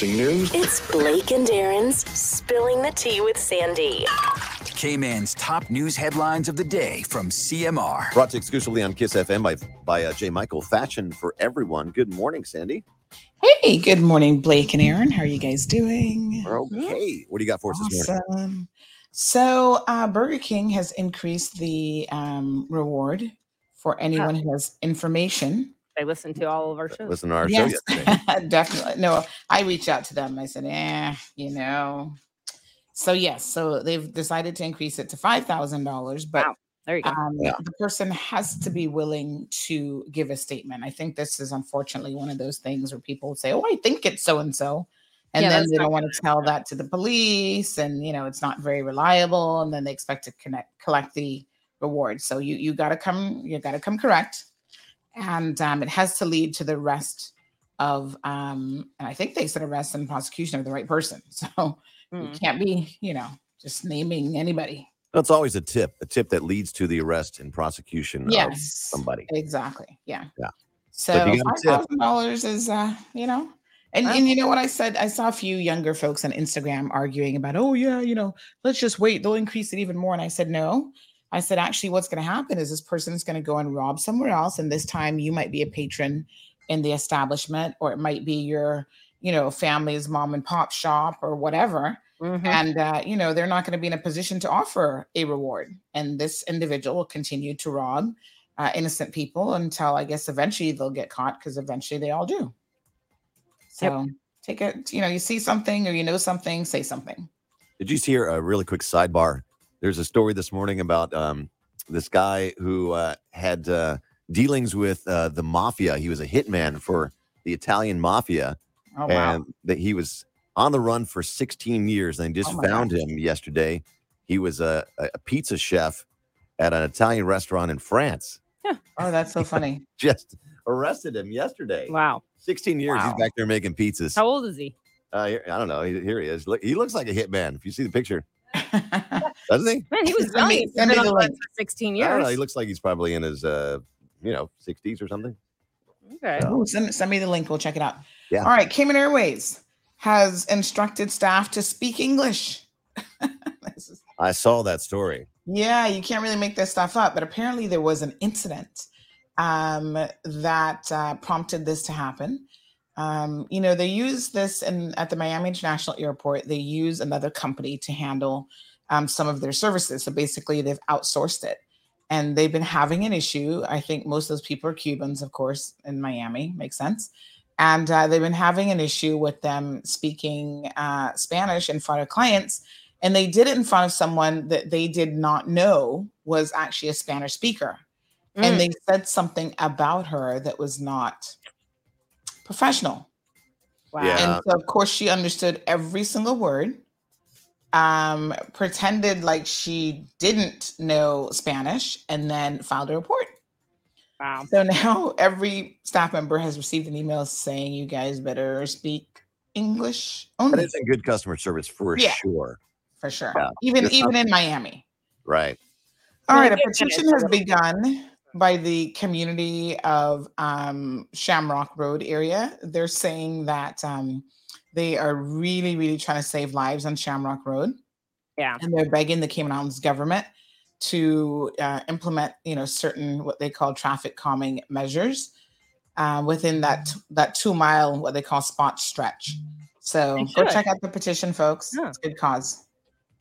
News. It's Blake and Aaron's Spilling the Tea with Sandy. K-Man's top news headlines of the day from CMR. Brought to you exclusively on Kiss FM by by uh, J. Michael. Fashion for everyone. Good morning, Sandy. Hey, good morning, Blake and Aaron. How are you guys doing? We're okay. What do you got for us this morning? So, uh, Burger King has increased the um, reward for anyone who has information. They listen to all of our shows. Listen to our Yes, show yesterday. definitely. No, I reached out to them. I said, eh, you know. So, yes, so they've decided to increase it to $5,000, but Wow. There you go. um, Yeah. the person has to be willing to give a statement. I think this is unfortunately one of those things where people say, "Oh, I think it's so and so," and Yeah, then they don't want to tell that to the police, and you know it's not very reliable, and then they expect to connect collect the reward. So you you got to come you got to come correct, and um, it has to lead to the arrest of um, and I think they said arrest and prosecution of the right person. So you Mm. can't be you know just naming anybody. That's always a tip, a tip that leads to the arrest and prosecution of Yes, somebody. Exactly. Yeah. Yeah. So But you five got a tip. thousand dollars is, uh, you know, and and you know what I said? I saw a few younger folks on Instagram arguing about, oh yeah, you know, let's just wait; they'll increase it even more. And I said, no. I said, actually, what's going to happen is this person is going to go and rob somewhere else, and this time you might be a patron in the establishment, or it might be your, you know, family's mom and pop shop or whatever Mhm. and uh, you know they're not going to be in a position to offer a reward and this individual will continue to rob uh, innocent people until i guess eventually they'll get caught because eventually they all do so take it you know you see something or you know something say something Did you see here a really quick sidebar? There's a story this morning about um, this guy who uh, had uh, dealings with uh, the mafia. He was a hitman for the Italian mafia, oh wow and that he was on the run for 16 years. And they just Oh found gosh. him yesterday. He was a, a pizza chef at an Italian restaurant in France. oh that's so funny Just arrested him yesterday. Wow. 16 years. Wow. He's back there making pizzas. How old is he? Uh, I don't know. He- Here he is. Look, he looks like a hitman. If you see the picture, doesn't he? Man, he was Send young. me- He's send been me on the the for 16 I don't years. know. He looks like he's probably in his, uh, you know, 60s or something. Okay. Oh, send, send me the link we'll check it out Yeah. all right cayman airways has instructed staff to speak english is- I saw that story. Yeah, you can't really make this stuff up, but apparently there was an incident um, that uh, prompted this to happen. Um, you know, they use this in, at the Miami International Airport. They use another company to handle um, some of their services. So basically, they've outsourced it, and they've been having an issue. I think most of those people are Cubans, of course, in Miami. Makes sense. And uh, they've been having an issue with them speaking uh, Spanish in front of clients and they did it in front of someone that they did not know was actually a Spanish speaker. Mm. And they said something about her that was not professional. wow. Yeah. And so, of course, she understood every single word, um, pretended like she didn't know Spanish, and then filed a report. Wow. So now every staff member has received an email saying, you guys better speak English That only isn't good customer service for Yeah. sure. for sure. Yeah. Even It's even not- in Miami. Right. All right, Well, a petition has begun by the community of um, Shamrock Road area. They're saying that um, they are really, really trying to save lives on Shamrock Road, Yeah. and they're begging the Cayman Islands government to uh, implement, you know, certain what they call traffic calming measures uh, within that that two mile what they call spot stretch. So go check out the petition, folks. Yeah. It's a good cause.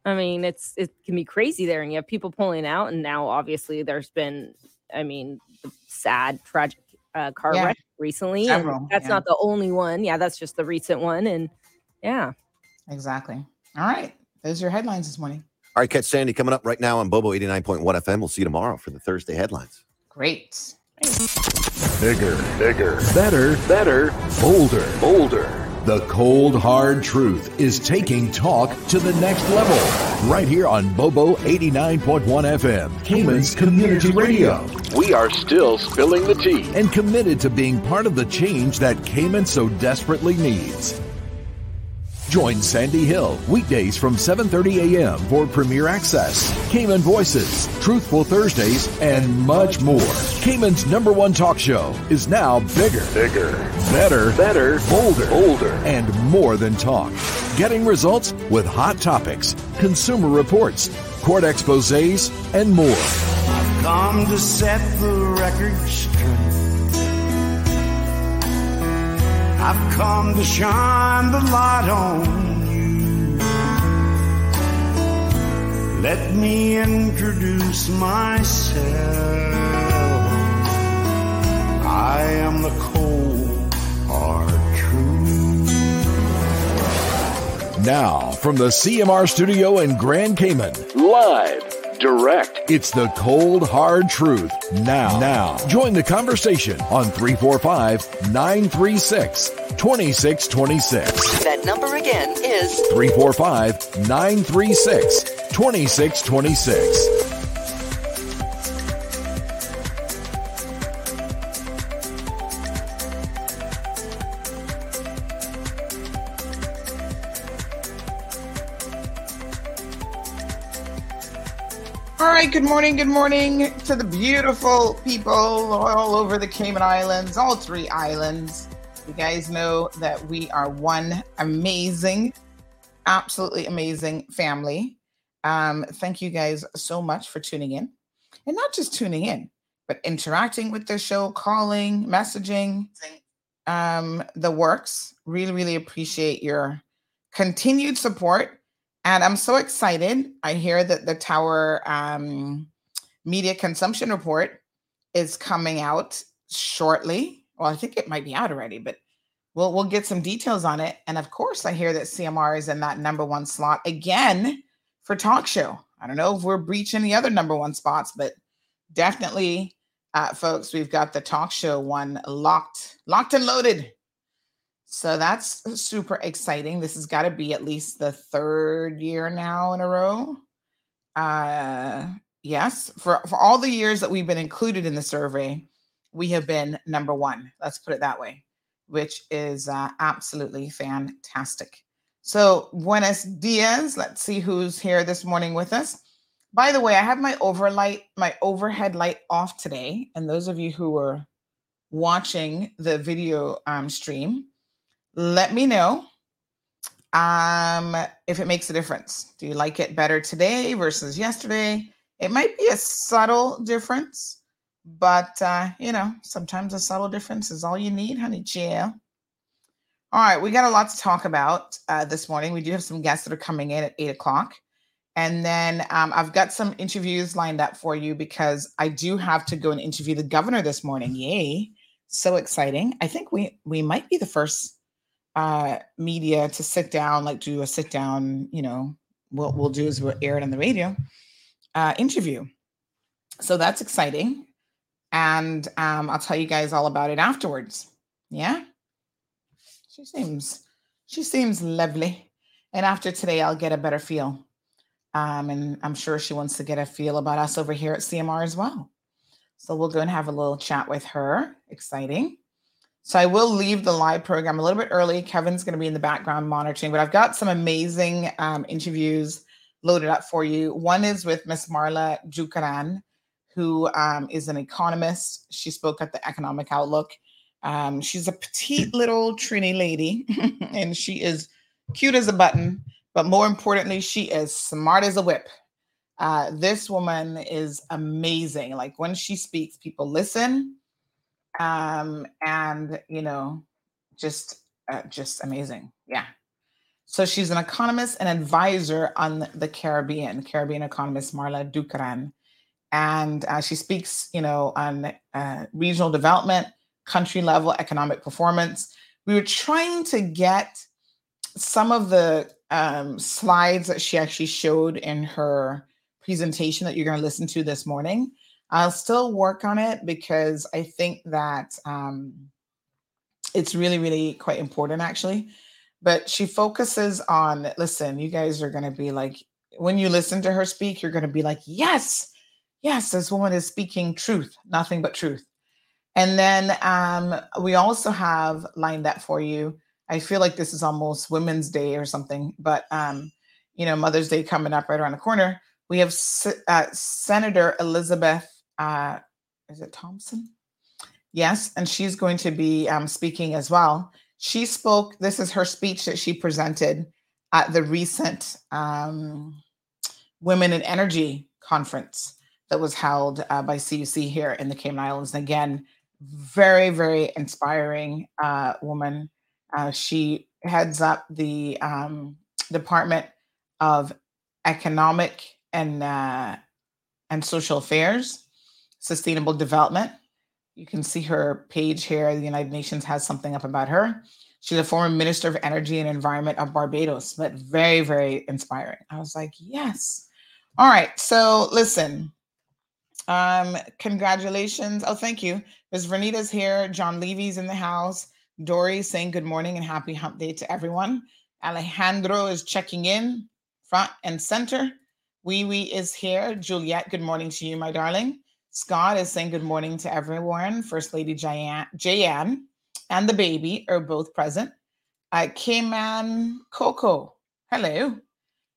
I mean, it's it can be crazy there, and you have people pulling out, and now obviously there's been, I mean, the sad, tragic uh, car Yeah. wreck recently, Several, that's yeah. not the only one. Yeah, that's just the recent one, and yeah, Exactly. All right. Those are your headlines this morning. All right, catch Sandy coming up right now on Bobo 89.1 FM. We'll see you tomorrow for the Thursday headlines. Great. Bigger, bigger, better, better, bolder, bolder. The cold, hard truth is taking talk to the next level. Right here on Bobo 89.1 FM, Cayman's Community Radio. We are still spilling the tea and committed to being part of the change that Cayman so desperately needs. Join Sandy Hill weekdays from 7:30 a.m. for Premier Access, Cayman Voices, Truthful Thursdays, and much more. Cayman's number one talk show is now bigger, bigger, better, better, bolder, bolder, and more than talk. Getting results with hot topics, consumer reports, court exposés, and more. I've Come to set the record straight. I've come to shine the light on you. Let me introduce myself. I am the cold, hard truth. Now, from the CMR studio in Grand Cayman, live, direct, it's the cold, hard truth. Now, now, join the conversation on 345 936 2626. That number again is 345 936 2626. Good morning, good morning to the beautiful people all over the Cayman Islands, all three islands. You guys know that we are one amazing, absolutely amazing family. Um, thank you guys so much for tuning in. And not just tuning in, but interacting with the show, calling, messaging, um, the works. Really, really appreciate your continued support. And I'm so excited. I hear that the Tower um, Media Consumption Report is coming out shortly. Well, I think it might be out already, but we'll we'll get some details on it. And of course, I hear that CMR is in that number one slot again for talk show. I don't know if we're breaching the other number one spots, but definitely, uh, folks, we've got the talk show one locked, locked and loaded. So that's super exciting. This has got to be at least the third year now in a row. Uh, yes, for, for all the years that we've been included in the survey, we have been number one. Let's put it that way, which is uh, absolutely fantastic. So, buenos dias. Let's see who's here this morning with us. By the way, I have my overlight, my overhead light off today. And those of you who are watching the video um, stream, let me know um, if it makes a difference. Do you like it better today versus yesterday? It might be a subtle difference, but uh, you know, sometimes a subtle difference is all you need, honey chill. All right, we got a lot to talk about uh, this morning. We do have some guests that are coming in at eight o'clock. And then um, I've got some interviews lined up for you because I do have to go and interview the governor this morning. Yay! So exciting. I think we we might be the first uh, media to sit down, like do a sit down, you know, what we'll do is we'll air it on the radio uh, interview. So that's exciting. And um, I'll tell you guys all about it afterwards. Yeah. She seems, she seems lovely. And after today, I'll get a better feel. Um, and I'm sure she wants to get a feel about us over here at CMR as well. So we'll go and have a little chat with her. Exciting. So I will leave the live program a little bit early. Kevin's going to be in the background monitoring, but I've got some amazing um, interviews loaded up for you. One is with Miss Marla Dukharan, who um, is an economist. She spoke at the Economic Outlook. Um, she's a petite little Trini lady, and she is cute as a button. But more importantly, she is smart as a whip. Uh, this woman is amazing. Like when she speaks, people listen, um, and you know, just uh, just amazing. Yeah. So she's an economist and advisor on the Caribbean, Caribbean economist Marla Dukharan, and uh, she speaks, you know, on uh, regional development, country level economic performance. We were trying to get some of the um, slides that she actually showed in her presentation that you're going to listen to this morning. I'll still work on it because I think that um, it's really, really quite important, actually. But she focuses on listen, you guys are going to be like, when you listen to her speak, you're going to be like, yes, yes, this woman is speaking truth, nothing but truth. And then um, we also have lined up for you I feel like this is almost Women's Day or something, but um, you know, Mother's Day coming up right around the corner. We have uh, Senator Elizabeth, uh, is it Thompson? Yes, and she's going to be um, speaking as well. She spoke. This is her speech that she presented at the recent um, Women in Energy conference that was held uh, by CUC here in the Cayman Islands. And again, very, very inspiring uh, woman. Uh, she heads up the um, Department of Economic and uh, and Social Affairs, Sustainable Development. You can see her page here. The United Nations has something up about her. She's a former Minister of Energy and Environment of Barbados, but very, very inspiring. I was like, yes. All right. So listen, um, congratulations. Oh, thank you. Ms. Vernita's here. John Levy's in the house. Dory saying good morning and happy hump day to everyone. Alejandro is checking in front and center. Wee Wee is here. Juliet, good morning to you, my darling. Scott is saying good morning to everyone. First Lady Jayan, and the baby are both present. Uh, K-Man Coco, hello.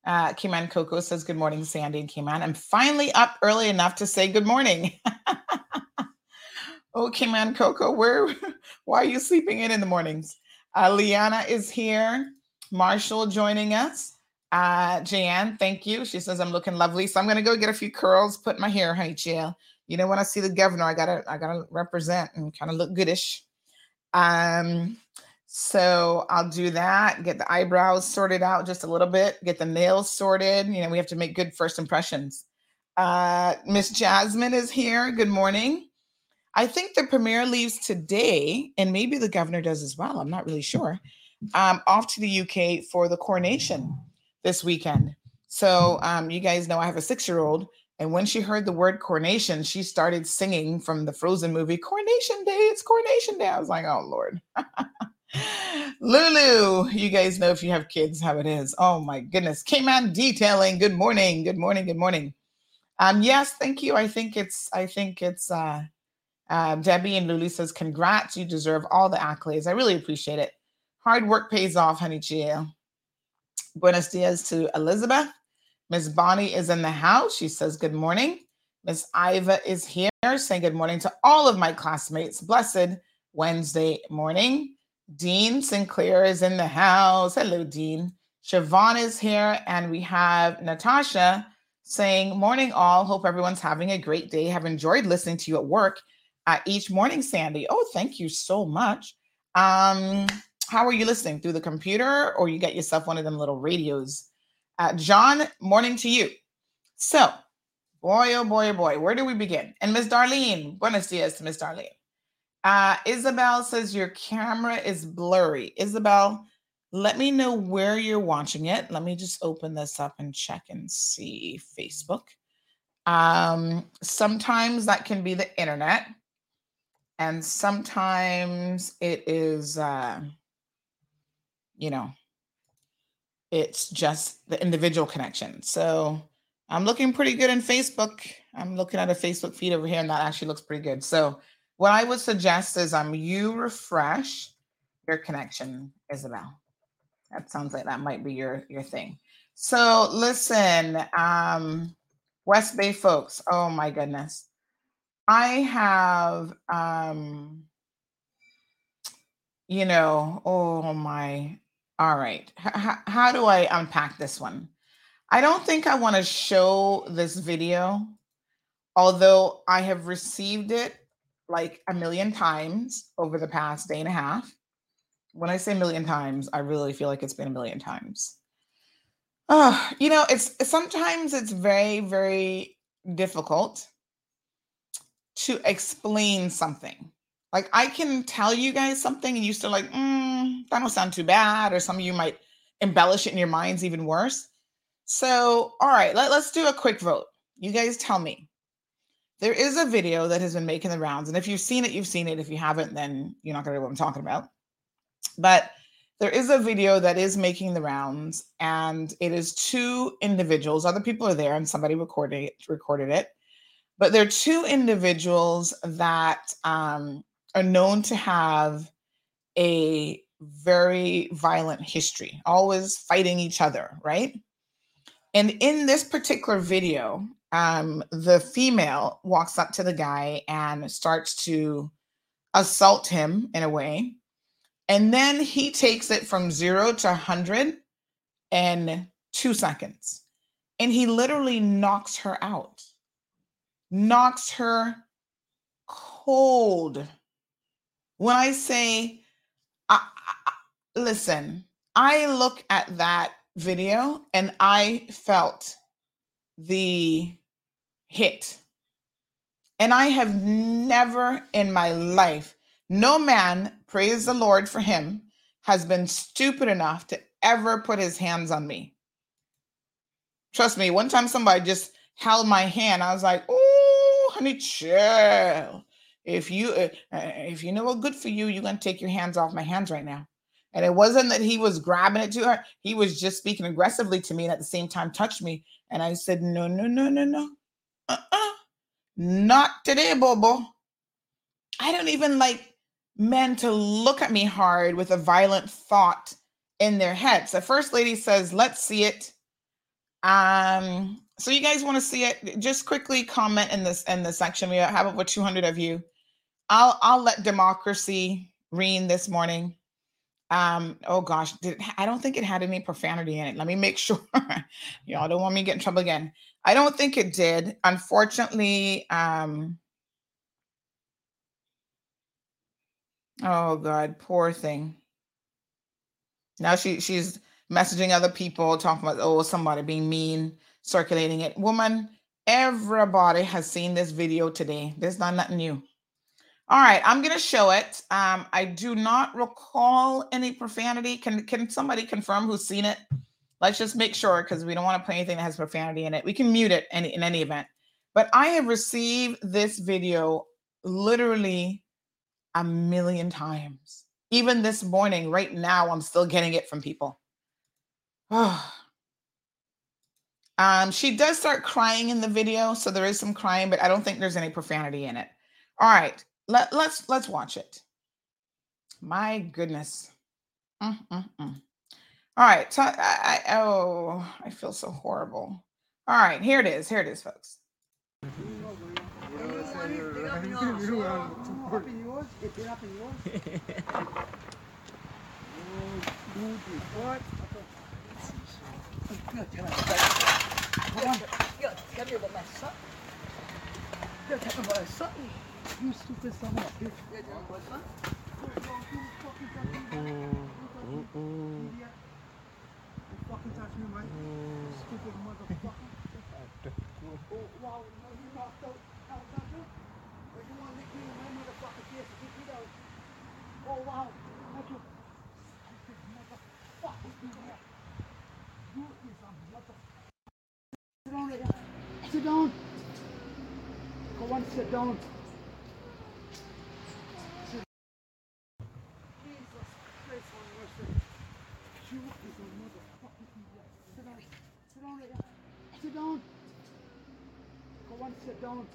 Uh, Kiman Coco says, Good morning, Sandy and Kiman. I'm finally up early enough to say good morning. oh, Kiman Coco, where, why are you sleeping in in the mornings? Uh, Liana is here. Marshall joining us. Uh, thank you. She says, I'm looking lovely. So I'm going to go get a few curls, put my hair, honey, chill. You know, when I see the governor, I gotta, I gotta represent and kind of look goodish. Um, so I'll do that, get the eyebrows sorted out just a little bit, get the nails sorted. You know, we have to make good first impressions. Uh, Miss Jasmine is here. Good morning. I think the premier leaves today, and maybe the governor does as well. I'm not really sure. Um, off to the UK for the coronation this weekend. So um, you guys know I have a six year old, and when she heard the word coronation, she started singing from the Frozen movie, Coronation Day, it's Coronation Day. I was like, oh Lord. Lulu, you guys know if you have kids how it is. Oh my goodness. Cayman detailing. Good morning. Good morning. Good morning. Um, yes, thank you. I think it's I think it's uh uh, Debbie and Lulu says, Congrats, you deserve all the accolades. I really appreciate it. Hard work pays off, honey Chia. Buenos dias to Elizabeth. Miss Bonnie is in the house. She says, Good morning. Miss Iva is here saying good morning to all of my classmates. Blessed Wednesday morning. Dean Sinclair is in the house. Hello, Dean. Siobhan is here, and we have Natasha saying, Morning, all. Hope everyone's having a great day. Have enjoyed listening to you at work uh, each morning, Sandy. Oh, thank you so much. Um, how are you listening? Through the computer, or you get yourself one of them little radios? Uh, John, morning to you. So, boy, oh boy, oh boy, where do we begin? And Miss Darlene, buenos dias to Miss Darlene. Uh, Isabel says your camera is blurry. Isabel, let me know where you're watching it. Let me just open this up and check and see Facebook. Um, sometimes that can be the internet, and sometimes it is, uh, you know, it's just the individual connection. So I'm looking pretty good in Facebook. I'm looking at a Facebook feed over here, and that actually looks pretty good. So what I would suggest is um you refresh your connection, Isabel. That sounds like that might be your your thing. So listen, um, West Bay folks. Oh my goodness, I have um, you know, oh my. All right, H- how do I unpack this one? I don't think I want to show this video, although I have received it like a million times over the past day and a half. When I say million times, I really feel like it's been a million times. Oh, you know, it's sometimes it's very, very difficult to explain something. Like I can tell you guys something and you still like, mm, that don't sound too bad, or some of you might embellish it in your minds even worse. So, all right, let, let's do a quick vote. You guys tell me there is a video that has been making the rounds. And if you've seen it, you've seen it. If you haven't, then you're not going to know what I'm talking about. But there is a video that is making the rounds, and it is two individuals. Other people are there, and somebody recorded it, recorded it. But there are two individuals that um, are known to have a very violent history, always fighting each other, right? And in this particular video, um, the female walks up to the guy and starts to assault him in a way. And then he takes it from zero to 100 in two seconds. And he literally knocks her out, knocks her cold. When I say, I, I, listen, I look at that video and I felt the hit. And I have never in my life, no man, praise the Lord for him, has been stupid enough to ever put his hands on me. Trust me, one time somebody just held my hand. I was like, "Oh, honey, chill. If you uh, uh, if you know what good for you, you're gonna take your hands off my hands right now." And it wasn't that he was grabbing it to her; he was just speaking aggressively to me, and at the same time touched me. And I said, "No, no, no, no, no, uh-uh. not today, Bobo. I don't even like men to look at me hard with a violent thought in their heads." The first lady says, "Let's see it." Um, so you guys want to see it? Just quickly comment in this in the section. We have over 200 of you. I'll I'll let democracy reign this morning. Um, oh gosh, did, I don't think it had any profanity in it. Let me make sure. Y'all don't want me to get in trouble again. I don't think it did. Unfortunately, um, oh god, poor thing. Now she she's messaging other people, talking about, oh, somebody being mean, circulating it. Woman, everybody has seen this video today. There's not nothing new. All right, I'm gonna show it. Um, I do not recall any profanity. Can can somebody confirm who's seen it? Let's just make sure because we don't want to play anything that has profanity in it. We can mute it in, in any event. But I have received this video literally a million times. Even this morning, right now, I'm still getting it from people. um, she does start crying in the video, so there is some crying, but I don't think there's any profanity in it. All right, let, let's let's watch it. My goodness. Mm-mm-mm. All right, so I, I, oh, I feel so horrible. All right, here it is. Here it is, folks. Juste tout récemment. Sit down. Go on, sit down. Down. On, sit down.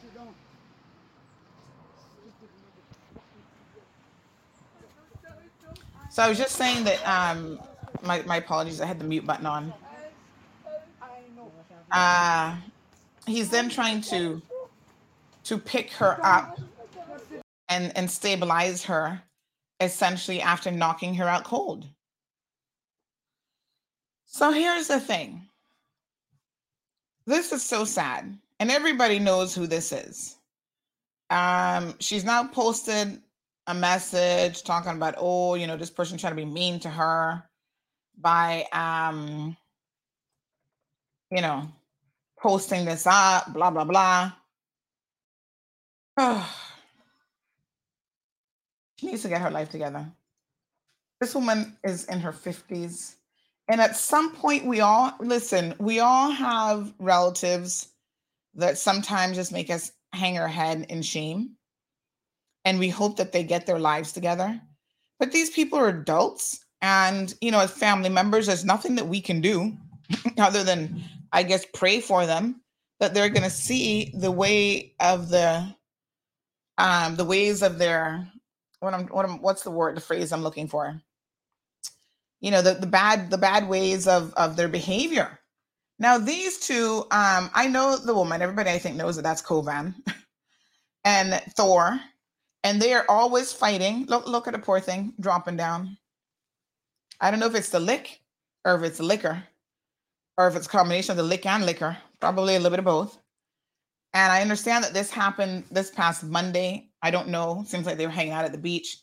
Sit down. So I was just saying that um my, my apologies, I had the mute button on. Uh he's then trying to to pick her up and and stabilize her essentially after knocking her out cold. So here's the thing. This is so sad and everybody knows who this is. Um she's now posted a message talking about oh, you know, this person trying to be mean to her by um you know, posting this up, blah blah blah. she needs to get her life together. This woman is in her 50s. And at some point, we all listen, we all have relatives that sometimes just make us hang our head in shame. And we hope that they get their lives together. But these people are adults. And, you know, as family members, there's nothing that we can do other than, I guess, pray for them that they're going to see the way of the um, the ways of their what I'm what I'm what's the word the phrase I'm looking for? You know the the bad the bad ways of of their behavior. Now these two, um, I know the woman. Everybody I think knows that that's Kovan and Thor, and they are always fighting. Look look at the poor thing dropping down. I don't know if it's the lick or if it's liquor or if it's a combination of the lick and liquor. Probably a little bit of both. And I understand that this happened this past Monday. I don't know. Seems like they were hanging out at the beach.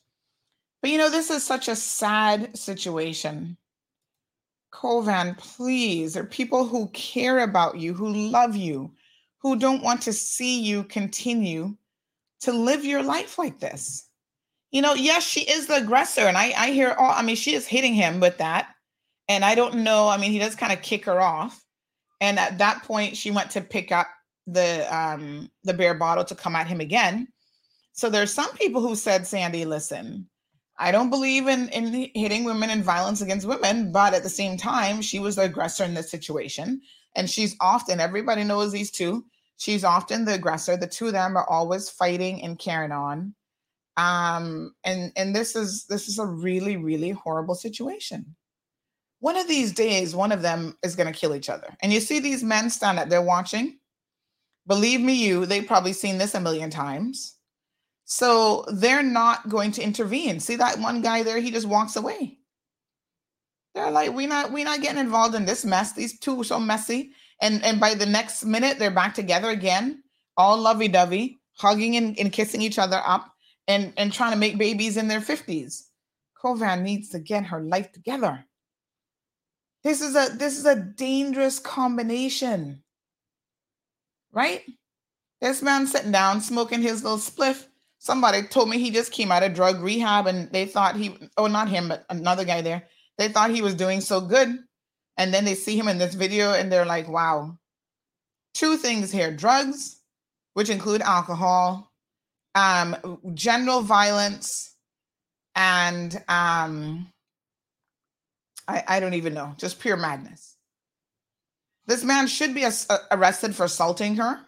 But you know, this is such a sad situation. Kovan, please, there are people who care about you, who love you, who don't want to see you continue to live your life like this. You know, yes, she is the aggressor. And I, I hear all, I mean, she is hitting him with that. And I don't know. I mean, he does kind of kick her off. And at that point, she went to pick up the um the beer bottle to come at him again. So there's some people who said, Sandy, listen, I don't believe in in hitting women and violence against women, but at the same time, she was the aggressor in this situation, and she's often everybody knows these two. She's often the aggressor. The two of them are always fighting and carrying on. Um, and and this is this is a really really horrible situation. One of these days, one of them is going to kill each other. And you see these men stand up, they're watching, Believe me, you, they've probably seen this a million times. So they're not going to intervene. See that one guy there, he just walks away. They're like, we're not, we're not getting involved in this mess. These two are so messy. And and by the next minute, they're back together again, all lovey-dovey, hugging and, and kissing each other up and, and trying to make babies in their 50s. Kovan needs to get her life together. This is a this is a dangerous combination right? This man sitting down smoking his little spliff. Somebody told me he just came out of drug rehab and they thought he, oh, not him, but another guy there. They thought he was doing so good. And then they see him in this video and they're like, wow. Two things here drugs, which include alcohol, um, general violence, and um, I, I don't even know, just pure madness. This man should be arrested for assaulting her,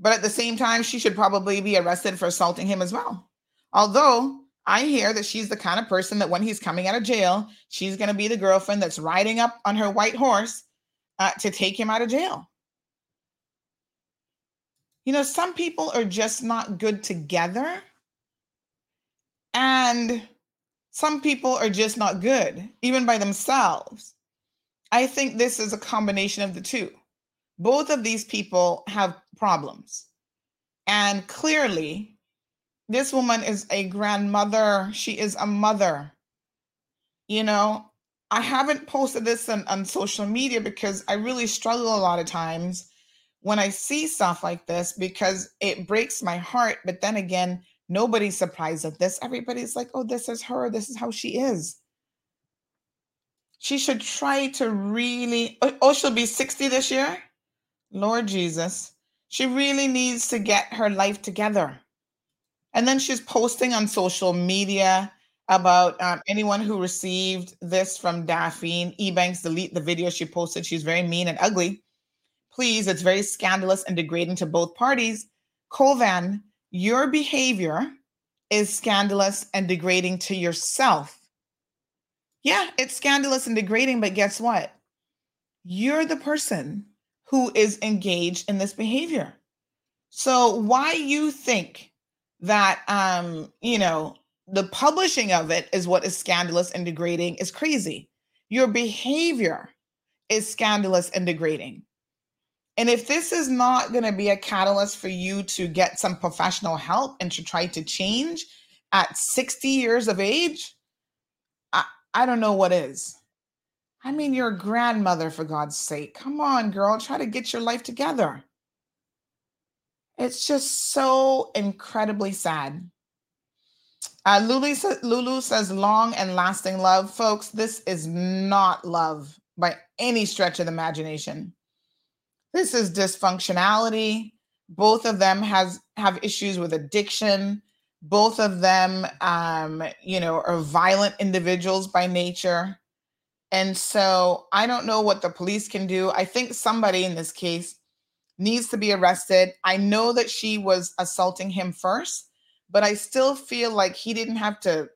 but at the same time, she should probably be arrested for assaulting him as well. Although I hear that she's the kind of person that when he's coming out of jail, she's going to be the girlfriend that's riding up on her white horse uh, to take him out of jail. You know, some people are just not good together. And some people are just not good, even by themselves. I think this is a combination of the two. Both of these people have problems. And clearly, this woman is a grandmother. She is a mother. You know, I haven't posted this on, on social media because I really struggle a lot of times when I see stuff like this because it breaks my heart. But then again, nobody's surprised at this. Everybody's like, oh, this is her. This is how she is she should try to really oh, oh she'll be 60 this year lord jesus she really needs to get her life together. And then she's posting on social media about um, anyone who received this from daphne. Ebanks delete the video she posted. She's very mean and ugly. Please it's very scandalous and degrading to both parties. Kovan your behavior is scandalous and degrading to yourself. Yeah, it's scandalous and degrading, but guess what? You're the person who is engaged in this behavior. So why you think that um, you know, the publishing of it is what is scandalous and degrading is crazy. Your behavior is scandalous and degrading. And if this is not going to be a catalyst for you to get some professional help and to try to change at 60 years of age, I I don't know what is. I mean, you're a grandmother, for God's sake. Come on, girl, try to get your life together. It's just so incredibly sad. Uh, Lulu, Lulu says long and lasting love. Folks, this is not love by any stretch of the imagination. This is dysfunctionality. Both of them has have issues with addiction both of them um you know are violent individuals by nature and so i don't know what the police can do i think somebody in this case needs to be arrested i know that she was assaulting him first but I still feel like he didn't have to.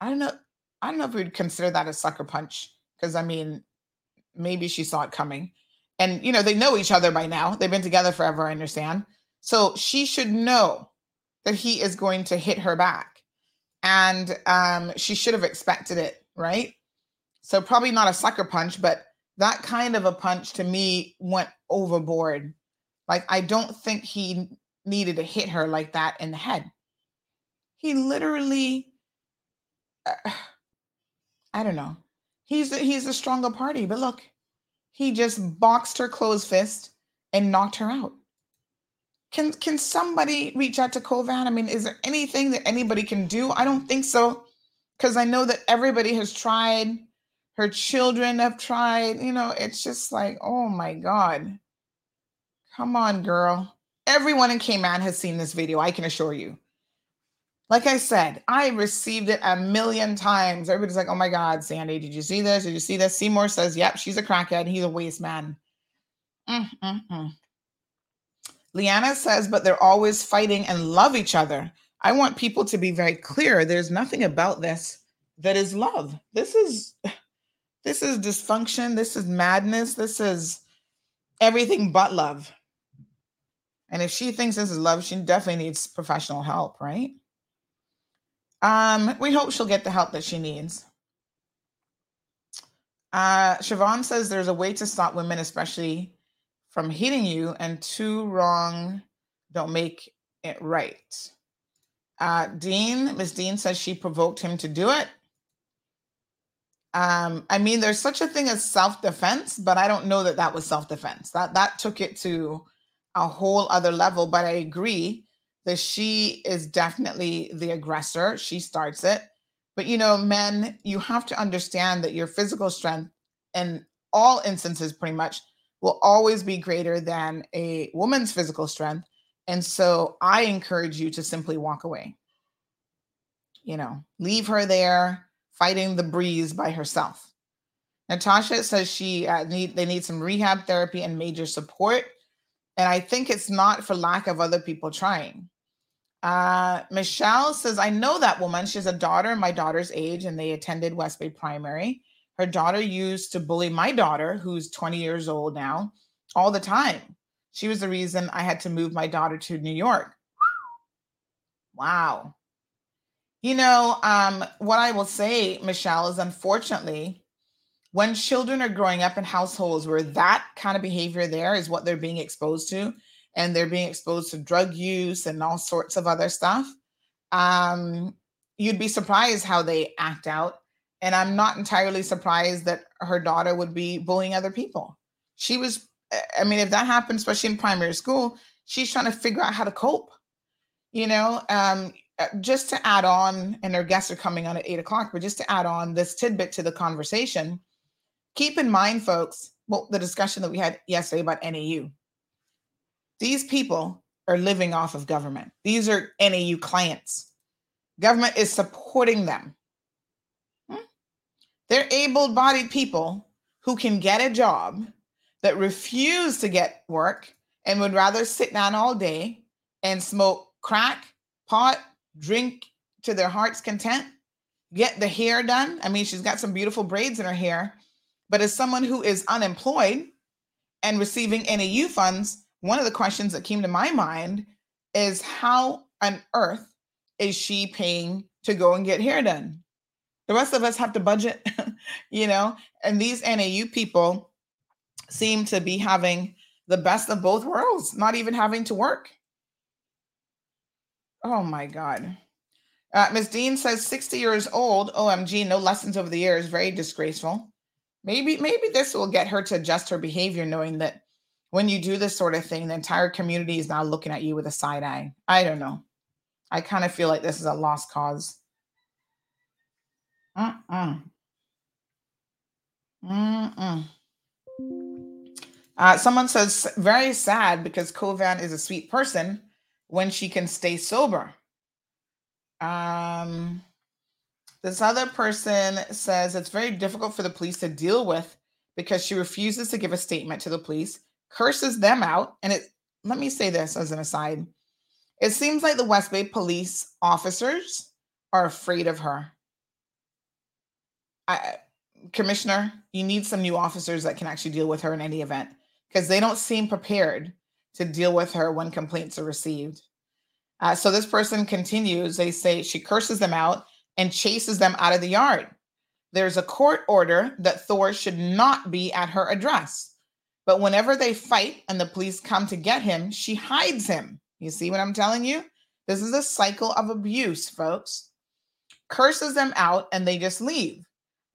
I don't know. I don't know if we'd consider that a sucker punch because I mean, maybe she saw it coming, and you know they know each other by now. They've been together forever. I understand. So she should know that he is going to hit her back, and um, she should have expected it, right? So probably not a sucker punch, but that kind of a punch to me went overboard. Like I don't think he needed to hit her like that in the head. He literally, uh, I don't know. He's the, he's the stronger party, but look, he just boxed her closed fist and knocked her out. Can can somebody reach out to Kovan? I mean, is there anything that anybody can do? I don't think so, because I know that everybody has tried. Her children have tried. You know, it's just like, oh my god, come on, girl. Everyone in Cayman has seen this video. I can assure you. Like I said, I received it a million times. Everybody's like, oh my God, Sandy, did you see this? Did you see this? Seymour says, yep, she's a crackhead. He's a waste man. Mm-mm-mm. Leanna says, but they're always fighting and love each other. I want people to be very clear. There's nothing about this that is love. This is this is dysfunction. This is madness. This is everything but love. And if she thinks this is love, she definitely needs professional help, right? Um, we hope she'll get the help that she needs. Uh, Siobhan says there's a way to stop women, especially from hitting you, and two wrong don't make it right. Uh, Dean, Miss Dean says she provoked him to do it. Um, I mean, there's such a thing as self-defense, but I don't know that that was self-defense. That that took it to a whole other level. But I agree that she is definitely the aggressor. She starts it. But you know, men, you have to understand that your physical strength in all instances pretty much will always be greater than a woman's physical strength. And so I encourage you to simply walk away. You know, leave her there fighting the breeze by herself. Natasha says she uh, need they need some rehab therapy and major support. And I think it's not for lack of other people trying. Uh, Michelle says, I know that woman. She's a daughter my daughter's age, and they attended West Bay Primary. Her daughter used to bully my daughter, who's 20 years old now, all the time. She was the reason I had to move my daughter to New York. Wow. You know, um, what I will say, Michelle, is unfortunately, when children are growing up in households where that kind of behavior there is what they're being exposed to, and they're being exposed to drug use and all sorts of other stuff, um, you'd be surprised how they act out. And I'm not entirely surprised that her daughter would be bullying other people. She was, I mean, if that happens, especially in primary school, she's trying to figure out how to cope. You know, um, just to add on, and our guests are coming on at eight o'clock, but just to add on this tidbit to the conversation, keep in mind, folks, well, the discussion that we had yesterday about NAU. These people are living off of government. These are NAU clients. Government is supporting them. Hmm? They're able bodied people who can get a job that refuse to get work and would rather sit down all day and smoke crack, pot, drink to their heart's content, get the hair done. I mean, she's got some beautiful braids in her hair, but as someone who is unemployed and receiving NAU funds, one of the questions that came to my mind is how on earth is she paying to go and get hair done? The rest of us have to budget, you know, and these NAU people seem to be having the best of both worlds, not even having to work. Oh my God. Uh, Ms. Dean says 60 years old. OMG, no lessons over the years. Very disgraceful. Maybe, maybe this will get her to adjust her behavior, knowing that when you do this sort of thing, the entire community is now looking at you with a side eye. I don't know. I kind of feel like this is a lost cause. Mm-mm. Mm-mm. Uh, someone says, very sad because Kovan is a sweet person when she can stay sober. Um, this other person says it's very difficult for the police to deal with because she refuses to give a statement to the police curses them out. And it, let me say this as an aside It seems like the West Bay police officers are afraid of her. I, Commissioner, you need some new officers that can actually deal with her in any event because they don't seem prepared to deal with her when complaints are received. Uh, so this person continues. They say she curses them out and chases them out of the yard. There's a court order that Thor should not be at her address. But whenever they fight and the police come to get him, she hides him. You see what I'm telling you? This is a cycle of abuse, folks. Curses them out and they just leave.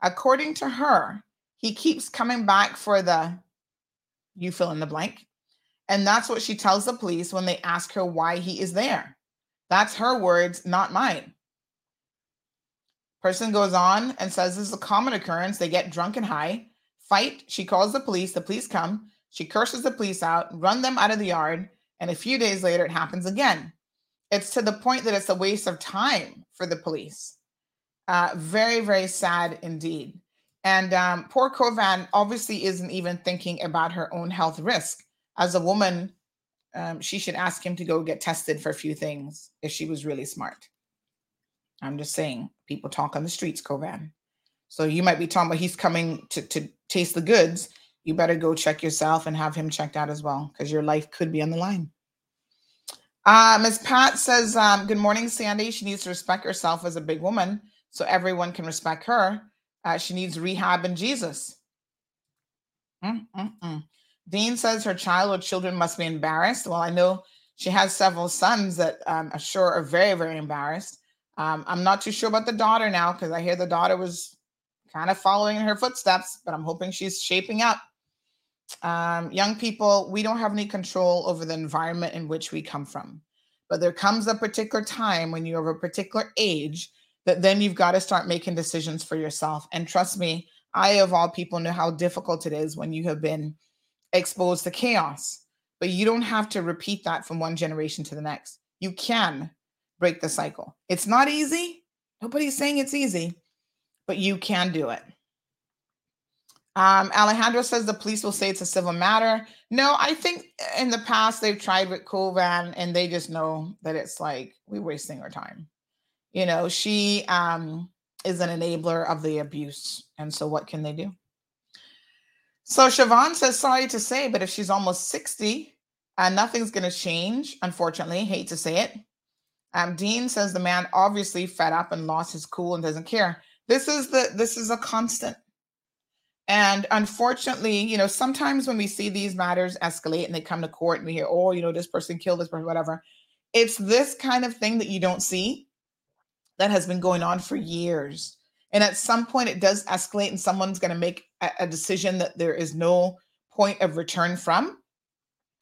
According to her, he keeps coming back for the you fill in the blank. And that's what she tells the police when they ask her why he is there. That's her words, not mine. Person goes on and says this is a common occurrence. They get drunk and high, fight. She calls the police. The police come. She curses the police out, run them out of the yard. And a few days later, it happens again. It's to the point that it's a waste of time for the police. Uh, very, very sad indeed. And um, poor Kovan obviously isn't even thinking about her own health risk. As a woman, um, she should ask him to go get tested for a few things if she was really smart. I'm just saying, people talk on the streets, Kovan. So you might be talking about he's coming to, to taste the goods. You better go check yourself and have him checked out as well, because your life could be on the line. Uh, Ms. Pat says, um, Good morning, Sandy. She needs to respect herself as a big woman so everyone can respect her. Uh, she needs rehab and Jesus. Mm-mm-mm. Dean says her child or children must be embarrassed. Well, I know she has several sons that um, I'm sure are very, very embarrassed. Um, I'm not too sure about the daughter now because I hear the daughter was kind of following in her footsteps, but I'm hoping she's shaping up. Um, young people, we don't have any control over the environment in which we come from. But there comes a particular time when you're of a particular age that then you've got to start making decisions for yourself. And trust me, I, of all people, know how difficult it is when you have been exposed to chaos. But you don't have to repeat that from one generation to the next. You can break the cycle. It's not easy. Nobody's saying it's easy, but you can do it. Um, Alejandro says the police will say it's a civil matter. No, I think in the past they've tried with Kovan and they just know that it's like we're wasting our time. You know, she um, is an enabler of the abuse. And so what can they do? So Siobhan says, sorry to say, but if she's almost 60, uh, nothing's going to change, unfortunately. Hate to say it. Um, Dean says the man obviously fed up and lost his cool and doesn't care. This is the this is a constant. And unfortunately, you know, sometimes when we see these matters escalate and they come to court and we hear, oh, you know, this person killed this person, whatever, it's this kind of thing that you don't see that has been going on for years. And at some point, it does escalate, and someone's going to make a, a decision that there is no point of return from.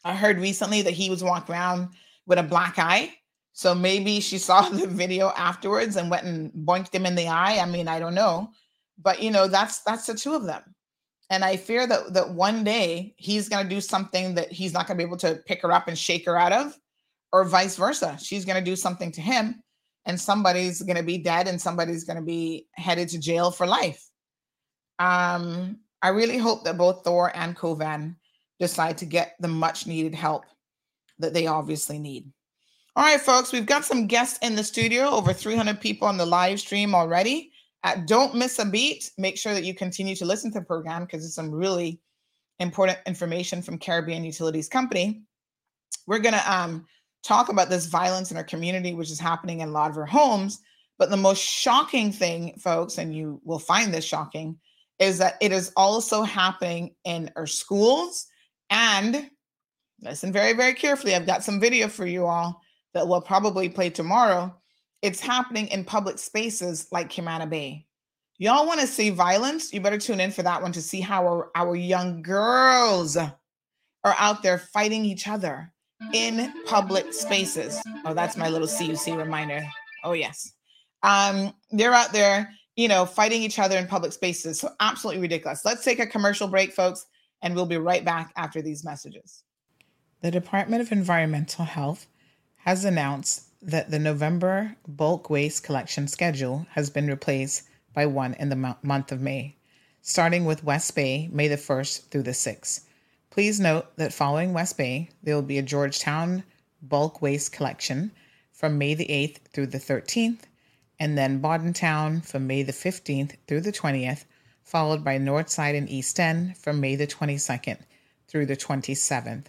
I heard recently that he was walking around with a black eye. So maybe she saw the video afterwards and went and boinked him in the eye. I mean, I don't know. But you know, that's that's the two of them. And I fear that that one day he's gonna do something that he's not gonna be able to pick her up and shake her out of, or vice versa. She's gonna do something to him and somebody's going to be dead and somebody's going to be headed to jail for life. Um, I really hope that both Thor and Kovan decide to get the much needed help that they obviously need. All right, folks, we've got some guests in the studio, over 300 people on the live stream already. Uh, don't miss a beat. Make sure that you continue to listen to the program because it's some really important information from Caribbean Utilities Company. We're going to um, talk about this violence in our community, which is happening in a lot of our homes. But the most shocking thing, folks, and you will find this shocking, is that it is also happening in our schools. And listen very, very carefully. I've got some video for you all that will probably play tomorrow. It's happening in public spaces like Camana Bay. Y'all want to see violence? You better tune in for that one to see how our, our young girls are out there fighting each other in public spaces. Oh, that's my little CUC reminder. Oh, yes. Um, they're out there, you know, fighting each other in public spaces. So absolutely ridiculous. Let's take a commercial break, folks, and we'll be right back after these messages. The Department of Environmental Health has announced that the November bulk waste collection schedule has been replaced by one in the month of May, starting with West Bay, May the 1st through the 6th. Please note that following West Bay, there will be a George Town bulk waste collection from May the 8th through the 13th, and then Town from May the 15th through the 20th, followed by North Side and East End from May the 22nd through the 27th.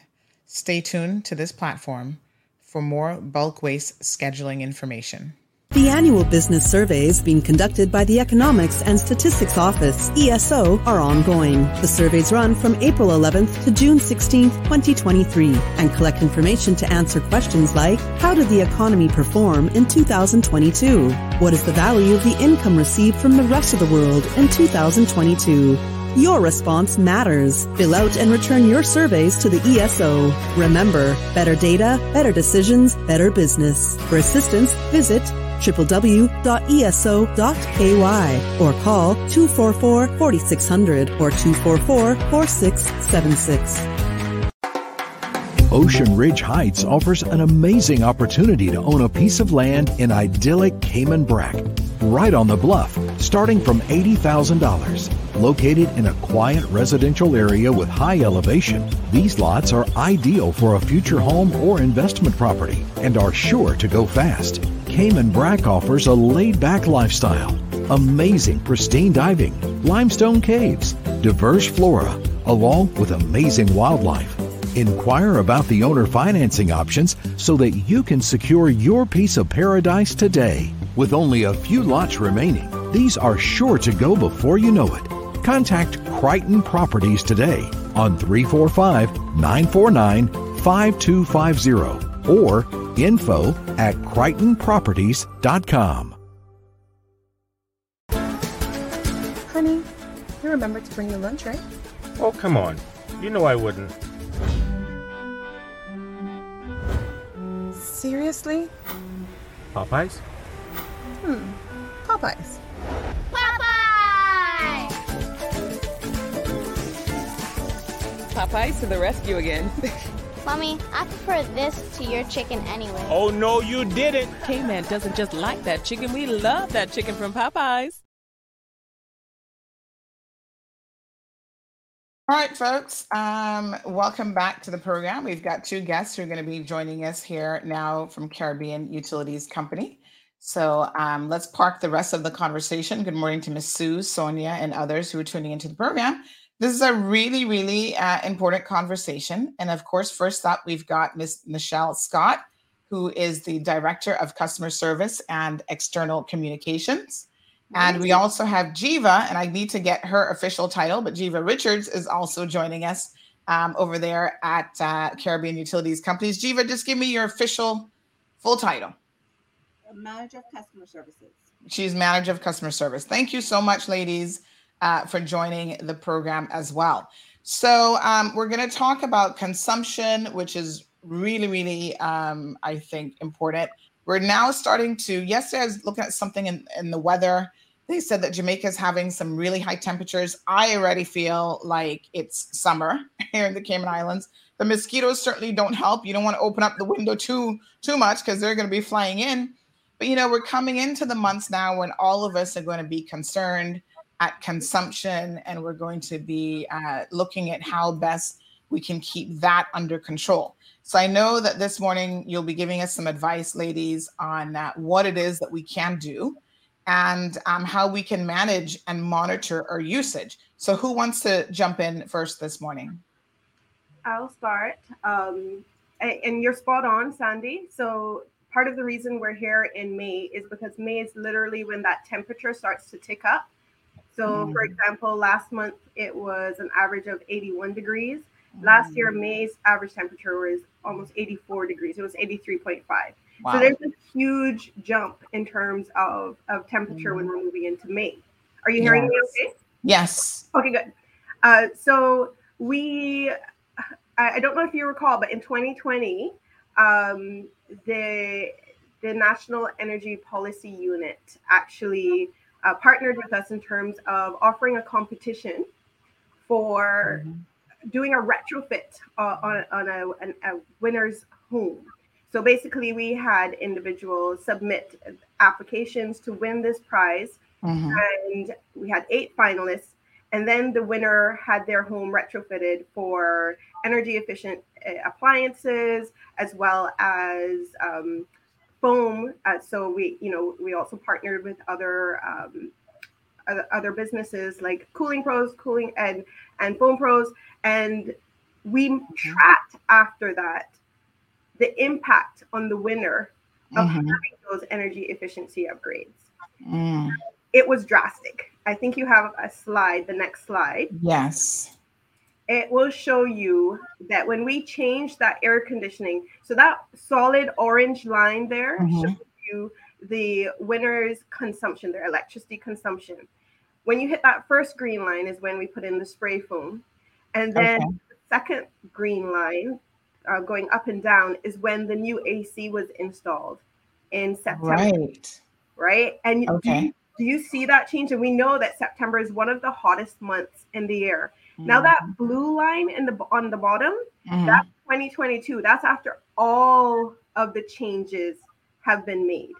Stay tuned to this platform for more bulk waste scheduling information. The annual business surveys being conducted by the Economics and Statistics Office, ESO, are ongoing. The surveys run from April 11th to June 16th, 2023, and collect information to answer questions like, how did the economy perform in 2022? What is the value of the income received from the rest of the world in 2022? Your response matters. Fill out and return your surveys to the ESO. Remember, better data, better decisions, better business. For assistance, visit www.eso.ky or call 244-4600 or 244-4676. Ocean Ridge Heights offers an amazing opportunity to own a piece of land in idyllic Cayman Brac, right on the bluff, starting from $80,000. Located in a quiet residential area with high elevation, these lots are ideal for a future home or investment property and are sure to go fast. Cayman Brac offers a laid back lifestyle, amazing pristine diving, limestone caves, diverse flora, along with amazing wildlife. Inquire about the owner financing options so that you can secure your piece of paradise today. With only a few lots remaining, these are sure to go before you know it. Contact Crichton Properties today on 345 949 5250 or info at crichtonproperties.com. Honey, you remember to bring your lunch, right? Oh, come on. You know I wouldn't. Seriously? Popeyes? Hmm. Popeyes. Popeyes! Popeyes to the rescue again. Mommy, I prefer this to your chicken anyway. Oh, no, you didn't. K-Man doesn't just like that chicken. We love that chicken from Popeyes. All right, folks. Um, welcome back to the program. We've got two guests who are going to be joining us here now from Caribbean Utilities Company. So um, let's park the rest of the conversation. Good morning to Miss Sue, Sonia, and others who are tuning into the program. This is a really, really uh, important conversation. And of course, first up, we've got Miss Nichelle Scott, who is the Director of Customer Service and External Communications. And we also have Jiva, and I need to get her official title, but Jiva Richards is also joining us um, over there at uh, Caribbean Utilities Companies. Jiva, just give me your official full title. Manager of Customer Services. She's Manager of Customer Service. Thank you so much, ladies uh, for joining the program as well. So um, we're going to talk about consumption, which is really, really, um, I think, important. We're now starting to. Yesterday, I was looking at something in, in the weather. They said that Jamaica is having some really high temperatures. I already feel like it's summer here in the Cayman Islands. The mosquitoes certainly don't help. You don't want to open up the window too too much because they're going to be flying in. But you know, we're coming into the months now when all of us are going to be concerned at consumption, and we're going to be uh, looking at how best we can keep that under control. So I know that this morning you'll be giving us some advice, ladies, on uh, what it is that we can do and um, how we can manage and monitor our usage. So who wants to jump in first this morning? I'll start. Um, and you're spot on, Sandy. So part of the reason we're here in May is because May is literally when that temperature starts to tick up. So, mm. for example, last month it was an average of 81 degrees. Mm. Last year. May's average temperature was almost 84 degrees. It was 83.5. Wow. So there's a huge jump in terms of, of temperature mm. when we're moving into May. Are you hearing yes. me okay? Yes. Okay, good. Uh, so we, I, I, don't know if you recall, but in 2020, um, the the National Energy Policy Unit actually uh, partnered with us in terms of offering a competition for mm-hmm. doing a retrofit uh, on, on a, an, a winner's home. So basically, we had individuals submit applications to win this prize, mm-hmm. and we had eight finalists. And then the winner had their home retrofitted for energy efficient uh, appliances as well as um, foam. Uh, so we, you know, we also partnered with other um, other, businesses like Cooling Pros, Cooling and and Foam Pros, and we Mm-hmm. tracked after that the impact on the winner of Mhm. having those energy efficiency upgrades. Mm, It was drastic. I think you have a slide, the next slide. yes. It will show you that when we change that air conditioning, so that solid orange line there Mhm. shows you the winner's consumption, their electricity consumption. When you hit that first green line is when we put in the spray foam. And then Okay. the second green line uh, going up and down is when the new AC was installed in September Right. right? And do, you, do you see that change? And we know that September is one of the hottest months in the year. Now that blue line in the on the bottom, Mhm. that's 2022. That's after all of the changes have been made.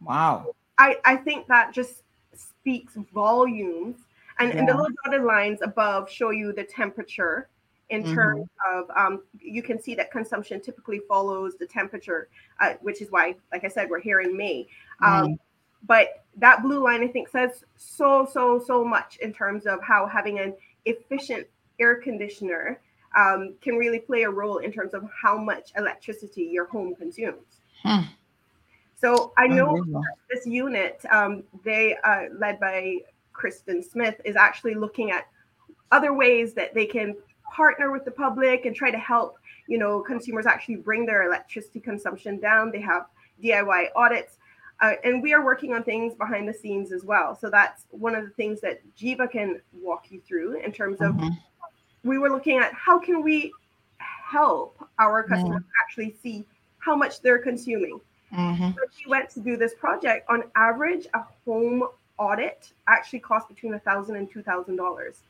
Wow. I, I think that just speaks volumes. And, and the little dotted lines above show you the temperature in Mhm. terms of um, you can see that consumption typically follows the temperature, uh, which is why, like I said, we're here in May. Um, Mhm. But that blue line, I think, says so, so, so much in terms of how having an efficient air conditioner um, can really play a role in terms of how much electricity your home consumes. Hmm. So I know this unit, um, they uh, led by Kristen Smith, is actually looking at other ways that they can partner with the public and try to help, you know, consumers actually bring their electricity consumption down. They have DIY audits. Uh, and we are working on things behind the scenes as well. So that's one of the things that Jiva can walk you through in terms of Mhm. we were looking at how can we help our customers actually see how much they're consuming. Mhm. When we went to do this project, on average, a home audit actually cost between a thousand and two thousand dollars.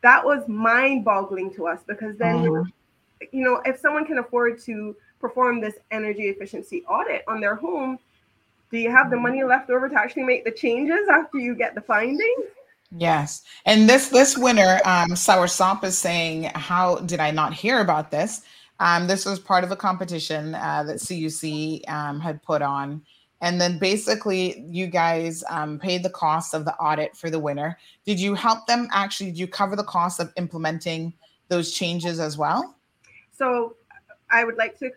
That was mind-boggling to us because then, were- you know, if someone can afford to perform this energy efficiency audit on their home, do you have the money left over to actually make the changes after you get the findings? Yes. And this this winner, um, Sour Sop is saying, How did I not hear about this? Um, this was part of a competition uh, that CUC um, had put on. And then basically, you guys um, paid the cost of the audit for the winner. Did you help them actually? Did you cover the cost of implementing those changes as well? So I would like to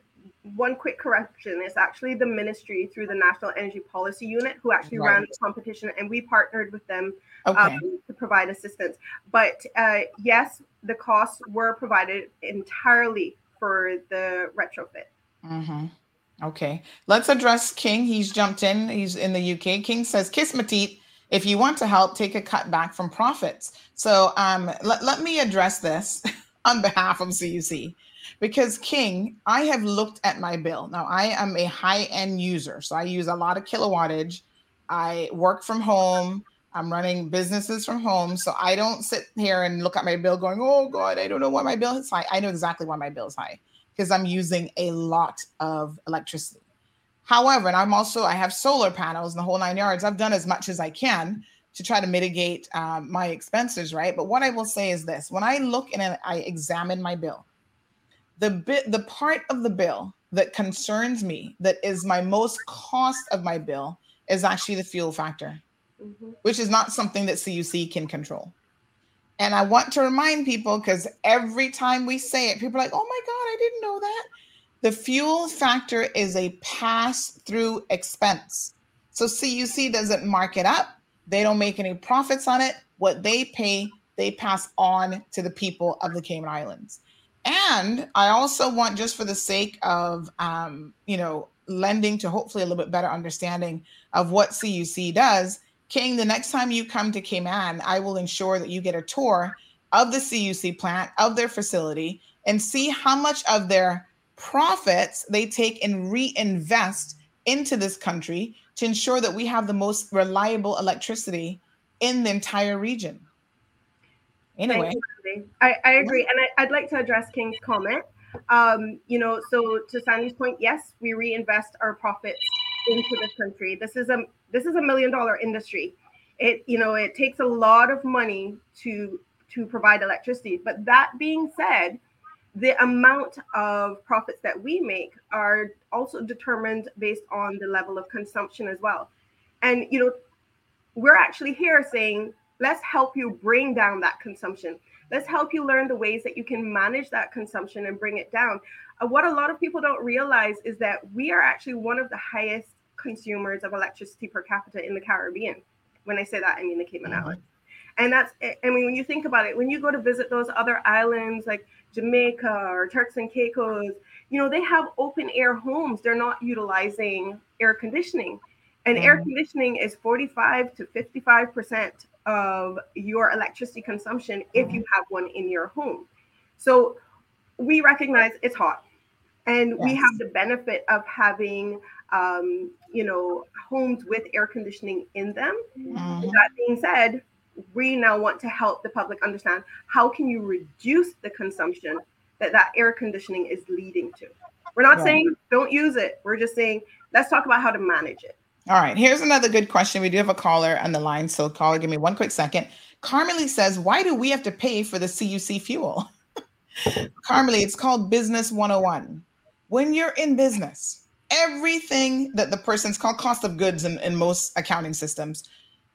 one quick correction. It's actually the ministry through the National Energy Policy Unit who actually ran the competition, and we partnered with them Okay. um, to provide assistance. But uh, yes, the costs were provided entirely for the retrofit. hmm Okay. Let's address King. He's jumped in. He's in the UK. King says, Kiss teeth. If you want to help, take a cut back from profits. So um, let, let me address this on behalf of CUC. Because King, I have looked at my bill. Now, I am a high end user. So I use a lot of kilowattage. I work from home. I'm running businesses from home. So I don't sit here and look at my bill going, oh God, I don't know why my bill is high. I know exactly why my bill is high because I'm using a lot of electricity. However, and I'm also, I have solar panels in the whole nine yards. I've done as much as I can to try to mitigate um, my expenses, right? But what I will say is this when I look and I examine my bill, the bit, the part of the bill that concerns me, that is my most cost of my bill, is actually the fuel factor, mm-hmm. which is not something that CUC can control. And I want to remind people because every time we say it, people are like, oh my God, I didn't know that. The fuel factor is a pass through expense. So CUC doesn't mark it up, they don't make any profits on it. What they pay, they pass on to the people of the Cayman Islands. And I also want, just for the sake of, um, you know, lending to hopefully a little bit better understanding of what CUC does, King, the next time you come to Cayman, I will ensure that you get a tour of the CUC plant, of their facility, and see how much of their profits they take and reinvest into this country to ensure that we have the most reliable electricity in the entire region. Anyway. I, I agree. And I, I'd like to address King's comment. Um, you know, so to Sandy's point, yes, we reinvest our profits into this country. This is a this is a million dollar industry. It you know it takes a lot of money to to provide electricity. But that being said, the amount of profits that we make are also determined based on the level of consumption as well. And you know, we're actually here saying, let's help you bring down that consumption. Let's help you learn the ways that you can manage that consumption and bring it down. Uh, what a lot of people don't realize is that we are actually one of the highest consumers of electricity per capita in the Caribbean. When I say that, I mean the Cayman Islands. And that's, I mean, when you think about it, when you go to visit those other islands like Jamaica or Turks and Caicos, you know, they have open air homes. They're not utilizing air conditioning. And air conditioning is 45 to 55% of your electricity consumption if you have one in your home. So we recognize it's hot and we have the benefit of having um, you know homes with air conditioning in them Mhm. that being said we now want to help the public understand how can you reduce the consumption that that air conditioning is leading to we're not Right. saying don't use it we're just saying let's talk about how to manage it All right, here's another good question. We do have a caller on the line. So, caller, give me one quick second. Carmelie says, Why do we have to pay for the CUC fuel? Carmelie, it's called Business 101. When you're in business, everything that the person's called cost of goods in, in most accounting systems,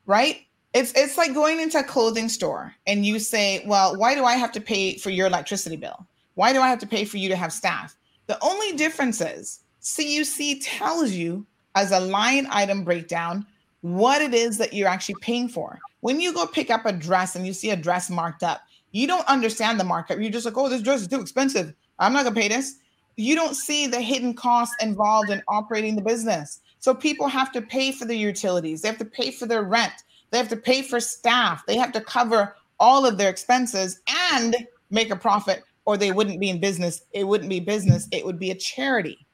right? It's it's like going into a clothing store and you say, Well, why do I have to pay for your electricity bill? Why do I have to pay for you to have staff? The only difference is CUC tells you as a line item breakdown what it is that you're actually paying for. When you go pick up a dress and you see a dress marked up, you don't understand the markup. You're just like, oh, this dress is too expensive. I'm not gonna pay this. You don't see the hidden costs involved in operating the business. So people have to pay for their utilities, they have to pay for their rent, they have to pay for staff, they have to cover all of their expenses and make a profit, or they wouldn't be in business. It wouldn't be business, it would be a charity.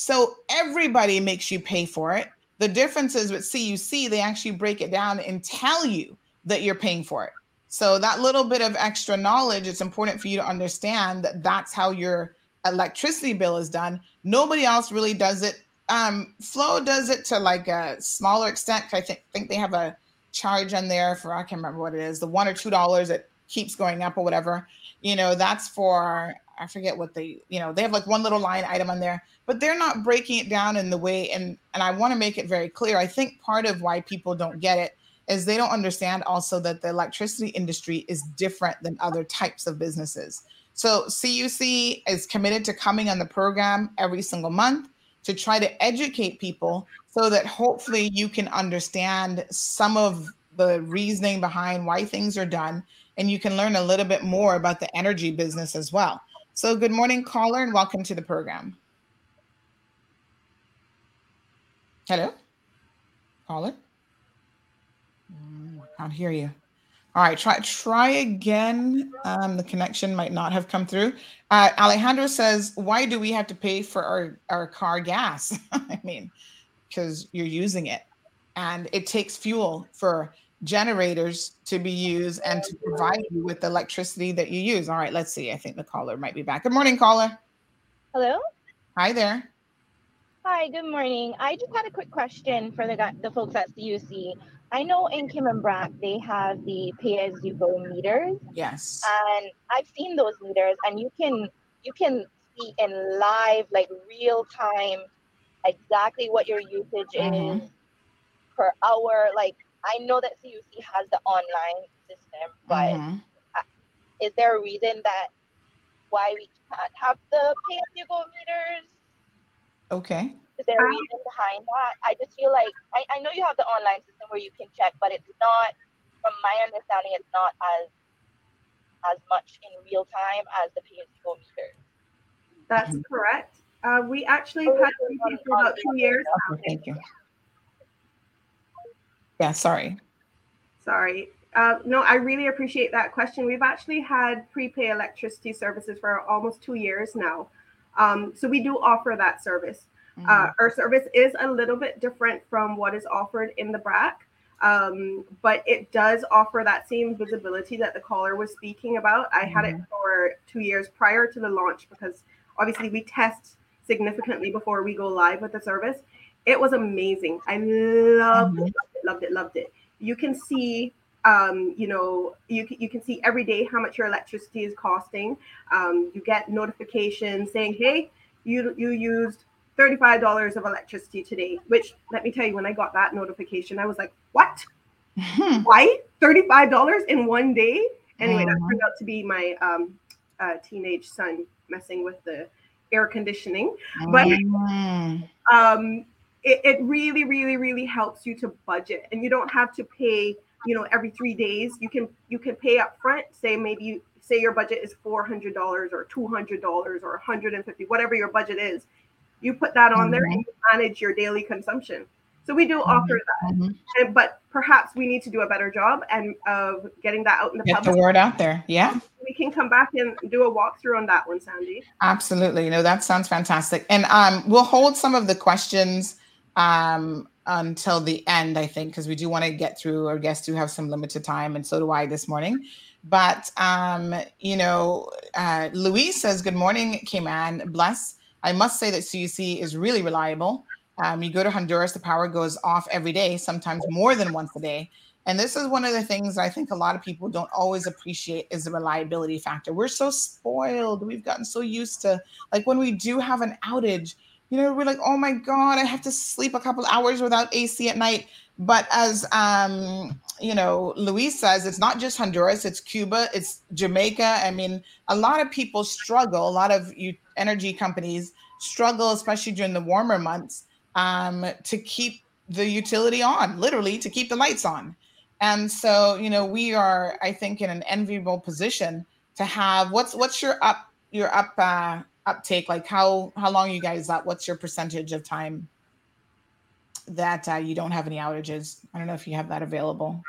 So everybody makes you pay for it. The difference is with CUC, they actually break it down and tell you that you're paying for it. So that little bit of extra knowledge, it's important for you to understand that that's how your electricity bill is done. Nobody else really does it. Um, Flow does it to like a smaller extent. I think think they have a charge on there for I can't remember what it is, the one or two dollars that keeps going up or whatever. You know, that's for I forget what they, you know, they have like one little line item on there, but they're not breaking it down in the way and and I want to make it very clear. I think part of why people don't get it is they don't understand also that the electricity industry is different than other types of businesses. So CUC is committed to coming on the program every single month to try to educate people so that hopefully you can understand some of the reasoning behind why things are done and you can learn a little bit more about the energy business as well. So good morning caller and welcome to the program. Hello? Caller? Mm, I can't hear you. All right, try try again. Um, the connection might not have come through. Uh, Alejandro says, "Why do we have to pay for our our car gas? I mean, because you're using it, and it takes fuel for generators to be used and to provide you with the electricity that you use. All right, let's see. I think the caller might be back. Good morning, caller. Hello. Hi there. Hi, good morning. I just had a quick question for the the folks at CUC. I know in Cayman Brac they have the pay as you go meters, Yes. and I've seen those meters, and you can you can see in live, like real time, exactly what your usage Mhm. is per hour. Like I know that CUC has the online system, but Mhm. is there a reason that why we can't have the pay as you go meters? Okay. Is there a reason behind that? I just feel like I, I know you have the online system where you can check, but it's not, from my understanding, it's not as as much in real time as the pay as you go meter. That's correct. Uh, we actually have had prepaid for about two years now. Thank you. Yeah. Sorry. Sorry. Uh, no, I really appreciate that question. We've actually had prepay electricity services for almost two years now. Um, so we do offer that service. Uh, our service is a little bit different from what is offered in the BRAC, um, but it does offer that same visibility that the caller was speaking about. I had it for two years prior to the launch because obviously we test significantly before we go live with the service. It was amazing. I loved it, loved it, loved it, loved it. You can see Um, you know, you can, you can see every day how much your electricity is costing. Um, you get notifications saying, "Hey, you you used thirty-five dollars of electricity today." Which let me tell you, when I got that notification, I was like, "What? Why thirty-five dollars in one day?" Anyway, that Mhm. turned out to be my um, uh, teenage son messing with the air conditioning, but Mm. um, it, it really, really, really helps you to budget, and you don't have to pay. You know, every three days, you can you can pay up front. Say maybe you say your budget is four hundred dollars or two hundred dollars or one hundred and fifty, whatever your budget is. You put that on there and mm-hmm. you manage your daily consumption. So we do mm-hmm. offer that, mm-hmm. and, but perhaps we need to do a better job and of getting that out in the Get the public. word out there. Yeah. We can come back and do a walkthrough on that one, Sandy. Absolutely. You know, that sounds fantastic. And um, we'll hold some of the questions um, until the end, I think, because we do want to get through our guests do have some limited time, and so do I this morning. But, um, you know, uh, Louise says, Good morning, Cayman. Bless. I must say that CUC is really reliable. Um, you go to Honduras, the power goes off every day, sometimes more than once a day. And this is one of the things I think a lot of people don't always appreciate is the reliability factor. We're so spoiled. We've gotten so used to like when we do have an outage, you know, we're like, oh my God, I have to sleep a couple hours without AC at night. But as um, you know, Luis says, it's not just Honduras, it's Cuba, it's Jamaica. I mean, a lot of people struggle, a lot of you energy companies struggle, especially during the warmer months, um, to keep the utility on, literally to keep the lights on. And so, you know, we are, I think, in an enviable position to have what's what's your up your up uh uptake like how how long you guys up what's your percentage of time that uh, you don't have any outages i don't know if you have that available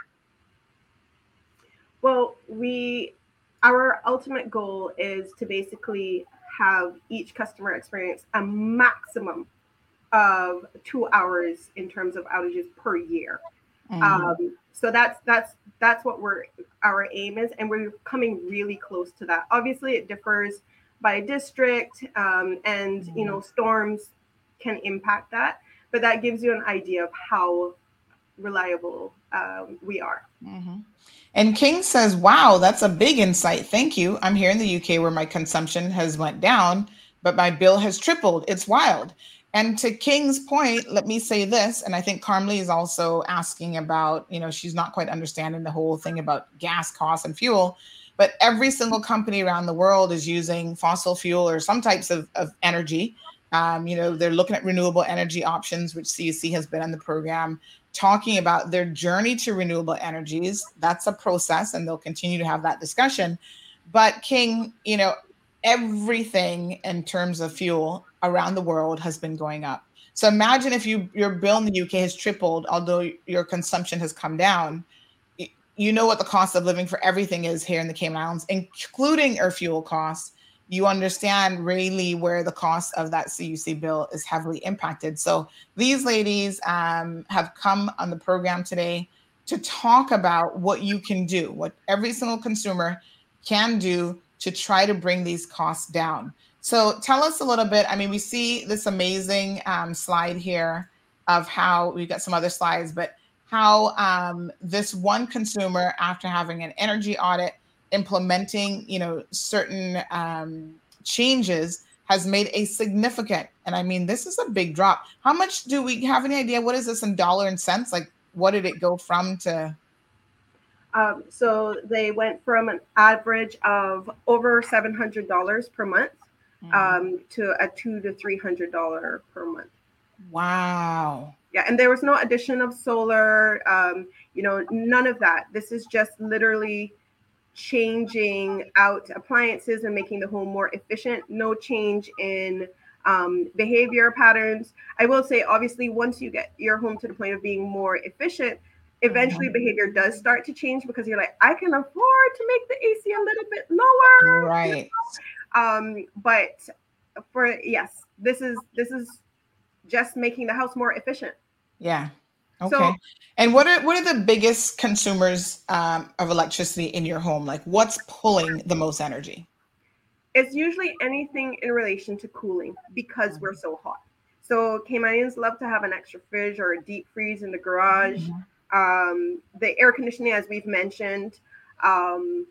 Well, we our ultimate goal is to basically have each customer experience a maximum of two hours in terms of outages per year. Mhm. Um, so that's that's that's what we're our aim is, and we're coming really close to that. Obviously, it differs by district, um, and you know storms can impact that, but that gives you an idea of how reliable um, we are. Mhm. and king says wow that's a big insight. Thank you. I'm here in the uk where my consumption has went down but my bill has tripled. It's wild. And to king's point let me say this and i think carmely is also asking about you know she's not quite understanding the whole thing about gas costs and fuel but every single company around the world is using fossil fuel or some types of, of energy um, you know they're looking at renewable energy options which cuc has been on the program talking about their journey to renewable energies. That's a process, and they'll continue to have that discussion. But, King, you know, everything in terms of fuel around the world has been going up. So imagine if you your bill in the UK has tripled, although your consumption has come down. You know what the cost of living for everything is here in the Cayman Islands, including our fuel costs. You understand really where the cost of that CUC bill is heavily impacted. So these ladies um, have come on the program today to talk about what you can do, what every single consumer can do to try to bring these costs down. So tell us a little bit. I mean, we see this amazing um, slide here of how we've got some other slides, but how um, this one consumer, after having an energy audit, implementing, you know, certain um, changes, has made a significant. And I mean, this is a big drop. How much do we have any idea? What is this in dollar and cents? Like, what did it go from to? Um, so they went from an average of over seven hundred dollars per month um, to a two to three hundred dollar per month. Wow. Yeah, and there was no addition of solar. Um, you know, none of that. This is just literally changing out appliances and making the home more efficient. No change in um, behavior patterns. I will say, obviously, once you get your home to the point of being more efficient, eventually behavior does start to change because you're like, I can afford to make the AC a little bit lower. Right. Um, but for yes, this is this is just making the house more efficient. Yeah. So- Okay. and what are what are the biggest consumers um, of electricity in your home? Like, what's pulling the most energy? It's usually anything in relation to cooling because we're so hot. So Caymanians love to have an extra fridge or a deep freeze in the garage. um, the air conditioning, as we've mentioned, um,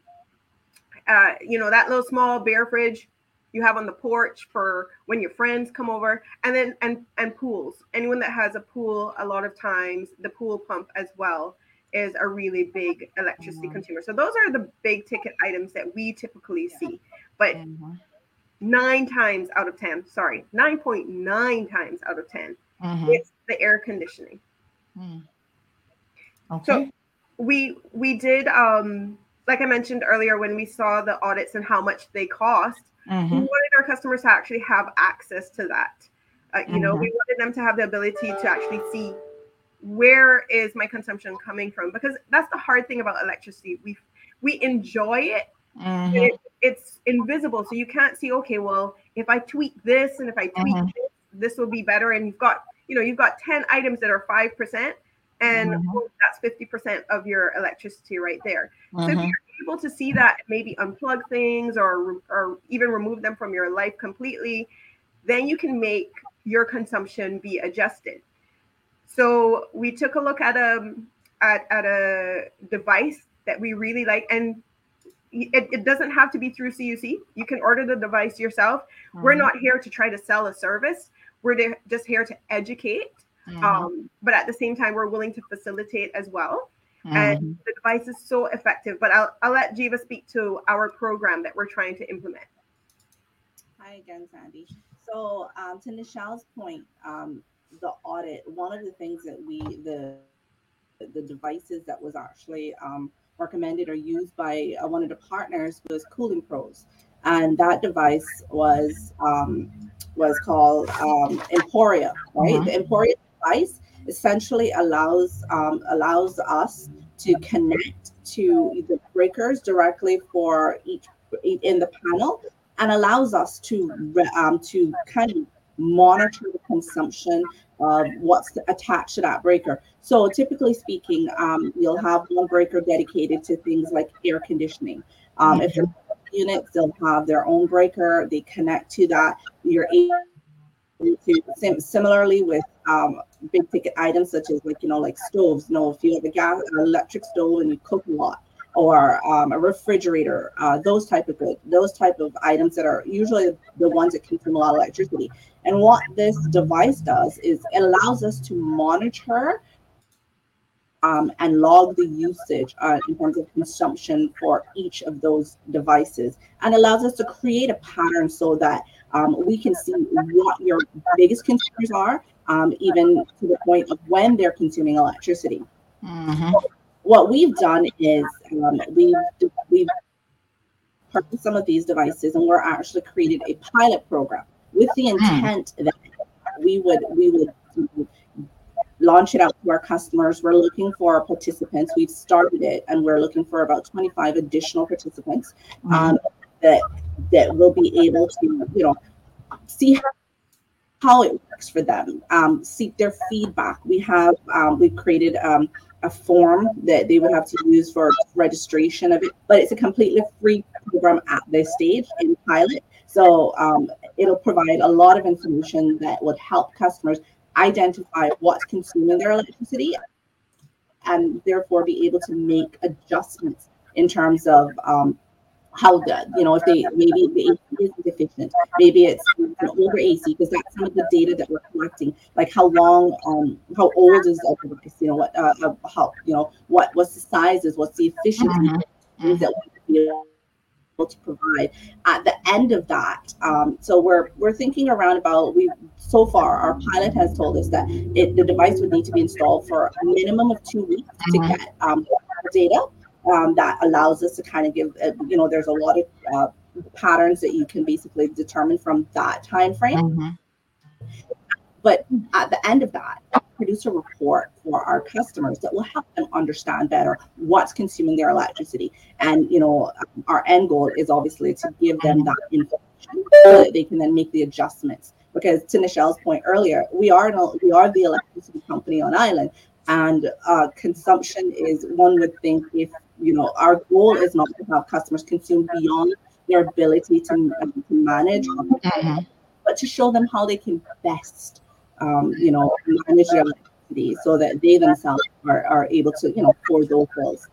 uh, you know, that little small bare fridge you have on the porch for when your friends come over, and then and and pools. Anyone that has a pool, a lot of times the pool pump as well is a really big electricity Mhm. consumer. So those are the big ticket items that we typically see. But Mhm. nine times out of 10, sorry, 9.9 times out of 10, Mhm. it's the air conditioning. Mm. So we we did um like I mentioned earlier when we saw the audits and how much they cost, we Mhm. wanted our customers to actually have access to that. Uh, you know, we wanted them to have the ability to actually see where is my consumption coming from because that's the hard thing about electricity. We we enjoy it, Mhm. it, it's invisible, so you can't see. Okay, well, if I tweak this and if I tweak Mhm. this, this will be better. And you've got you know you've got ten items that are five percent, and Mhm. that's fifty percent of your electricity right there. So if Mhm. you're able to see that, maybe unplug things or or even remove them from your life completely, then you can make your consumption be adjusted. So we took a look at a at, at a device that we really like, and it, it doesn't have to be through CUC. You can order the device yourself. We're Mhm. not here to try to sell a service. We're de- just here to educate. Mhm. Um, but at the same time, we're willing to facilitate as well. And Mhm. the device is so effective. But I'll, I'll let Jiva speak to our program that we're trying to implement. Hi again, Sandy. So um, to Nichelle's point, um, the audit, one of the things that we, the the devices that was actually um, recommended or used by uh, one of the partners was Cooling Pros, and that device was um, was called um, Emporia, right? Mhm. The Emporia device essentially allows um, allows us to connect to the breakers directly for each in the panel and allows us to um, to kind of monitor the consumption of what's attached to that breaker. So typically speaking, um, you'll have one breaker dedicated to things like air conditioning. Um, If they're units, they'll have their own breaker. They connect to that. You're able to sim- similarly with um, big ticket items such as like you know like stoves. You know, if you have a gas, an electric stove and you cook a lot, or um, a refrigerator, uh, those type of good, those type of items that are usually the ones that consume a lot of electricity. And what this device does is it allows us to monitor um, and log the usage uh, in terms of consumption for each of those devices and allows us to create a pattern so that um, we can see what your biggest consumers are, um, even to the point of when they're consuming electricity. Mhm. What we've done is um, we've we've purchased some of these devices and we're actually created a pilot program with the intent that we would we would launch it out to our customers. We're looking for participants. We've started it, and we're looking for about 25 additional participants um, that that will be able to, you know, see how, how it works for them, um, seek their feedback. We have um, we've created um, a form that they would have to use for registration of it, but it's a completely free program at this stage in pilot. So um, it'll provide a lot of information that would help customers identify what's consuming their electricity and therefore be able to make adjustments in terms of um, how the you know if they maybe the AC is deficient, maybe it's an older AC because that's some of the data that we're collecting, like how long, um, how old is the device, you know what, uh, uh, how you know what what's the sizes, what's the efficiency, things that we be able to provide. At the end of that. Um, so we're we're thinking around about we so far our pilot has told us that it, the device would need to be installed for a minimum of two weeks to get um, data um, that allows us to kind of give uh, you know there's a lot of uh, patterns that you can basically determine from that time frame but at the end of that produce a report for our customers that will help them understand better what's consuming their electricity. And you know our end goal is obviously to give them that information so that they can then make the adjustments. Because to Nichelle's point earlier we are an, we are the electricity company on island and uh, consumption is one would think if you know our goal is not to have customers consume beyond their ability to, um, to manage but to show them how they can best um, you know manage their electricity so that they themselves are, are able to, you know, afford those bills.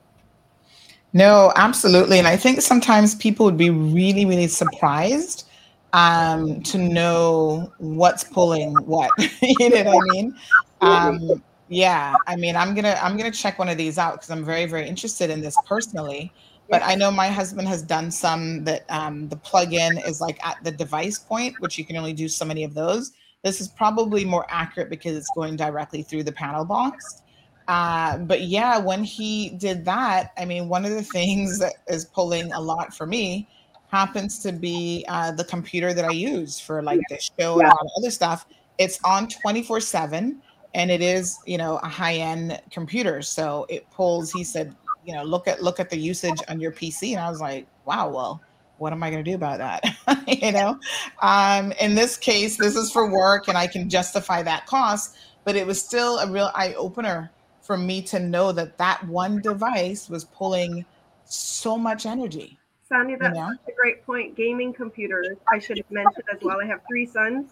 No, absolutely. And I think sometimes people would be really, really surprised um, to know what's pulling what. you know what I mean? Um, yeah, I mean, I'm gonna I'm gonna check one of these out because I'm very, very interested in this personally. But I know my husband has done some that um, the plug-in is like at the device point, which you can only do so many of those. This is probably more accurate because it's going directly through the panel box. Uh, but yeah, when he did that, I mean, one of the things that is pulling a lot for me happens to be uh, the computer that I use for like the show and all the other stuff. It's on 24 7 and it is, you know, a high end computer. So it pulls, he said, you know, look at look at the usage on your PC. And I was like, wow, well, what am I going to do about that? you know, um, in this case, this is for work and I can justify that cost, but it was still a real eye opener for me to know that that one device was pulling so much energy. Sonia, that's a great point. Gaming computers, I should have mentioned as well. I have three sons,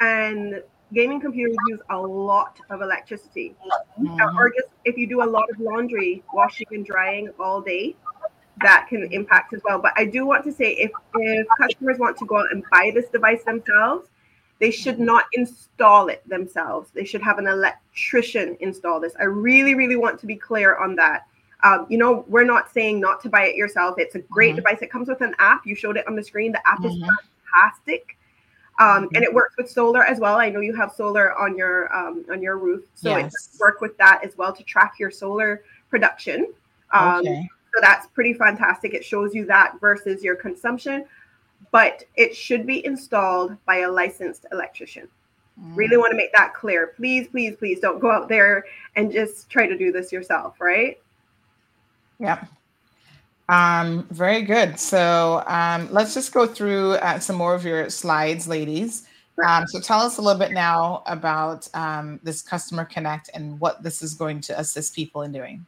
and gaming computers use a lot of electricity. Mm-hmm. Or just if you do a lot of laundry, washing and drying all day, that can impact as well. But I do want to say if, if customers want to go out and buy this device themselves, they should not install it themselves. They should have an electrician install this. I really, really want to be clear on that. Um, you know, we're not saying not to buy it yourself. It's a great Mhm. device. It comes with an app. You showed it on the screen. The app is Mhm. fantastic, um, and it works with solar as well. I know you have solar on your um, on your roof, so it Yes. does work with that as well to track your solar production. Um, Okay. So that's pretty fantastic. It shows you that versus your consumption, but it should be installed by a licensed electrician. Really Mm. want to make that clear. Please, please, please don't go out there and just try to do this yourself, right? Yep. Um, very good. So um, let's just go through uh, some more of your slides, ladies. Um, so tell us a little bit now about um, this Customer Connect and what this is going to assist people in doing.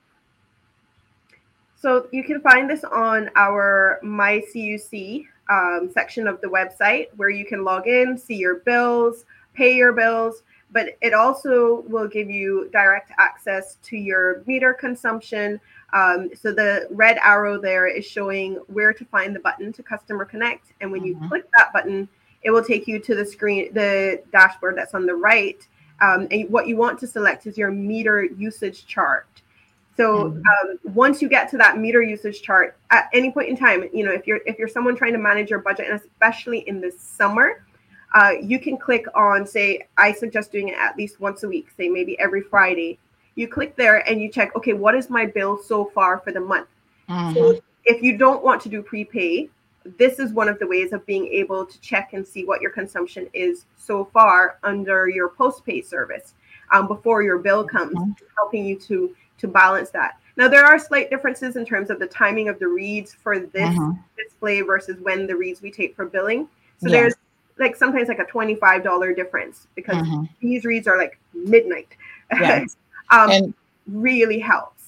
So you can find this on our My CUC um, section of the website where you can log in, see your bills, pay your bills, but it also will give you direct access to your meter consumption. Um, so the red arrow there is showing where to find the button to Customer Connect. And when you click that button, it will take you to the screen, the dashboard that's on the right. Um, and what you want to select is your meter usage chart. So um, once you get to that meter usage chart, at any point in time, you know, if you're if you're someone trying to manage your budget, and especially in the summer, uh, you can click on, say, I suggest doing it at least once a week, say maybe every Friday. You click there and you check, okay, what is my bill so far for the month? So if you don't want to do prepay, this is one of the ways of being able to check and see what your consumption is so far under your postpay service um, before your bill comes, helping you to to balance that. Now there are slight differences in terms of the timing of the reads for this Mhm. display versus when the reads we take for billing. So Yeah. there's like sometimes like a twenty-five dollar difference because Mhm. these reads are like midnight. Yes. um, And- really helps.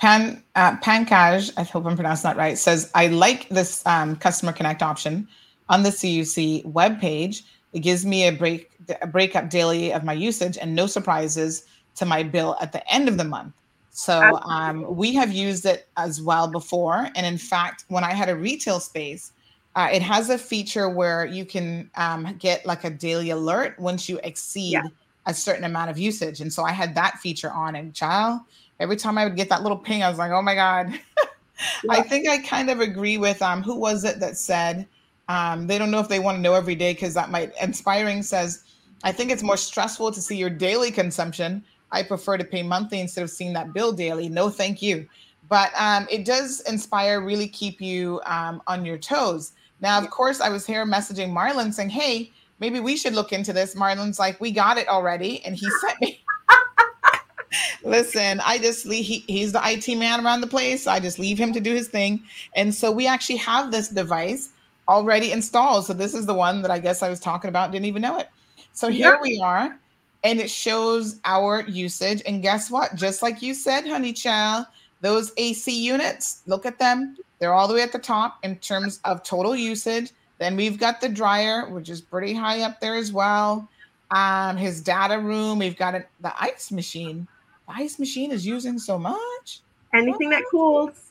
Pan uh, Pankaj, I hope I'm pronouncing that right, says I like this um, customer connect option on the CUC webpage. It gives me a break a breakup daily of my usage and no surprises to my bill at the end of the month. So um, we have used it as well before, and in fact, when I had a retail space, uh, it has a feature where you can um, get like a daily alert once you exceed a certain amount of usage. And so I had that feature on, and child, every time I would get that little ping, I was like, oh my God. I think I kind of agree with um who was it that said um they don't know if they want to know every day because that might inspiring says I think it's more stressful to see your daily consumption. I prefer to pay monthly instead of seeing that bill daily. No, thank you. But um, it does inspire, really keep you um, on your toes. Now, of course, I was here messaging Marlon saying, hey, maybe we should look into this. Marlon's like, we got it already. And he sent me. Listen, I just leave, he, he's the IT man around the place. I just leave him to do his thing. And so we actually have this device already installed. So this is the one that I guess I was talking about, didn't even know it. So here Yeah. we are, and it shows our usage. And guess what? Just like you said, honey child, those AC units, look at them. They're all the way at the top in terms of total usage. Then we've got the dryer, which is pretty high up there as well. Um, his data room. We've got a, the ice machine. The ice machine is using so much. Anything that cools.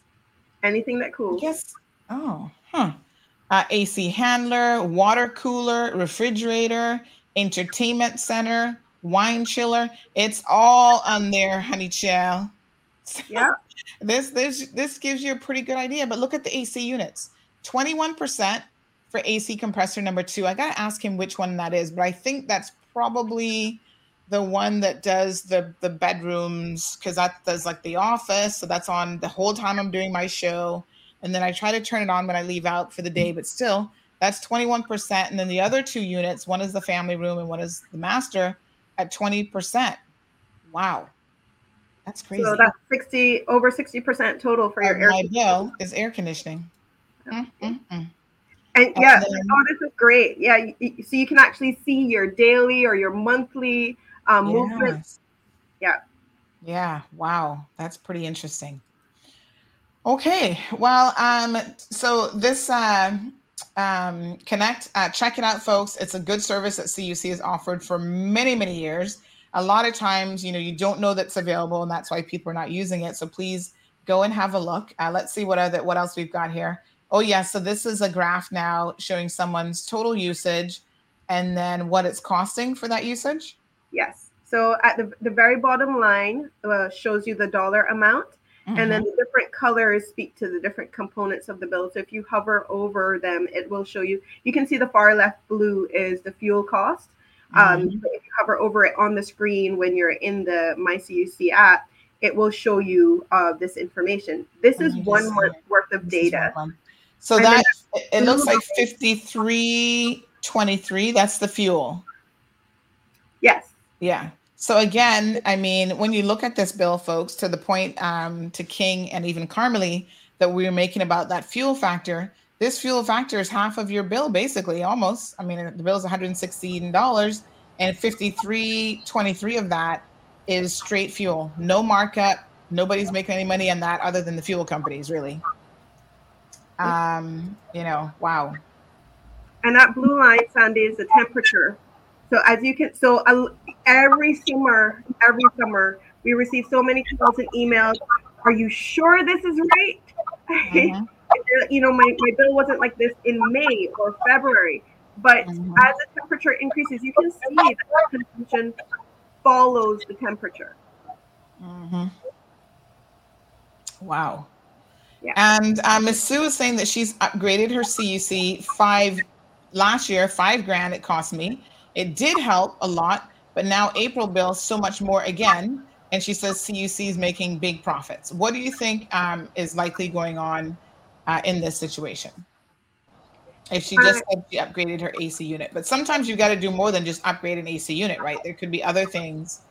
Anything that cools. Yes. Oh, huh. Uh, AC handler, water cooler, refrigerator, entertainment center, wine chiller. It's all on there, honey child. Yeah. this this this gives you a pretty good idea. But look at the AC units. 21% for AC compressor number two. I gotta ask him which one that is, but I think that's probably the one that does the the bedrooms because that does like the office. So that's on the whole time I'm doing my show. And then I try to turn it on when I leave out for the day, but still that's 21%. And then the other two units, one is the family room and one is the master at 20%. Wow. That's crazy. So that's 60 over 60% total for your air. my bill is air conditioning. Mm, mm, mm. And yeah, And then- oh, this is great. Yeah, so you can actually see your daily or your monthly um, movements. Yeah. Yeah, wow, that's pretty interesting. Okay, well, um, so this uh, um, Connect, uh, check it out, folks. It's a good service that CUC has offered for many, many years. A lot of times, you know, you don't know that's available, and that's why people are not using it. So please go and have a look. Uh, let's see what other what else we've got here. Oh yeah, so this is a graph now showing someone's total usage, and then what it's costing for that usage. Yes. So at the, the very bottom line uh, shows you the dollar amount, and then the different colors speak to the different components of the bill. So if you hover over them, it will show you. You can see the far left blue is the fuel cost. Um, Mhm. but if you hover over it on the screen when you're in the MyCUC app, it will show you uh, this information. This Let is one month worth of This data. So then that it- it looks like 5323. That's the fuel. Yes. Yeah. So again, I mean, when you look at this bill, folks, to the point um, to King and even Carmely that we were making about that fuel factor, this fuel factor is half of your bill, basically, almost. I mean, the bill is $116, and 5323 of that is straight fuel, no markup. Nobody's making any money on that other than the fuel companies, really. Um, you know, wow. and that blue line sandy is the temperature so as you can so uh, every summer every summer we receive so many calls and emails are you sure this is right Mhm. you know my, my bill wasn't like this in may or february but Mhm. as the temperature increases you can see that the consumption follows the temperature hmm Wow. Yeah. And uh, Miss Sue is saying that she's upgraded her CUC five last year, five grand it cost me. It did help a lot, but now April bill so much more again. And she says CUC is making big profits. What do you think um, is likely going on uh, in this situation? If she just said she upgraded her AC unit, but sometimes you've got to do more than just upgrade an AC unit, right? There could be other things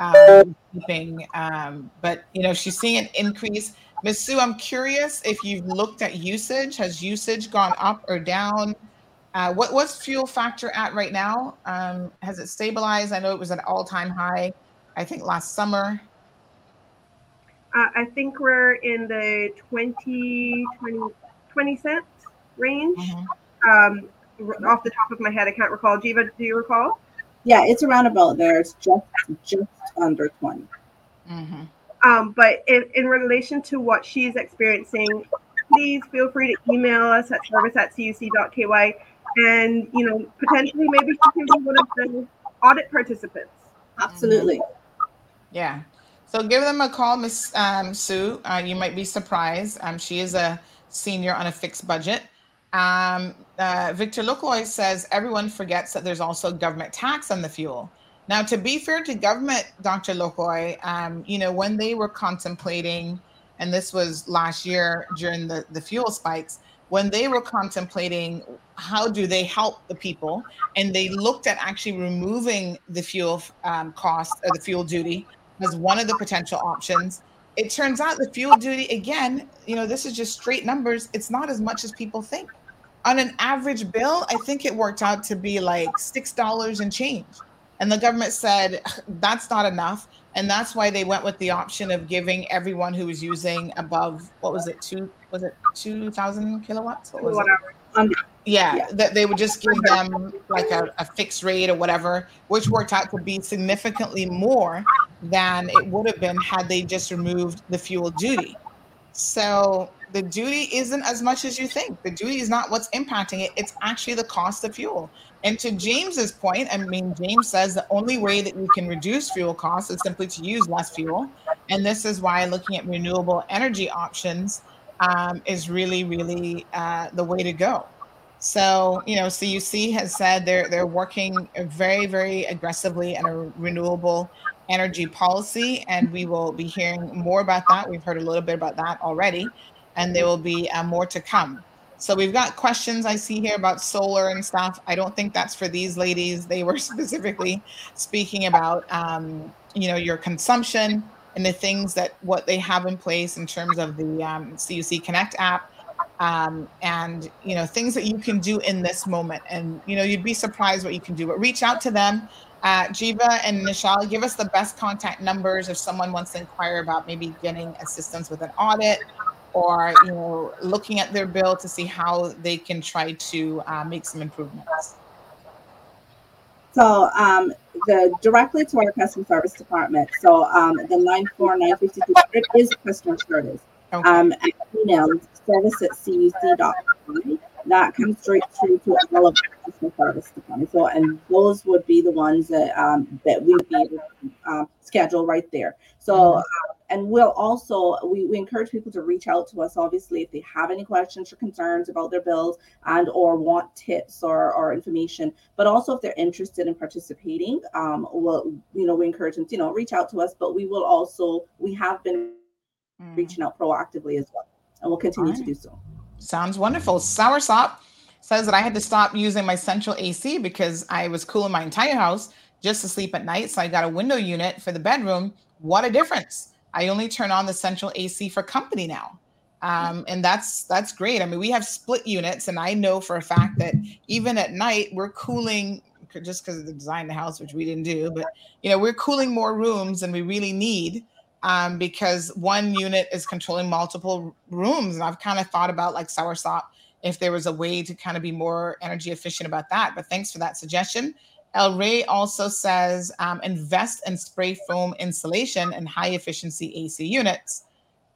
um, keeping, um, but you know, she's seeing an increase. Miss Sue, I'm curious if you've looked at usage. Has usage gone up or down? Uh, what what's fuel factor at right now? Um, has it stabilized? I know it was at all time high. I think last summer. uh, i think we're in the 20 20, 20 cents range um, off the top of my head i can't recall jiva do you recall Yeah, it's around about there. It's just just under 20. Mm-hmm. Um, but in, in relation to what she's experiencing, please feel free to email us at service at cuc.ky and, you know, potentially maybe she can be one of the audit participants. Absolutely. Yeah. So give them a call, Miss um, Sue. Uh, you might be surprised. Um, she is a senior on a fixed budget. Um, uh, Victor Locoy says everyone forgets that there's also government tax on the fuel. Now, to be fair to government, Dr. Locoy, um, you know, when they were contemplating, and this was last year during the, the fuel spikes, when they were contemplating how do they help the people, and they looked at actually removing the fuel um, cost or the fuel duty as one of the potential options. It turns out the fuel duty, again, you know, this is just straight numbers. It's not as much as people think. On an average bill, I think it worked out to be like $6 and change. And the government said that's not enough. And that's why they went with the option of giving everyone who was using above, what was it, two, was it 2,000 kilowatts? What was? Whatever. Um, Yeah, that they would just give them like a, a fixed rate or whatever, which worked out to be significantly more than it would have been had they just removed the fuel duty. So the duty isn't as much as you think. The duty is not what's impacting it, it's actually the cost of fuel. And to James's point, I mean, James says the only way that you can reduce fuel costs is simply to use less fuel. And this is why looking at renewable energy options um, is really, really uh, the way to go. So, you know, CUC has said they're they're working very, very aggressively on a renewable energy policy, and we will be hearing more about that. We've heard a little bit about that already, and there will be uh, more to come. So we've got questions I see here about solar and stuff. I don't think that's for these ladies. They were specifically speaking about, um, you know, your consumption and the things that what they have in place in terms of the um, CUC Connect app um, and you know things that you can do in this moment and you know you'd be surprised what you can do but reach out to them uh, jiva and Nichelle give us the best contact numbers if someone wants to inquire about maybe getting assistance with an audit or you know looking at their bill to see how they can try to uh, make some improvements so um, the directly to our customer service department. So um, the 94952 is customer service. Okay. Um, and email service at cuc.com. That comes straight through to all of the customer service department. So, and those would be the ones that um, that we'd be able to uh, schedule right there. So, uh, and we'll also we, we encourage people to reach out to us obviously if they have any questions or concerns about their bills and or want tips or, or information but also if they're interested in participating um well you know we encourage them to you know reach out to us but we will also we have been mm. reaching out proactively as well and we'll continue right. to do so sounds wonderful soursop says that i had to stop using my central ac because i was cooling my entire house just to sleep at night so i got a window unit for the bedroom what a difference I only turn on the central AC for company now. Um, and that's that's great. I mean, we have split units, and I know for a fact that even at night we're cooling just because of the design of the house, which we didn't do, but you know, we're cooling more rooms than we really need um, because one unit is controlling multiple rooms. And I've kind of thought about like soursop if there was a way to kind of be more energy efficient about that. But thanks for that suggestion. El Rey also says um, invest in spray foam insulation and high efficiency AC units.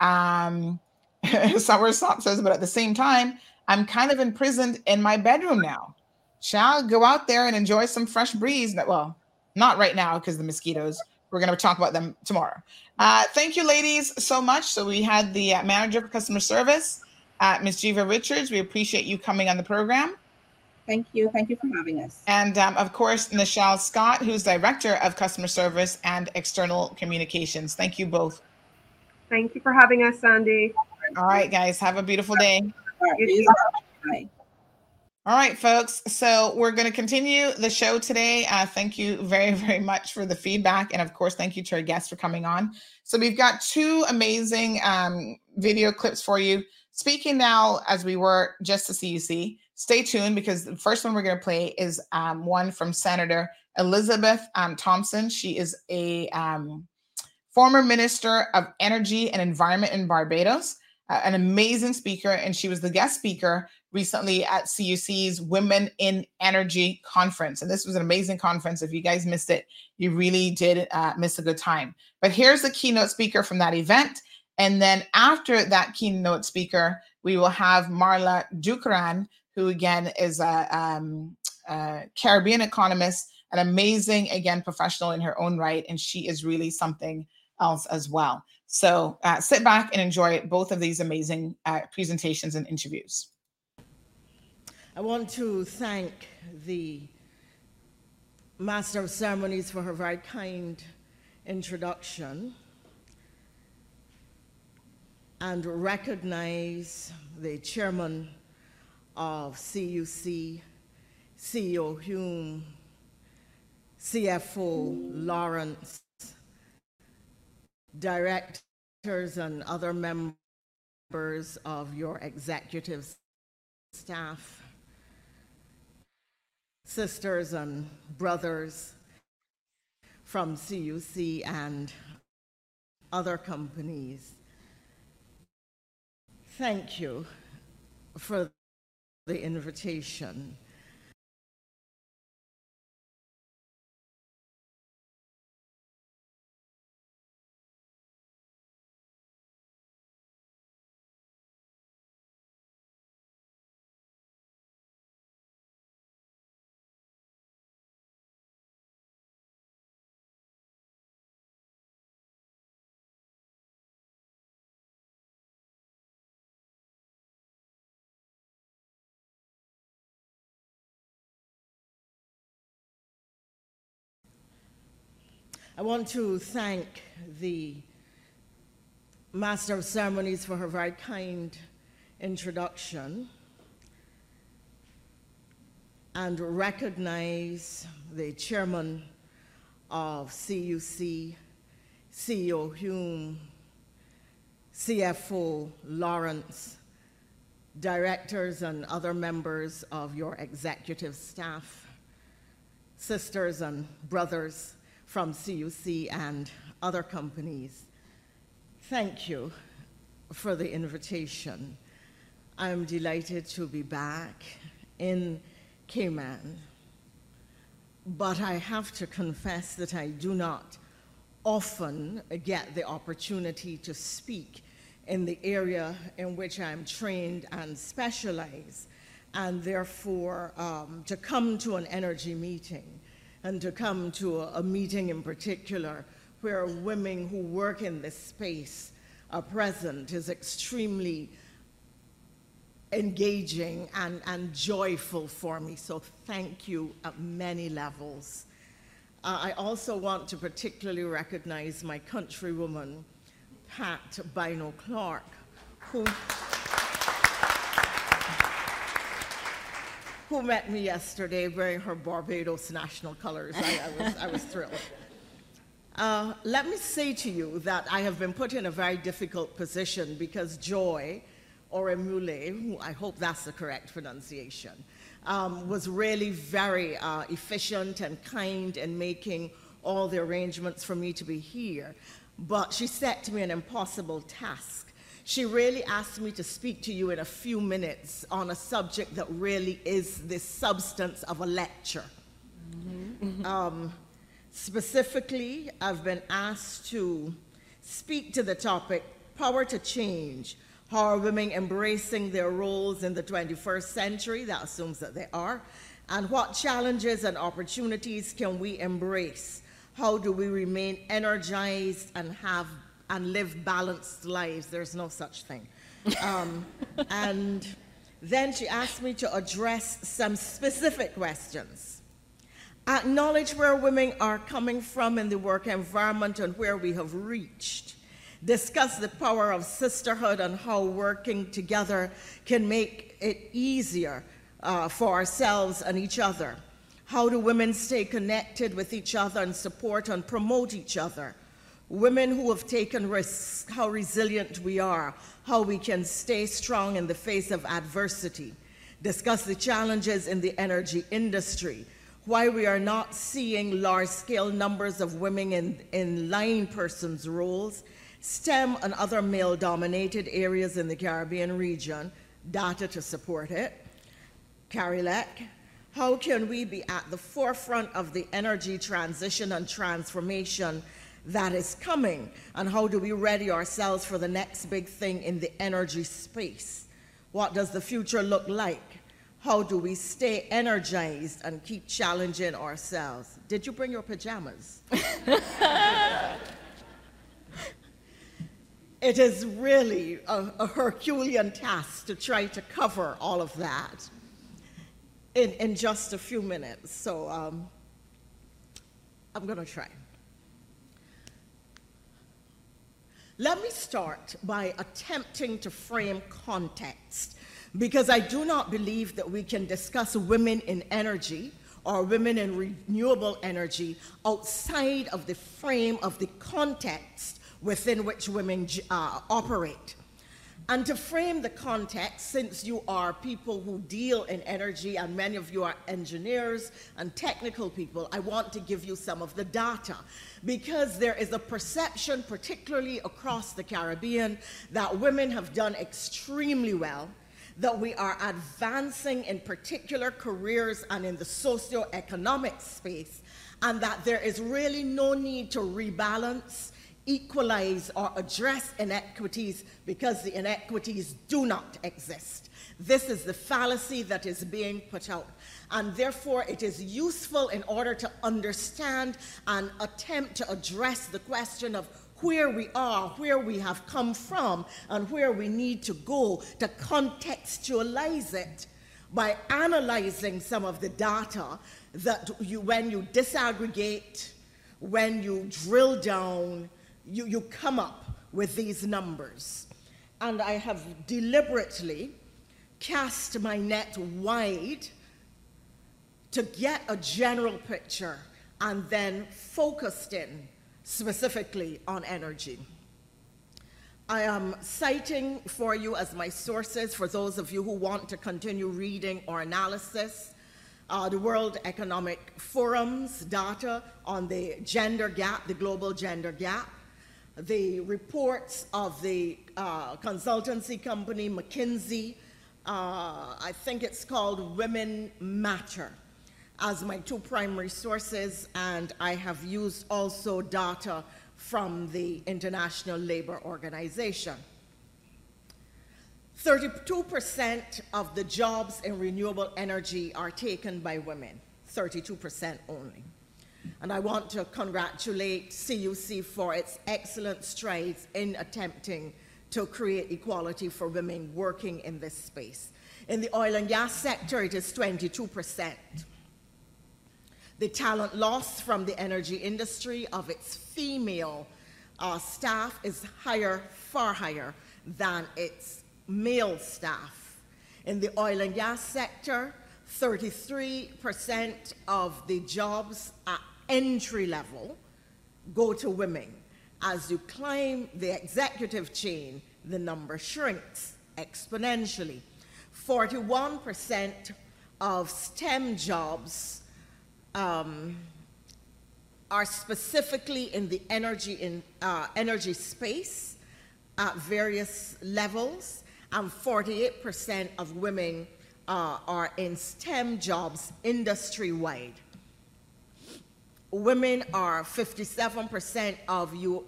Um, Soursop says, but at the same time, I'm kind of imprisoned in my bedroom now. Shall go out there and enjoy some fresh breeze. Well, not right now because the mosquitoes. We're going to talk about them tomorrow. Uh, thank you, ladies, so much. So we had the uh, manager for customer service, uh, Ms. Jiva Richards. We appreciate you coming on the program. Thank you. Thank you for having us. And um, of course, Nichelle Scott, who's Director of Customer Service and External Communications. Thank you both. Thank you for having us, Sandy. All right, guys. Have a beautiful day. Bye. All right, folks. So we're going to continue the show today. Uh, thank you very, very much for the feedback. And of course, thank you to our guests for coming on. So we've got two amazing um, video clips for you. Speaking now, as we were just to see you see, stay tuned because the first one we're going to play is um, one from Senator Elizabeth um, Thompson. She is a um, former Minister of Energy and Environment in Barbados, uh, an amazing speaker, and she was the guest speaker recently at CUC's Women in Energy conference. And this was an amazing conference. If you guys missed it, you really did uh, miss a good time. But here's the keynote speaker from that event. And then after that keynote speaker, we will have Marla Dukharan, who again is a, um, a Caribbean economist, an amazing, again, professional in her own right. And she is really something else as well. So uh, sit back and enjoy both of these amazing uh, presentations and interviews. I want to thank the Master of Ceremonies for her very kind introduction and recognize the chairman of CUC, CEO Hew, CFO Lawrence, directors and other members of your executive staff, sisters and brothers from CUC and other companies. Thank you for the invitation. I want to thank the Master of Ceremonies for her very kind introduction and recognize the chairman of CUC, CEO Hew, CFO Lawrence, directors and other members of your executive staff, sisters and brothers from CUC and other companies. Thank you for the invitation. I'm delighted to be back in Cayman, but I have to confess that I do not often get the opportunity to speak in the area in which I'm trained and specialize, and therefore um, to come to an energy meeting and to come to a, a meeting in particular where women who work in this space are present is extremely engaging and, and joyful for me. So thank you at many levels. Uh, I also want to particularly recognize my countrywoman, Pat Bino Clark, who who met me yesterday wearing her Barbados national colors. I, I, was, I was thrilled. Uh, let me say to you that I have been put in a very difficult position because Joy, or Emule, who I hope that's the correct pronunciation, um, was really very uh, efficient and kind in making all the arrangements for me to be here. But she set me an impossible task she really asked me to speak to you in a few minutes on a subject that really is the substance of a lecture. Mm-hmm. Um, specifically, I've been asked to speak to the topic Power to Change How are women embracing their roles in the 21st century? That assumes that they are. And what challenges and opportunities can we embrace? How do we remain energized and have and live balanced lives. There's no such thing. Um, and then she asked me to address some specific questions. Acknowledge where women are coming from in the work environment and where we have reached. Discuss the power of sisterhood and how working together can make it easier uh, for ourselves and each other. How do women stay connected with each other and support and promote each other? Women who have taken risks, how resilient we are, how we can stay strong in the face of adversity, discuss the challenges in the energy industry, why we are not seeing large scale numbers of women in, in line persons roles, STEM and other male dominated areas in the Caribbean region, data to support it. CARILEC, how can we be at the forefront of the energy transition and transformation that is coming and how do we ready ourselves for the next big thing in the energy space? What does the future look like? How do we stay energized and keep challenging ourselves? Did you bring your pajamas? it is really a, a, Herculean task to try to cover all of that in, in just a few minutes. So um, I'm going to try. Let me start by attempting to frame context because I do not believe that we can discuss women in energy or women in renewable energy outside of the frame of the context within which women uh, operate. And to frame the context, since you are people who deal in energy and many of you are engineers and technical people, I want to give you some of the data. Because there is a perception, particularly across the Caribbean, that women have done extremely well, that we are advancing in particular careers and in the socio-economic space, and that there is really no need to rebalance, equalize, or address inequities because the inequities do not exist. This is the fallacy that is being put out. And therefore, it is useful in order to understand and attempt to address the question of where we are, where we have come from, and where we need to go to contextualize it by analyzing some of the data that you, when you disaggregate, when you drill down, you, you come up with these numbers. And I have deliberately cast my net wide to get a general picture and then focused in specifically on energy. I am citing for you as my sources for those of you who want to continue reading or analysis uh, the World Economic Forum's data on the gender gap, the global gender gap, the reports of the uh, consultancy company McKinsey, uh, I think it's called Women Matter as my two primary sources, and I have used also data from the International Labour Organization. 32% of the jobs in renewable energy are taken by women, 32% only. And I want to congratulate CUC for its excellent strides in attempting to create equality for women working in this space. In the oil and gas sector, it is 22%. The talent loss from the energy industry of its female uh, staff is higher, far higher than its male staff. In the oil and gas sector, 33% of the jobs at entry level go to women. As you climb the executive chain, the number shrinks exponentially. 41% of STEM jobs um, are specifically in the energy, in, uh, energy space at various levels, and 48% of women uh, are in STEM jobs industry wide. Women are 57% of U-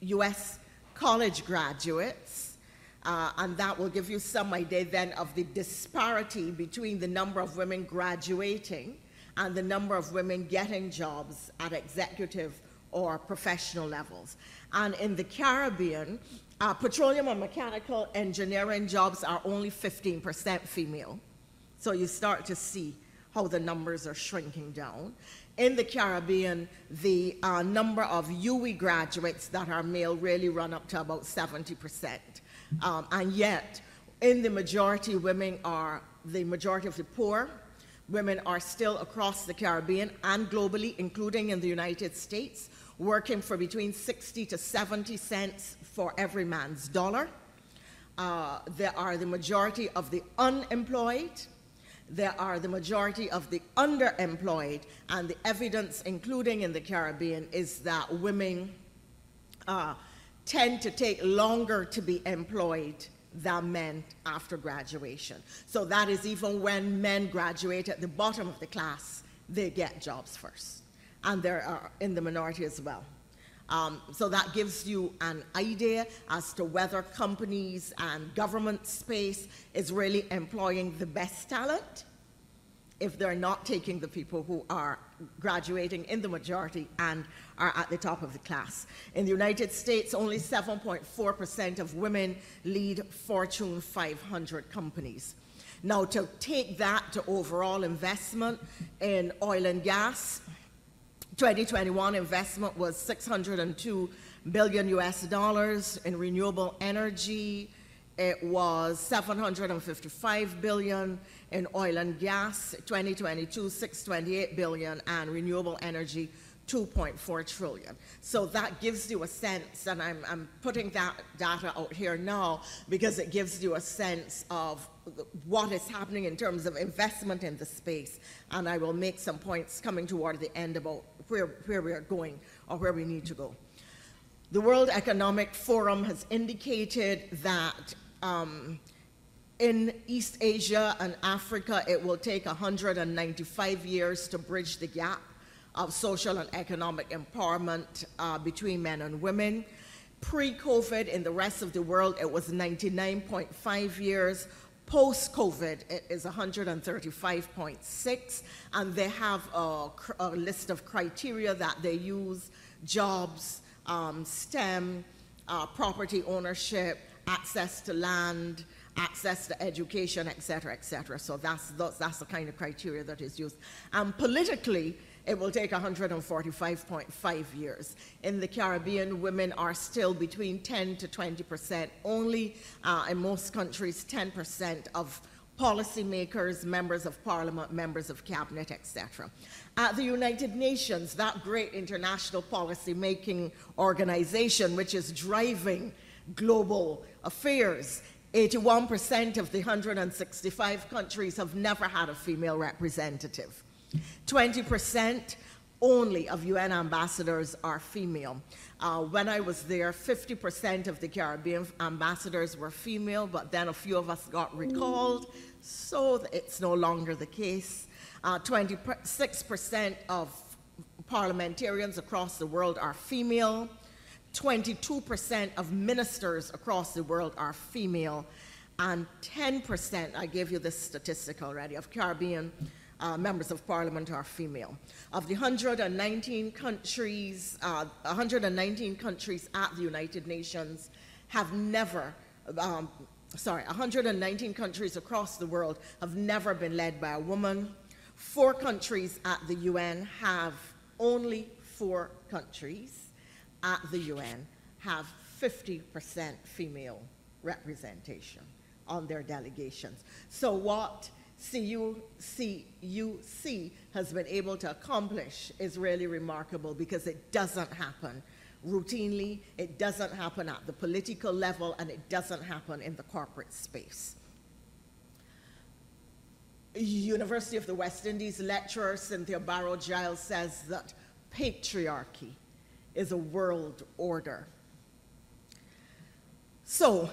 US college graduates, uh, and that will give you some idea then of the disparity between the number of women graduating and the number of women getting jobs at executive or professional levels. And in the Caribbean, uh, petroleum and mechanical engineering jobs are only 15% female. So you start to see how the numbers are shrinking down. In the Caribbean, the uh, number of UWI graduates that are male really run up to about 70%. Um, and yet, in the majority, women are the majority of the poor Women are still across the Caribbean and globally, including in the United States, working for between 60 to 70 cents for every man's dollar. Uh, there are the majority of the unemployed. There are the majority of the underemployed. And the evidence, including in the Caribbean, is that women uh, tend to take longer to be employed than men after graduation. So that is even when men graduate at the bottom of the class, they get jobs first. And they are in the minority as well. Um, so that gives you an idea as to whether companies and government space is really employing the best talent if they're not taking the people who are graduating in the majority and are at the top of the class. In the United States, only 7.4% of women lead Fortune 500 companies. Now, to take that to overall investment in oil and gas, 2021 investment was 602 billion US dollars in renewable energy. It was 755 billion in oil and gas, 2022 628 billion and renewable energy 2.4 trillion. So that gives you a sense, and I'm, I'm putting that data out here now because it gives you a sense of what is happening in terms of investment in the space. And I will make some points coming toward the end about where, where we are going or where we need to go. The World Economic Forum has indicated that um, In East Asia and Africa, it will take 195 years to bridge the gap of social and economic empowerment uh, between men and women. Pre COVID, in the rest of the world, it was 99.5 years. Post COVID, it is 135.6, and they have a, a, list of criteria that they use jobs, um, STEM, uh, property ownership, access to land, access to education, etc., etc. So that's, that's, that's the kind of criteria that is used. And politically, it will take 145.5 years. In the Caribbean, women are still between 10 to 20 percent only. Uh, in most countries, 10 percent of policymakers, members of parliament, members of cabinet, etc. At the United Nations, that great international policy making organization which is driving global affairs, 81% of the 165 countries have never had a female representative. 20% only of UN ambassadors are female. Uh, when I was there, 50% of the Caribbean ambassadors were female, but then a few of us got recalled, so it's no longer the case. Uh, 26% of parliamentarians across the world are female. 22% of ministers across the world are female. And 10%, I gave you this statistic already, of Caribbean uh, members of parliament are female. Of the 119 countries, uh, 119 countries at the United Nations have never, um, sorry, 119 countries across the world have never been led by a woman. Four countries at the UN have only four countries at the UN have 50% female representation on their delegations. So what CUC has been able to accomplish is really remarkable because it doesn't happen routinely, it doesn't happen at the political level, and it doesn't happen in the corporate space. University of the West Indies lecturer Cynthia Barrow Giles says that patriarchy is a world order. So,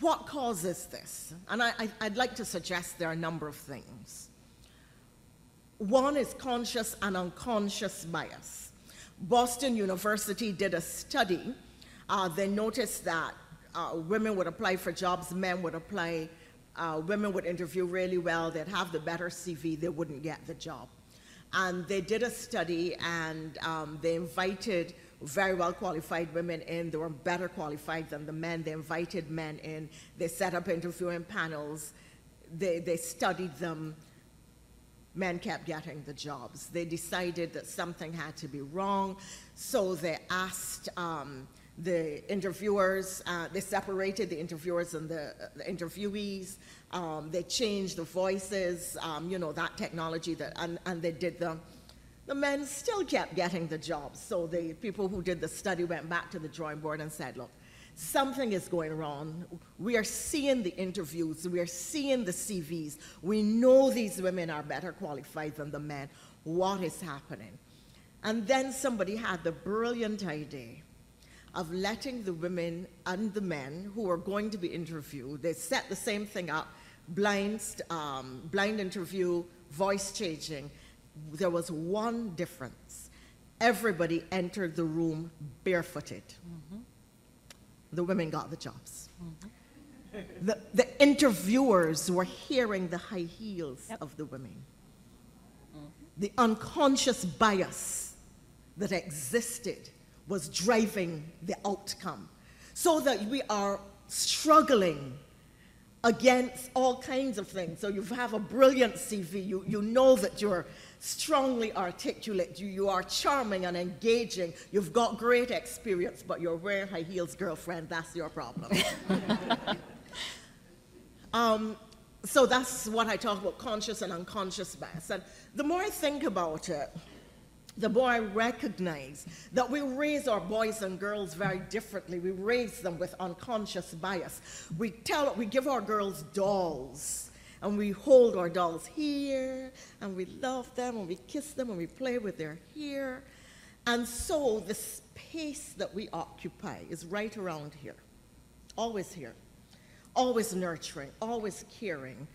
what causes this? And I, would like to suggest there are a number of things. One is conscious and unconscious bias. Boston University did a study. Uh, they noticed that uh, women would apply for jobs, men would apply, uh, women would interview really well, they'd have the better CV, they wouldn't get the job. And they did a study and um, they invited very well qualified women in. They were better qualified than the men. They invited men in. They set up interviewing panels. They, they studied them. Men kept getting the jobs. They decided that something had to be wrong, so they asked um, the interviewers, uh, they separated the interviewers and the, the interviewees. Um, they changed the voices, um, you know, that technology, that, and, and they did the the men still kept getting the jobs. So the people who did the study went back to the drawing board and said, look, something is going wrong. We are seeing the interviews, we are seeing the CVs. We know these women are better qualified than the men. What is happening? And then somebody had the brilliant idea of letting the women and the men who are going to be interviewed, they set the same thing up, blind, um, blind interview, voice changing, there was one difference. Everybody entered the room barefooted. Mm-hmm. The women got the jobs. Mm-hmm. The, the interviewers were hearing the high heels yep. of the women. Mm-hmm. The unconscious bias that existed was driving the outcome. So that we are struggling against all kinds of things. So you have a brilliant CV, you, you know that you're strongly articulate. You, you are charming and engaging. You've got great experience, but you're wearing high heels, girlfriend. That's your problem. um, so that's what I talk about conscious and unconscious bias. And the more I think about it, the more I recognize that we raise our boys and girls very differently. We raise them with unconscious bias. We tell, we give our girls dolls and we hold our dolls here, and we love them, and we kiss them, and we play with their hair. And so the space that we occupy is right around here. always here, always nurturing, always caring,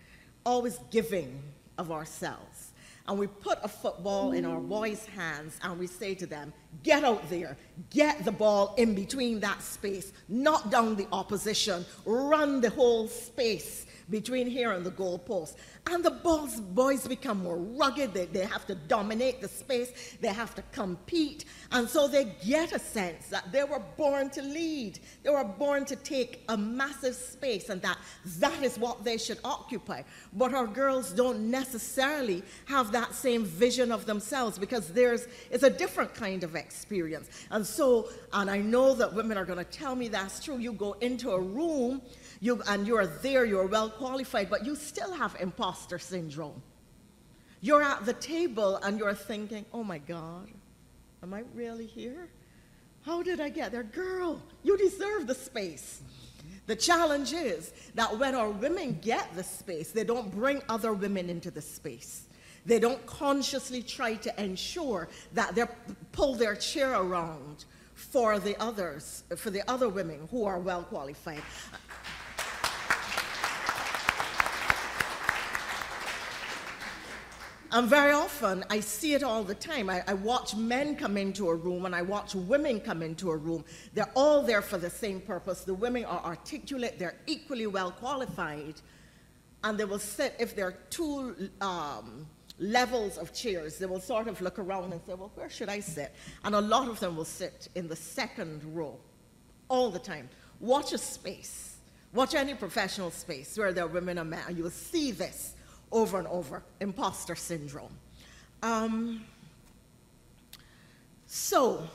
always giving of ourselves. And we put a football in our boys' hands and we say to them, get out there, get the ball in between that space, knock down the opposition, run the whole space between here and the goalpost. And the balls, boys become more rugged. They, they have to dominate the space. They have to compete. And so they get a sense that they were born to lead. They were born to take a massive space and that that is what they should occupy. But our girls don't necessarily have that same vision of themselves because there's it's a different kind of experience. And so, and I know that women are going to tell me that's true. You go into a room you, and you're there, you're well qualified, but you still have imposter syndrome. You're at the table and you're thinking, oh my God, am I really here? How did I get there? Girl, you deserve the space. The challenge is that when our women get the space, they don't bring other women into the space. They don't consciously try to ensure that they pull their chair around for the others, for the other women who are well qualified. And very often, I see it all the time. I, I, watch men come into a room and I watch women come into a room. They're all there for the same purpose. The women are articulate, they're equally well qualified, and they will sit, if there are two um, levels of chairs, they will sort of look around and say, Well, where should I sit? And a lot of them will sit in the second row all the time. Watch a space, watch any professional space where there are women and men, and you will see this over and over imposter syndrome. Um, so,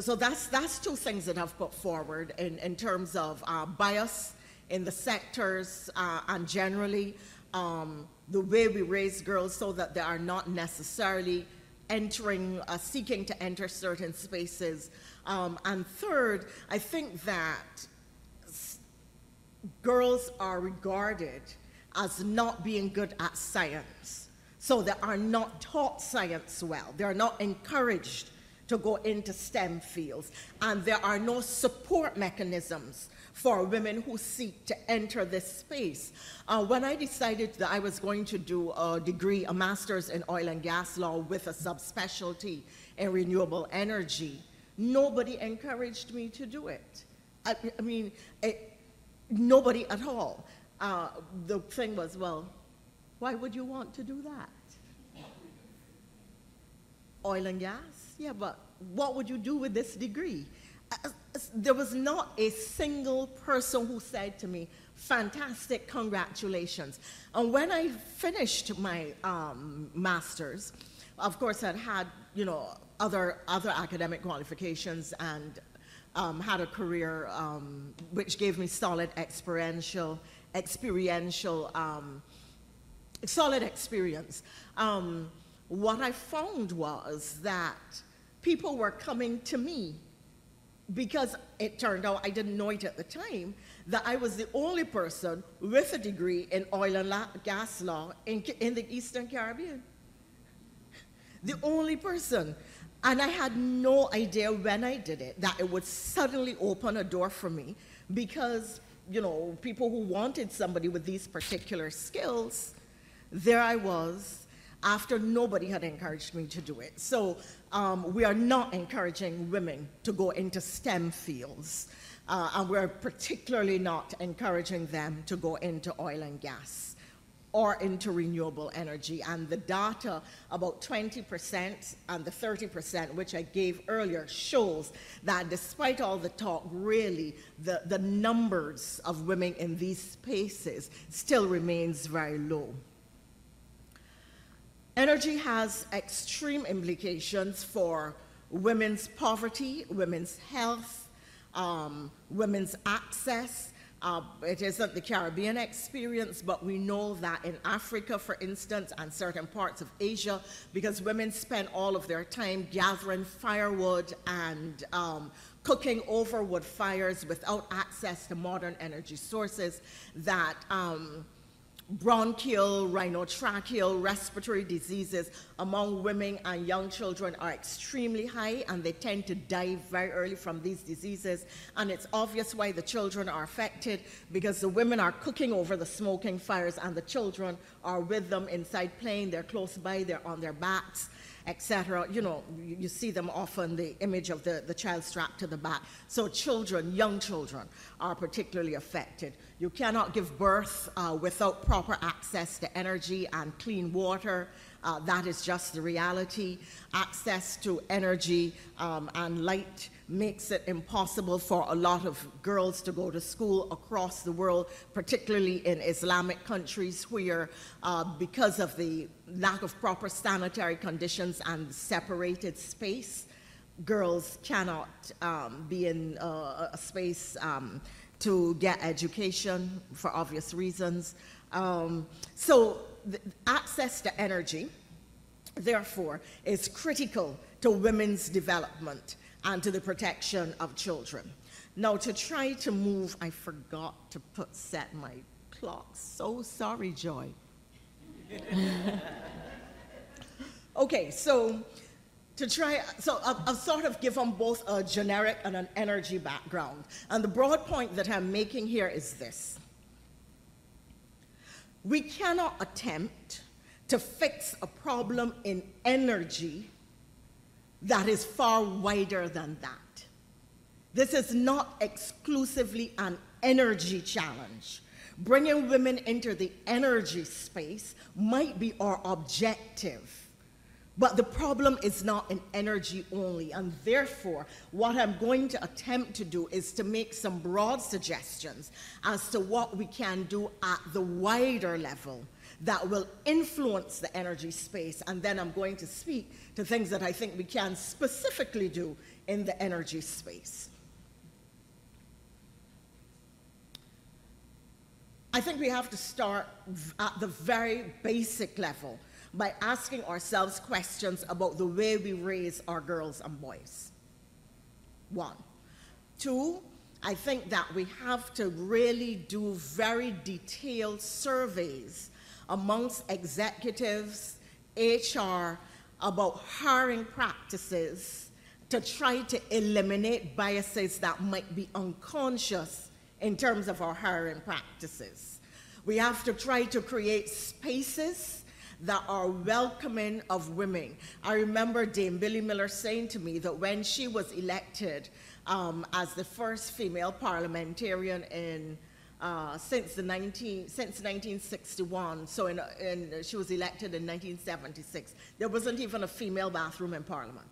so that's, that's two things that I've put forward in, in terms of uh, bias in the sectors uh, and generally um, the way we raise girls so that they are not necessarily entering, uh, seeking to enter certain spaces. Um, and third, I think that girls are regarded as not being good at science. So they are not taught science well. They are not encouraged to go into STEM fields. And there are no support mechanisms for women who seek to enter this space. Uh, when I decided that I was going to do a degree, a master's in oil and gas law with a subspecialty in renewable energy, nobody encouraged me to do it. I, I mean, it, nobody at all. Uh, the thing was, well, why would you want to do that? Oil and gas? Yeah, but what would you do with this degree? Uh, there was not a single person who said to me, fantastic, congratulations. And when I finished my um, master's, of course, I'd had, you know, other, other academic qualifications and um, had a career um, which gave me solid experiential, experiential, um, solid experience. Um, what I found was that people were coming to me because it turned out I didn't know it at the time that I was the only person with a degree in oil and gas law in, in the Eastern Caribbean. The only person. And I had no idea when I did it that it would suddenly open a door for me because, you know, people who wanted somebody with these particular skills, there I was after nobody had encouraged me to do it. So um, we are not encouraging women to go into STEM fields, uh, and we're particularly not encouraging them to go into oil and gas or into renewable energy. And the data, about 20% and the 30%, which I gave earlier, shows that despite all the talk, really, the, the numbers of women in these spaces still remains very low. Energy has extreme implications for women's poverty, women's health, um, women's access, uh, it isn't the Caribbean experience, but we know that in Africa, for instance, and certain parts of Asia, because women spend all of their time gathering firewood and um, cooking over wood fires without access to modern energy sources, that um, bronchial, rhinotracheal, respiratory diseases among women and young children are extremely high, and they tend to die very early from these diseases. And it's obvious why the children are affected because the women are cooking over the smoking fires, and the children are with them inside playing. They're close by, they're on their backs etc. You know, you, you, see them often, the image of the, the child strapped to the back. So children, young children, are particularly affected. You cannot give birth uh, without proper access to energy and clean water. Uh, that is just the reality. Access to energy um, and light makes it impossible for a lot of girls to go to school across the world, particularly in Islamic countries where, uh, because of the lack of proper sanitary conditions and separated space, girls cannot um, be in uh, a space um, to get education for obvious reasons. Um, so, access to energy, therefore, is critical to women's development and to the protection of children. Now, to try to move, I forgot to put set my clock. So sorry, Joy. okay, so to try, so I'll, I'll, sort of give them both a generic and an energy background. And the broad point that I'm making here is this we cannot attempt to fix a problem in energy that is far wider than that. This is not exclusively an energy challenge. Bringing women into the energy space might be our objective. But the problem is not in energy only. And therefore, what I'm going to attempt to do is to make some broad suggestions as to what we can do at the wider level that will influence the energy space. And then I'm going to speak to things that I think we can specifically do in the energy space. I think we have to start at the very basic level by asking ourselves questions about the way we raise our girls and boys. One. Two, I think that we have to really do very detailed surveys amongst executives, HR, about hiring practices to try to eliminate biases that might be unconscious in terms of our hiring practices. We have to try to create spaces that are welcoming of women. I remember Dame Billie Miller saying to me that when she was elected um, as the first female parliamentarian in uh, since the 19 since 1961. So in, in, she was elected in 1976. There wasn't even a female bathroom in Parliament.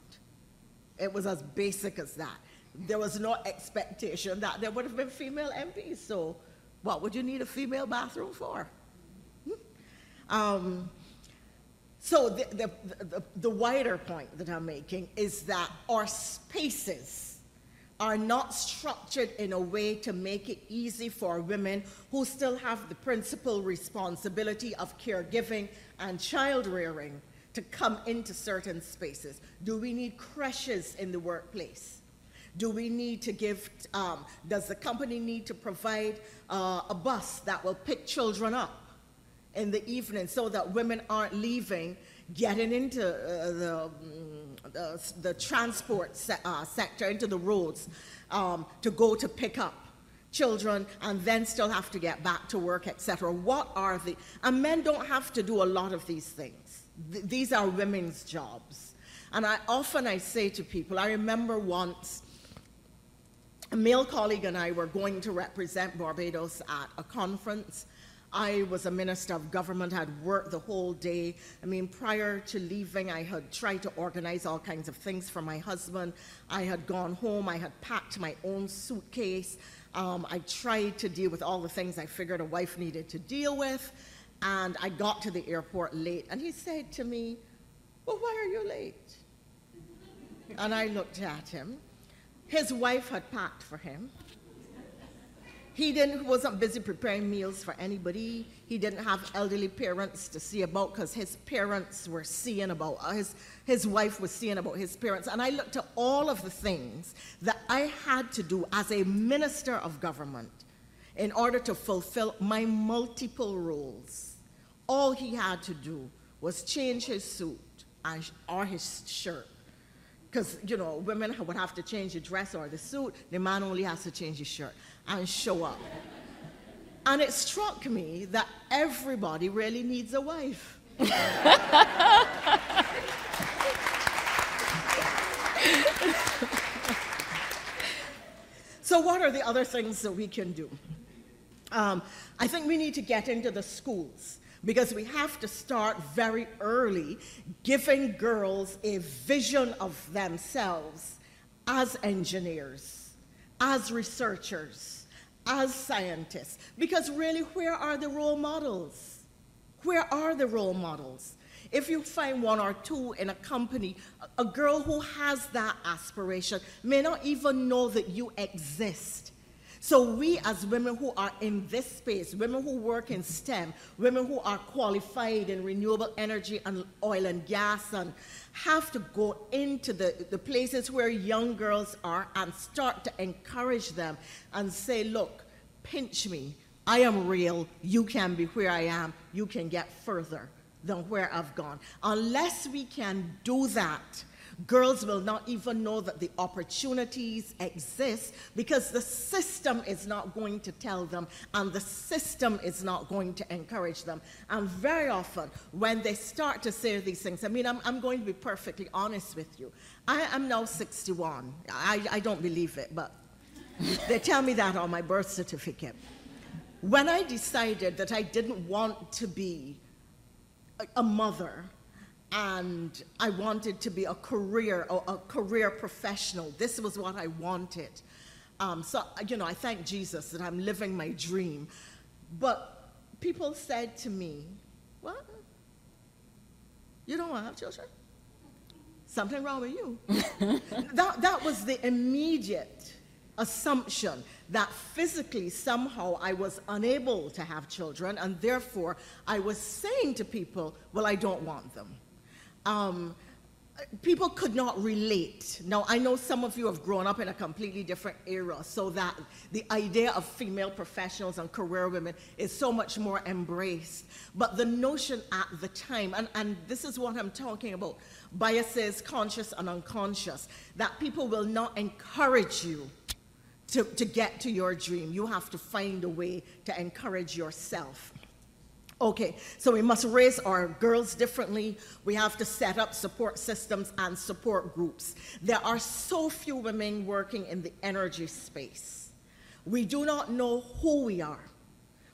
It was as basic as that. There was no expectation that there would have been female MPs. So what would you need a female bathroom for? Hmm? Um, so the, the, the, the wider point that I'm making is that our spaces are not structured in a way to make it easy for women who still have the principal responsibility of caregiving and child rearing to come into certain spaces? Do we need creches in the workplace? Do we need to give, um, does the company need to provide uh, a bus that will pick children up in the evening so that women aren't leaving, getting into uh, the mm, the, the transport se uh, sector, into the roads, um, to go to pick up children and then still have to get back to work, etc. What are the, and men don't have to do a lot of these things. Th these are women's jobs. And I often I say to people, I remember once a male colleague and I were going to represent Barbados at a conference I was a minister of government, had worked the whole day. I mean, prior to leaving, I had tried to organize all kinds of things for my husband. I had gone home, I had packed my own suitcase. Um, I tried to deal with all the things I figured a wife needed to deal with. And I got to the airport late, and he said to me, Well, why are you late? And I looked at him. His wife had packed for him. He didn't wasn't busy preparing meals for anybody. He didn't have elderly parents to see about because his parents were seeing about uh, his his wife was seeing about his parents. And I looked at all of the things that I had to do as a minister of government in order to fulfill my multiple roles. All he had to do was change his suit and, or his shirt. Because, you know, women would have to change the dress or the suit. The man only has to change his shirt and show up. And it struck me that everybody really needs a wife. so, what are the other things that we can do? Um, I think we need to get into the schools because we have to start very early giving girls a vision of themselves as engineers, as researchers, as scientists. Because really, where are the role models? Where are the role models? If you find one or two in a company, a girl who has that aspiration may not even know that you exist. So, we as women who are in this space, women who work in STEM, women who are qualified in renewable energy and oil and gas, and have to go into the, the places where young girls are and start to encourage them and say, look, pinch me. I am real. You can be where I am. You can get further than where I've gone. Unless we can do that, girls will not even know that the opportunities exist because the system is not going to tell them and the system is not going to encourage them. And very often, when they start to say these things, I mean, I'm, I'm going to be perfectly honest with you. I am now 61. I, I don't believe it, but they tell me that on my birth certificate. When I decided that I didn't want to be a, a mother, and I wanted to be a career, a, a career professional. This was what I wanted. Um, so, you know, I thank Jesus that I'm living my dream. But people said to me, What? You don't want to have children? Something wrong with you. that, that was the immediate assumption that physically somehow I was unable to have children, and therefore I was saying to people, Well, I don't want them um, people could not relate. Now, I know some of you have grown up in a completely different era, so that the idea of female professionals and career women is so much more embraced. But the notion at the time, and, and this is what I'm talking about biases, conscious and unconscious, that people will not encourage you to, to get to your dream. You have to find a way to encourage yourself. Okay, so we must raise our girls differently. We have to set up support systems and support groups. There are so few women working in the energy space. We do not know who we are.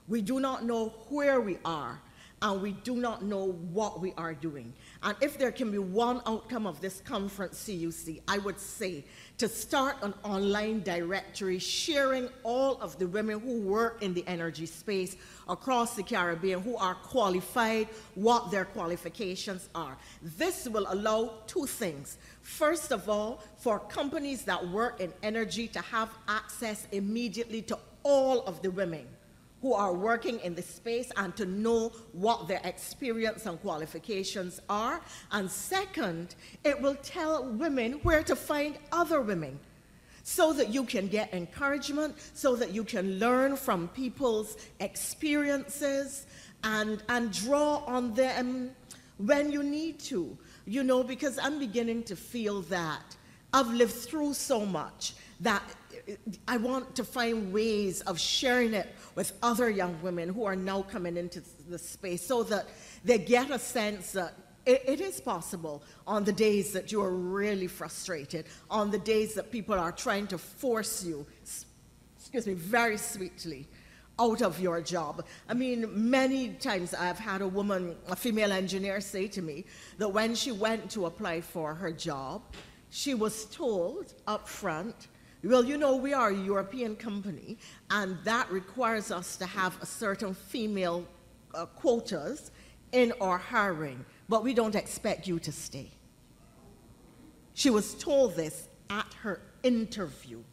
We do not know where we are and we do not know what we are doing. And if there can be one outcome of this conference, CUC, I would say to start an online directory sharing all of the women who work in the energy space across the Caribbean who are qualified, what their qualifications are. This will allow two things. First of all, for companies that work in energy to have access immediately to all of the women who are working in the space and to know what their experience and qualifications are. And second, it will tell women where to find other women so that you can get encouragement, so that you can learn from people's experiences and, and draw on them when you need to. You know, because I'm beginning to feel that I've lived through so much that I want to find ways of sharing it with other young women who are now coming into the space so that they get a sense that it, it is possible on the days that you are really frustrated, on the days that people are trying to force you, excuse me, very sweetly out of your job. I mean, many times I've had a woman, a female engineer, say to me that when she went to apply for her job, she was told up front well, you know, we are a European company, and that requires us to have a certain female uh, quotas in our hiring, but we don't expect you to stay. She was told this at her interview.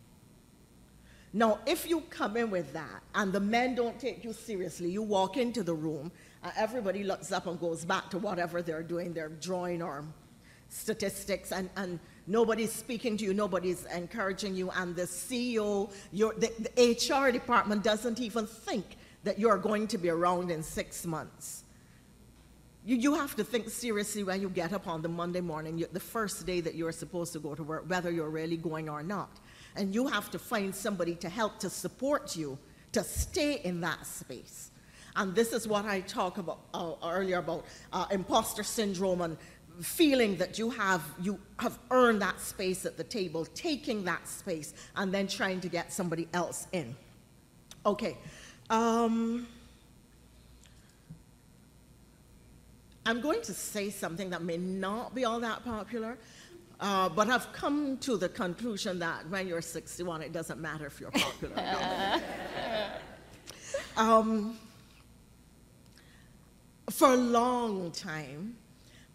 Now, if you come in with that and the men don't take you seriously, you walk into the room, and everybody looks up and goes back to whatever they're doing, they're drawing or statistics, and, and Nobody's speaking to you, nobody's encouraging you, and the CEO, your, the, the HR department doesn't even think that you're going to be around in six months. You, you have to think seriously when you get up on the Monday morning, you, the first day that you're supposed to go to work, whether you're really going or not. And you have to find somebody to help to support you to stay in that space. And this is what I talked about uh, earlier about uh, imposter syndrome and feeling that you have you have earned that space at the table, taking that space, and then trying to get somebody else in. Okay. Um, I'm going to say something that may not be all that popular, uh, but I've come to the conclusion that when you're 61, it doesn't matter if you're popular. um, for a long time,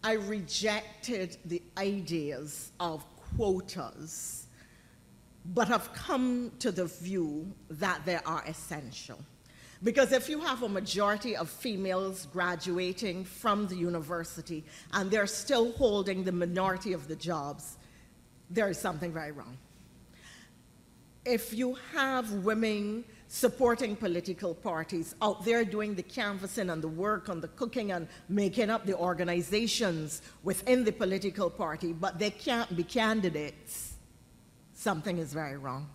I rejected the ideas of quotas, but I've come to the view that they are essential. Because if you have a majority of females graduating from the university and they're still holding the minority of the jobs, there is something very wrong. If you have women supporting political parties out there doing the canvassing and the work on the cooking and making up the organizations within the political party, but they can't be candidates, something is very wrong.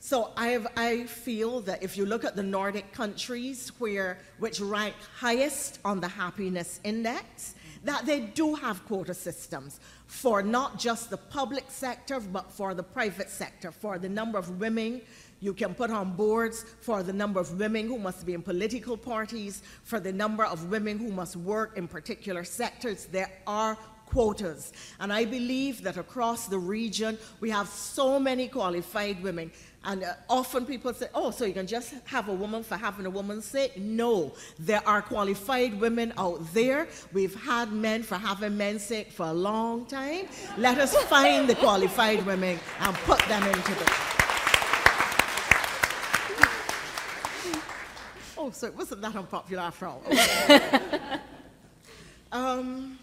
So I've, I feel that if you look at the Nordic countries, where, which rank highest on the happiness index, that they do have quota systems for not just the public sector, but for the private sector, for the number of women you can put on boards, for the number of women who must be in political parties, for the number of women who must work in particular sectors. There are quotas. And I believe that across the region, we have so many qualified women. And uh, often people say, oh, so you can just have a woman for having a woman's sake? No, there are qualified women out there. We've had men for having men's sake for a long time. Let us find the qualified women and put them into the. Oh, so it wasn't that unpopular after all. um,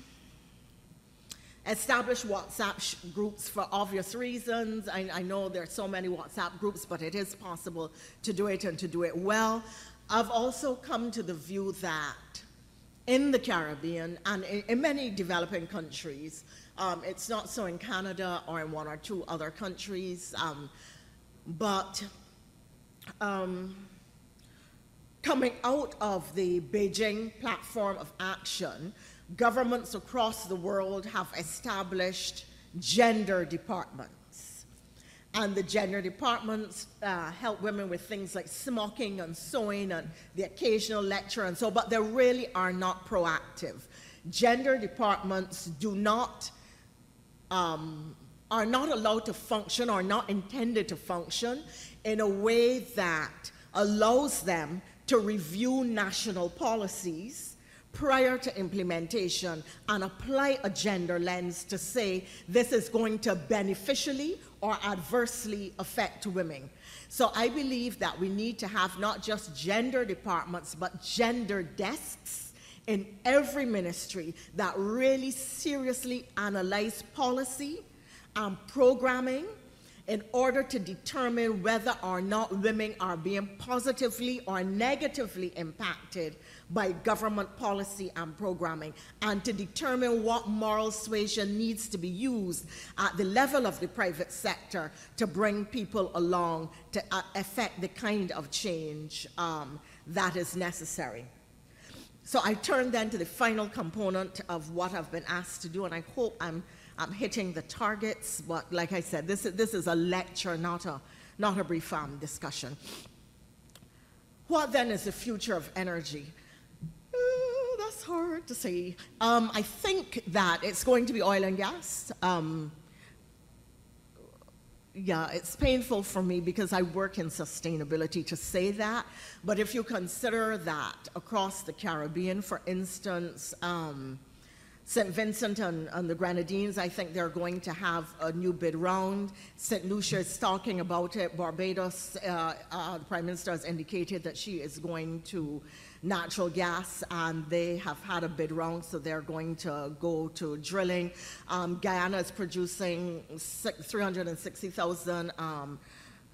establish WhatsApp groups for obvious reasons. I, I, know there are so many WhatsApp groups, but it is possible to do it and to do it well. I've also come to the view that in the Caribbean and in, in many developing countries, um, it's not so in Canada or in one or two other countries, um, but um, coming out of the Beijing platform of action, governments across the world have established gender departments. And the gender departments uh, help women with things like smocking and sewing and the occasional lecture and so, but they really are not proactive. Gender departments do not, um, are not allowed to function or not intended to function in a way that allows them to review national policies prior to implementation and apply a gender lens to say this is going to beneficially or adversely affect women. So I believe that we need to have not just gender departments, but gender desks in every ministry that really seriously analyze policy and programming in order to determine whether or not women are being positively or negatively impacted by government policy and programming, and to determine what moral suasion needs to be used at the level of the private sector to bring people along to uh, effect the kind of change um, that is necessary. So I turn then to the final component of what I've been asked to do, and I hope I'm I'm hitting the targets, but like I said, this is, this is a lecture, not a, not a brief um, discussion. What then is the future of energy? Uh, that's hard to say. Um, I think that it's going to be oil and gas. Um, yeah, it's painful for me because I work in sustainability to say that. But if you consider that across the Caribbean, for instance, um, St. Vincent and, and, the Grenadines, I think they're going to have a new bid round. St. Lucia is talking about it. Barbados, uh, uh, the Prime Minister has indicated that she is going to natural gas and they have had a bid round, so they're going to go to drilling. Um, Guyana is producing 360,000 um,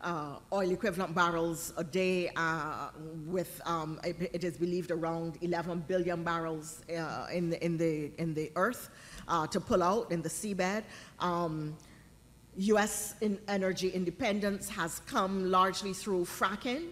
uh, oil equivalent barrels a day, uh, with um, it, it is believed around 11 billion barrels uh, in the in the in the earth uh, to pull out in the seabed. Um, U.S. In energy independence has come largely through fracking,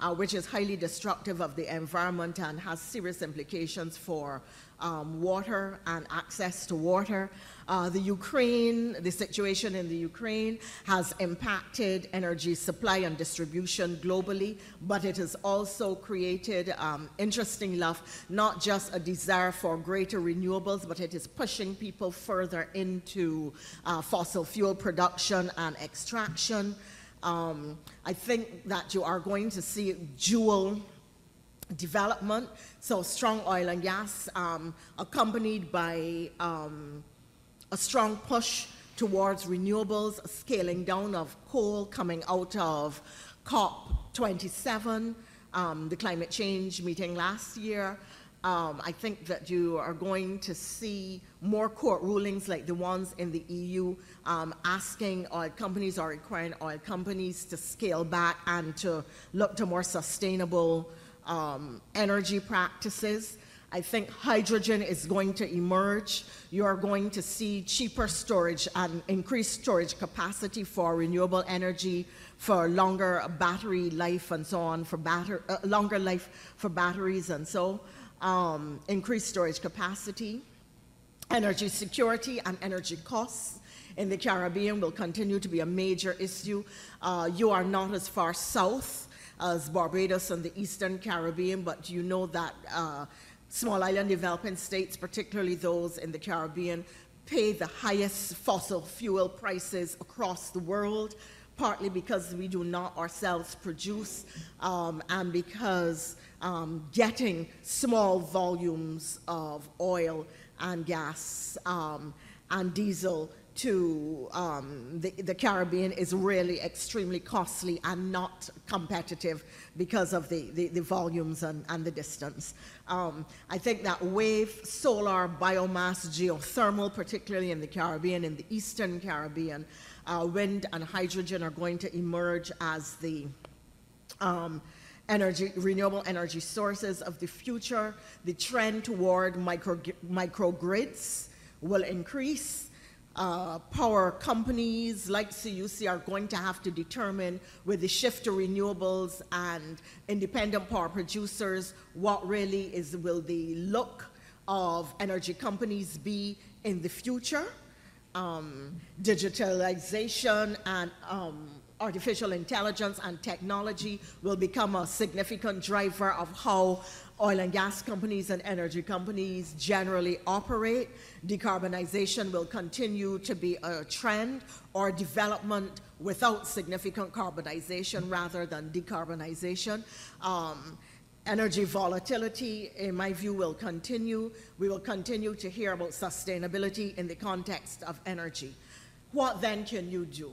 uh, which is highly destructive of the environment and has serious implications for um, water and access to water. Uh, the Ukraine, the situation in the Ukraine has impacted energy supply and distribution globally, but it has also created, um, interesting enough, not just a desire for greater renewables, but it is pushing people further into uh, fossil fuel production and extraction. Um, I think that you are going to see dual development, so strong oil and gas, um, accompanied by um, a strong push towards renewables, a scaling down of coal coming out of COP27, um, the climate change meeting last year. Um, I think that you are going to see more court rulings like the ones in the EU um, asking oil companies or requiring oil companies to scale back and to look to more sustainable um, energy practices. I think hydrogen is going to emerge. You are going to see cheaper storage and increased storage capacity for renewable energy, for longer battery life and so on, for batter, uh, longer life for batteries and so, um, increased storage capacity. Energy security and energy costs in the Caribbean will continue to be a major issue. Uh, you are not as far south as Barbados and the Eastern Caribbean, but you know that uh, small island developing states, particularly those in the Caribbean, pay the highest fossil fuel prices across the world, partly because we do not ourselves produce um, and because um, getting small volumes of oil and gas um, and diesel to um, the, the, Caribbean is really extremely costly and not competitive because of the, the, the volumes and, and, the distance. Um, I think that wave, solar, biomass, geothermal, particularly in the Caribbean, in the Eastern Caribbean, uh, wind and hydrogen are going to emerge as the um, energy, renewable energy sources of the future. The trend toward micro, microgrids will increase uh, power companies like CUC are going to have to determine with the shift to renewables and independent power producers what really is will the look of energy companies be in the future. Um, digitalization and um, artificial intelligence and technology will become a significant driver of how oil and gas companies and energy companies generally operate. Decarbonization will continue to be a trend or development without significant carbonization rather than decarbonization. Um, energy volatility, in my view, will continue. We will continue to hear about sustainability in the context of energy. What then can you do?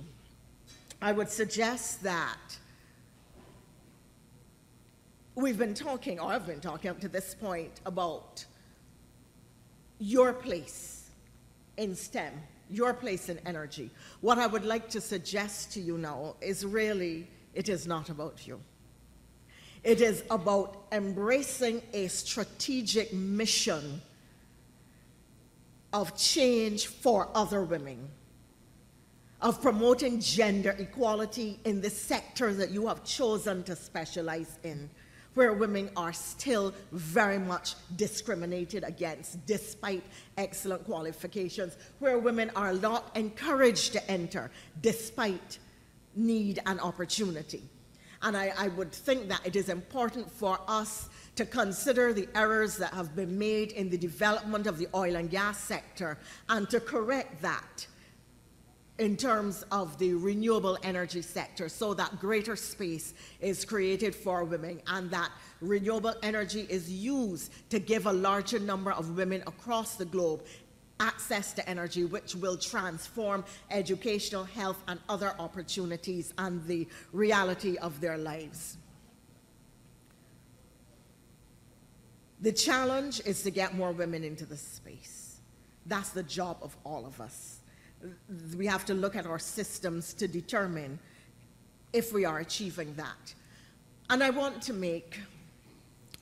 I would suggest that we've been talking, or I've been talking up to this point, about your place in STEM, your place in energy. What I would like to suggest to you now is really, it is not about you. It is about embracing a strategic mission of change for other women, of promoting gender equality in the sector that you have chosen to specialize in where women are still very much discriminated against despite excellent qualifications, where women are not encouraged to enter despite need and opportunity. And I, I, would think that it is important for us to consider the errors that have been made in the development of the oil and gas sector and to correct that in terms of the renewable energy sector so that greater space is created for women and that renewable energy is used to give a larger number of women across the globe access to energy, which will transform educational, health, and other opportunities and the reality of their lives. The challenge is to get more women into the space. That's the job of all of us. We have to look at our systems to determine if we are achieving that. And I want to make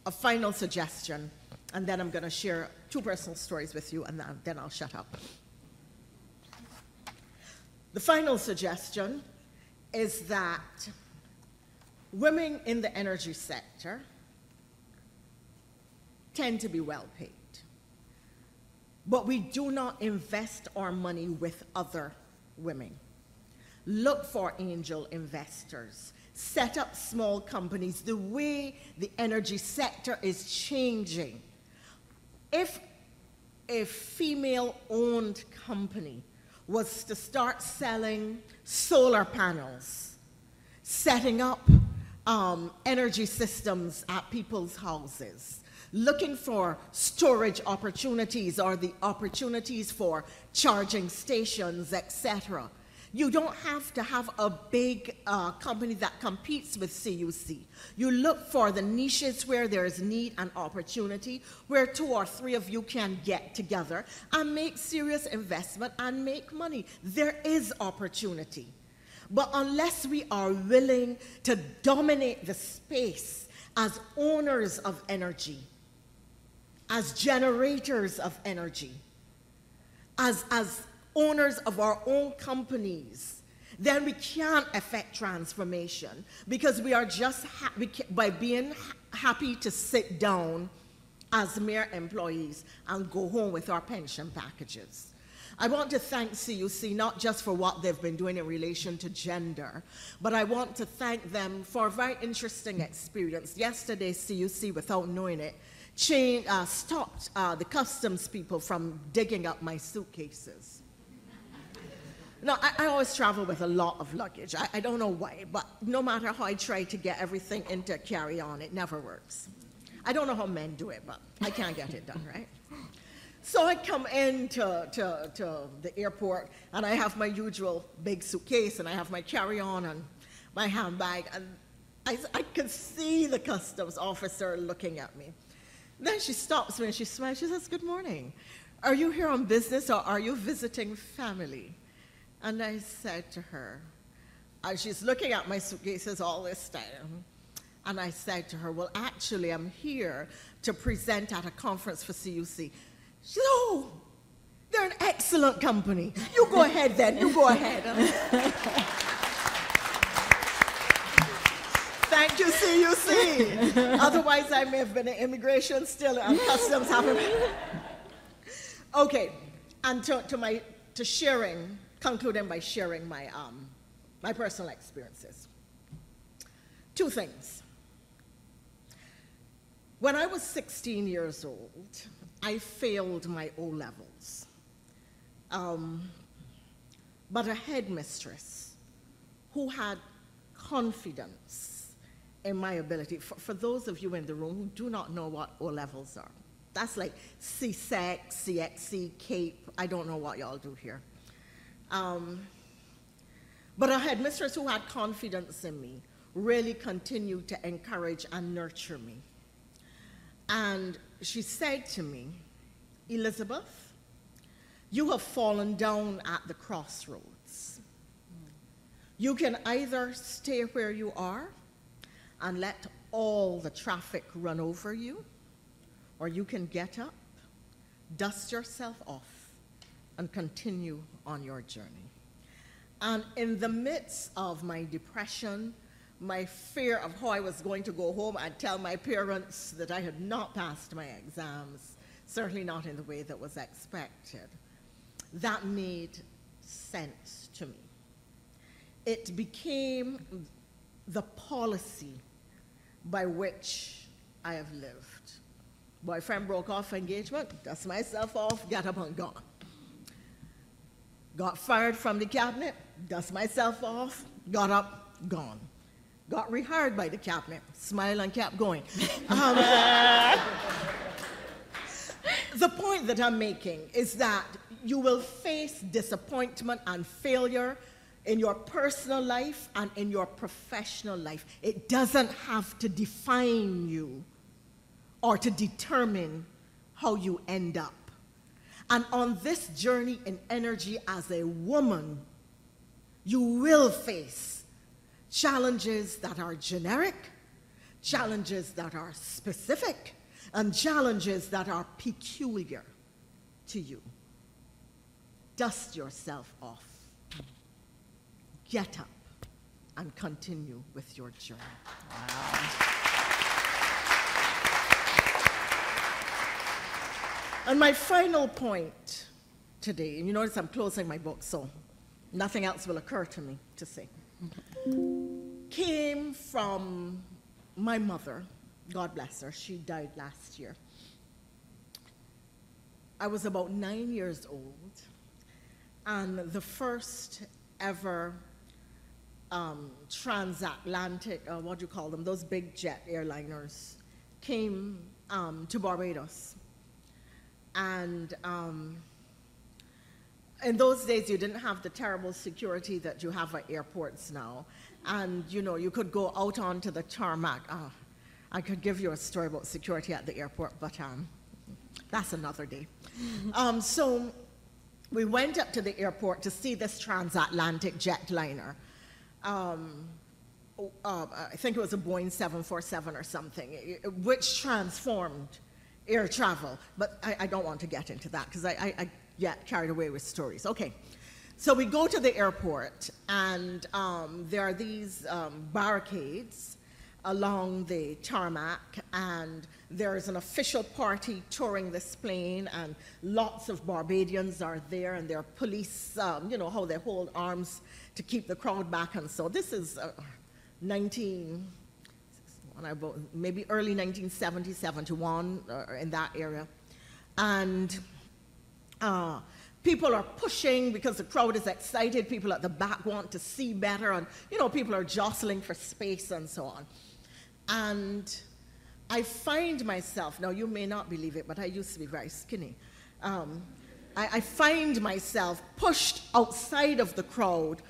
a final suggestion, and then I'm going to share two personal stories with you, and then I'll shut up. The final suggestion is that women in the energy sector tend to be well paid. But we do not invest our money with other women. Look for angel investors. Set up small companies. The way the energy sector is changing. If a female owned company was to start selling solar panels, setting up um, energy systems at people's houses, looking for storage opportunities or the opportunities for charging stations, etc. You don't have to have a big uh, company that competes with CUC. You look for the niches where there is need and opportunity, where two or three of you can get together and make serious investment and make money. There is opportunity. But unless we are willing to dominate the space as owners of energy, as generators of energy, as, as owners of our own companies, then we can't affect transformation because we are just by being happy to sit down as mere employees and go home with our pension packages. I want to thank CUC not just for what they've been doing in relation to gender, but I want to thank them for a very interesting experience. Yesterday, CUC, without knowing it, changed, uh, stopped uh, the customs people from digging up my suitcases. Now, I, I, always travel with a lot of luggage. I, I, don't know why, but no matter how I try to get everything into carry on, it never works. I don't know how men do it, but I can't get it done, right? So I come into to, to the airport and I have my usual big suitcase and I have my carry on and my handbag, and I, I could see the customs officer looking at me. Then she stops me and she smiles. She says, Good morning. Are you here on business or are you visiting family? And I said to her, uh, she's looking at my suitcases all this time. And I said to her, Well, actually, I'm here to present at a conference for CUC. She said, Oh, they're an excellent company. You go ahead then, you go ahead. Thank you, CUC. Otherwise, I may have been in immigration still and customs haven't. okay, and to, to, my, to sharing concluding by sharing my, um, my personal experiences. Two things. When I was 16 years old, I failed my O levels. Um, but a headmistress who had confidence in my ability, for, for, those of you in the room who do not know what O levels are, that's like CSEC, CXC, CAPE, I don't know what y'all do here. Um, but I had mistress who had confidence in me, really continued to encourage and nurture me. And she said to me, Elizabeth, you have fallen down at the crossroads. You can either stay where you are and let all the traffic run over you, or you can get up, dust yourself off, and continue on your journey. And in the midst of my depression, my fear of how I was going to go home and tell my parents that I had not passed my exams, certainly not in the way that was expected, that made sense to me. It became the policy by which I have lived. Boyfriend broke off engagement, dust myself off, got up and gone. Got fired from the cabinet, dust myself off, got up, gone. Got rehired by the cabinet, smile and kept going. Um, the point that I'm making is that you will face disappointment and failure in your personal life and in your professional life. It doesn't have to define you or to determine how you end up. And on this journey in energy as a woman, you will face challenges that are generic, challenges that are specific, and challenges that are peculiar to you. Dust yourself off. Get up and continue with your journey. And my final point today, and you notice I'm closing my book, so nothing else will occur to me to say, came from my mother. God bless her. She died last year. I was about nine years old, and the first ever um, transatlantic, uh, what do you call them, those big jet airliners, came um, to Barbados. And um, in those days, you didn't have the terrible security that you have at airports now. And, you know, you could go out onto the tarmac. Uh, I could give you a story about security at the airport, but um, that's another day. um, so we went up to the airport to see this transatlantic jetliner. Um, uh, I think it was a Boeing 747 or something, which transformed air travel. But I, I don't want to get into that because I, I, I, get carried away with stories. Okay. So we go to the airport, and um, there are these um, barricades along the tarmac, and there's an official party touring this plane, and lots of Barbadians are there, and there are police, um, you know, how they hold arms to keep the crowd back. And so this is uh, 19, maybe early 1970, 71, uh, in that area. And uh, people are pushing because the crowd is excited. People at the back want to see better, and you know, people are jostling for space and so on. And I find myself, now you may not believe it, but I used to be very skinny. Um, I, I find myself pushed outside of the crowd,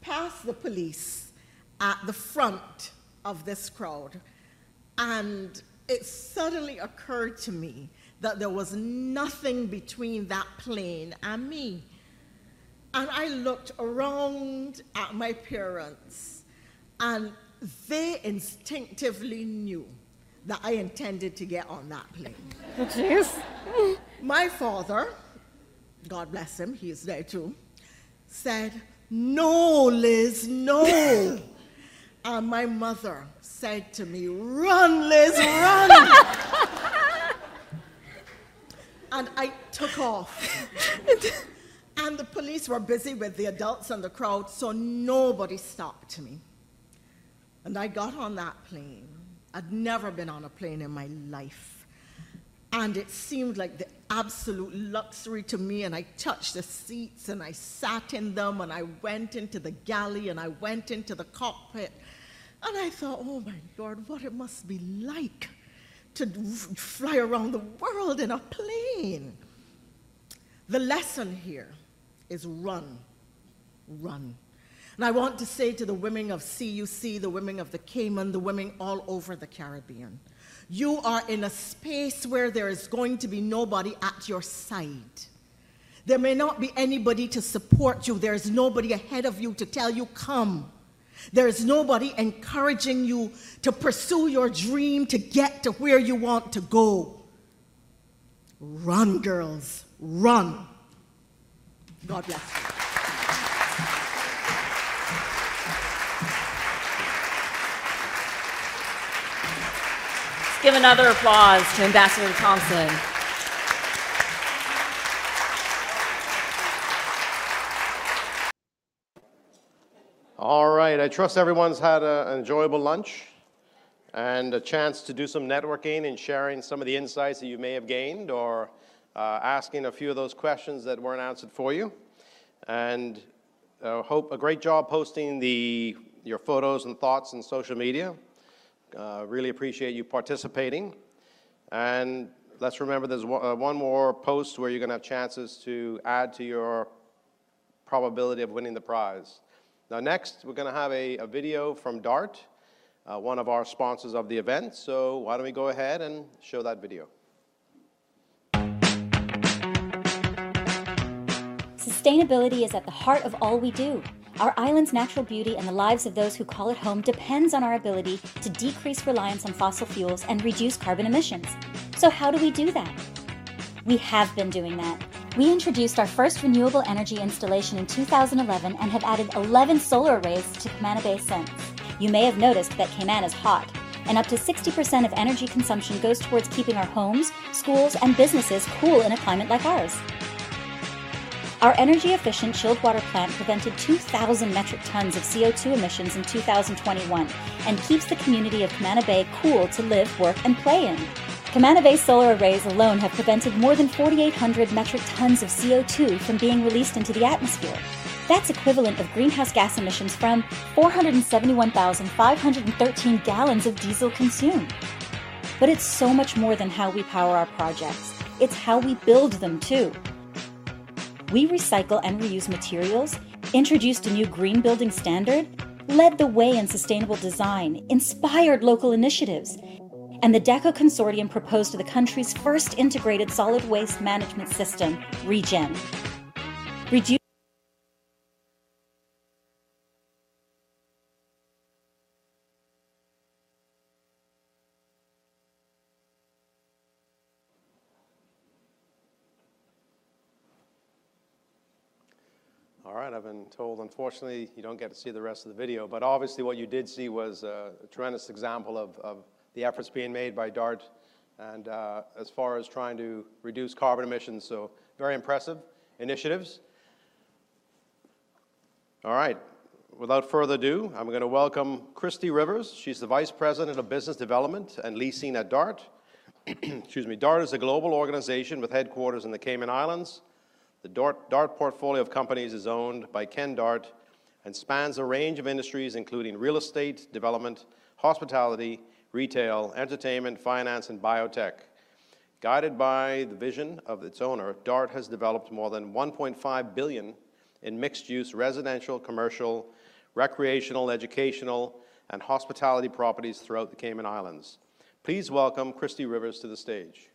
past the police, at the front of this crowd. And it suddenly occurred to me that there was nothing between that plane and me. And I looked around at my parents, and they instinctively knew that I intended to get on that plane. Jeez. My father, God bless him, he is there too, said, No, Liz, no. and my mother said to me, Run, Liz, run. and I took off. and the police were busy with the adults and the crowd, so nobody stopped me. And I got on that plane. I'd never been on a plane in my life. And it seemed like the absolute luxury to me. And I touched the seats and I sat in them and I went into the galley and I went into the cockpit. And I thought, oh my God, what it must be like to fly around the world in a plane. The lesson here is run, run. And I want to say to the women of CUC, the women of the Cayman, the women all over the Caribbean, you are in a space where there is going to be nobody at your side. There may not be anybody to support you. There is nobody ahead of you to tell you, come. There is nobody encouraging you to pursue your dream to get to where you want to go. Run, girls, run. God bless you. Give another applause to Ambassador Thompson. All right, I trust everyone's had a, an enjoyable lunch and a chance to do some networking and sharing some of the insights that you may have gained or uh, asking a few of those questions that weren't answered for you. And uh, hope a great job posting the, your photos and thoughts in social media. Uh, really appreciate you participating. And let's remember there's one, uh, more post where you're going to have chances to add to your probability of winning the prize. Now, next, we're going to have a, a video from DART, uh, one of our sponsors of the event. So, why don't we go ahead and show that video? Sustainability is at the heart of all we do. Our island's natural beauty and the lives of those who call it home depends on our ability to decrease reliance on fossil fuels and reduce carbon emissions. So, how do we do that? We have been doing that. We introduced our first renewable energy installation in 2011 and have added 11 solar arrays to Camana Bay since. You may have noticed that Cayman is hot, and up to 60% of energy consumption goes towards keeping our homes, schools, and businesses cool in a climate like ours. Our energy efficient chilled water plant prevented 2,000 metric tons of CO2 emissions in 2021 and keeps the community of Camana Bay cool to live, work, and play in. Camana Bay solar arrays alone have prevented more than 4,800 metric tons of CO2 from being released into the atmosphere. That's equivalent of greenhouse gas emissions from 471,513 gallons of diesel consumed. But it's so much more than how we power our projects. It's how we build them too. We recycle and reuse materials, introduced a new green building standard, led the way in sustainable design, inspired local initiatives, and the DECCO Consortium proposed the country's first integrated solid waste management system, ReGen. Reduce Right, I've been told, unfortunately, you don't get to see the rest of the video, but obviously what you did see was a tremendous example of, of the efforts being made by DART and uh, as far as trying to reduce carbon emissions, so very impressive initiatives. All right, without further ado, I'm going to welcome Christy Rivers. She's the Vice President of Business Development and Leasing at DART. Excuse me, DART is a global organization with headquarters in the Cayman Islands the DART, portfolio of companies is owned by Ken Dart and spans a range of industries including real estate, development, hospitality, retail, entertainment, finance, and biotech. Guided by the vision of its owner, DART has developed more than 1.5 billion in mixed-use residential, commercial, recreational, educational, and hospitality properties throughout the Cayman Islands. Please welcome Christy Rivers to the stage.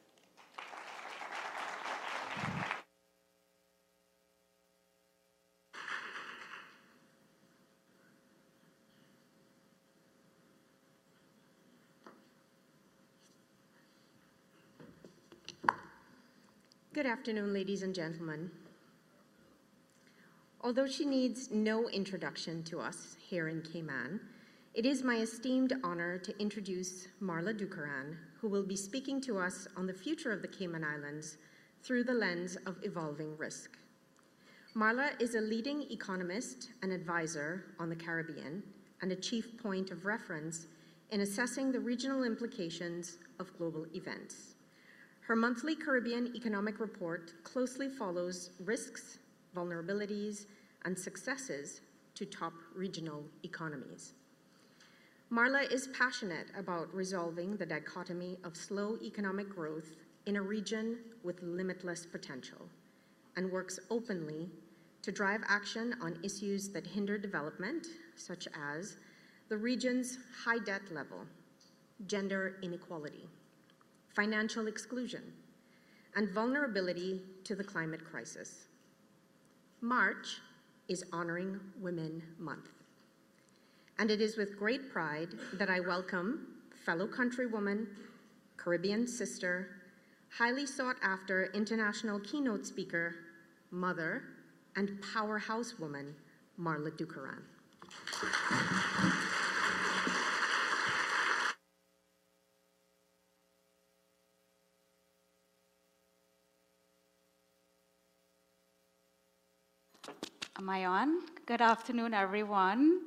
Good afternoon, ladies and gentlemen. Although she needs no introduction to us here in Cayman, it is my esteemed honor to introduce Marla Dukharan, who will be speaking to us on the future of the Cayman Islands through the lens of evolving risk. Marla is a leading economist and advisor on the Caribbean and a chief point of reference in assessing the regional implications of global events. Her monthly Caribbean Economic Report closely follows risks, vulnerabilities, and successes to top regional economies. Marla is passionate about resolving the dichotomy of slow economic growth in a region with limitless potential and works openly to drive action on issues that hinder development, such as the region's high debt level, gender inequality, financial exclusion, and vulnerability to the climate crisis. March is Honoring Women Month. And it is with great pride that I welcome fellow countrywoman, Caribbean sister, highly sought after international keynote speaker, mother, and powerhouse woman, Marla Dukharan. Am I on? Good afternoon, everyone.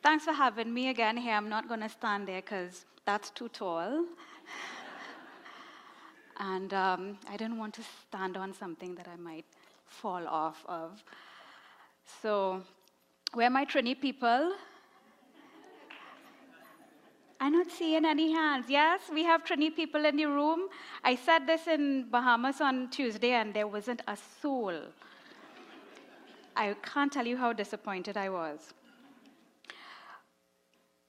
Thanks for having me again here. I'm not going to stand there because that's too tall. and um, I didn't want to stand on something that I might fall off of. So, where my Trini people? I'm not seeing any hands. Yes, we have Trini people in the room. I said this in Bahamas on Tuesday, and there wasn't a soul. I can't tell you how disappointed I was.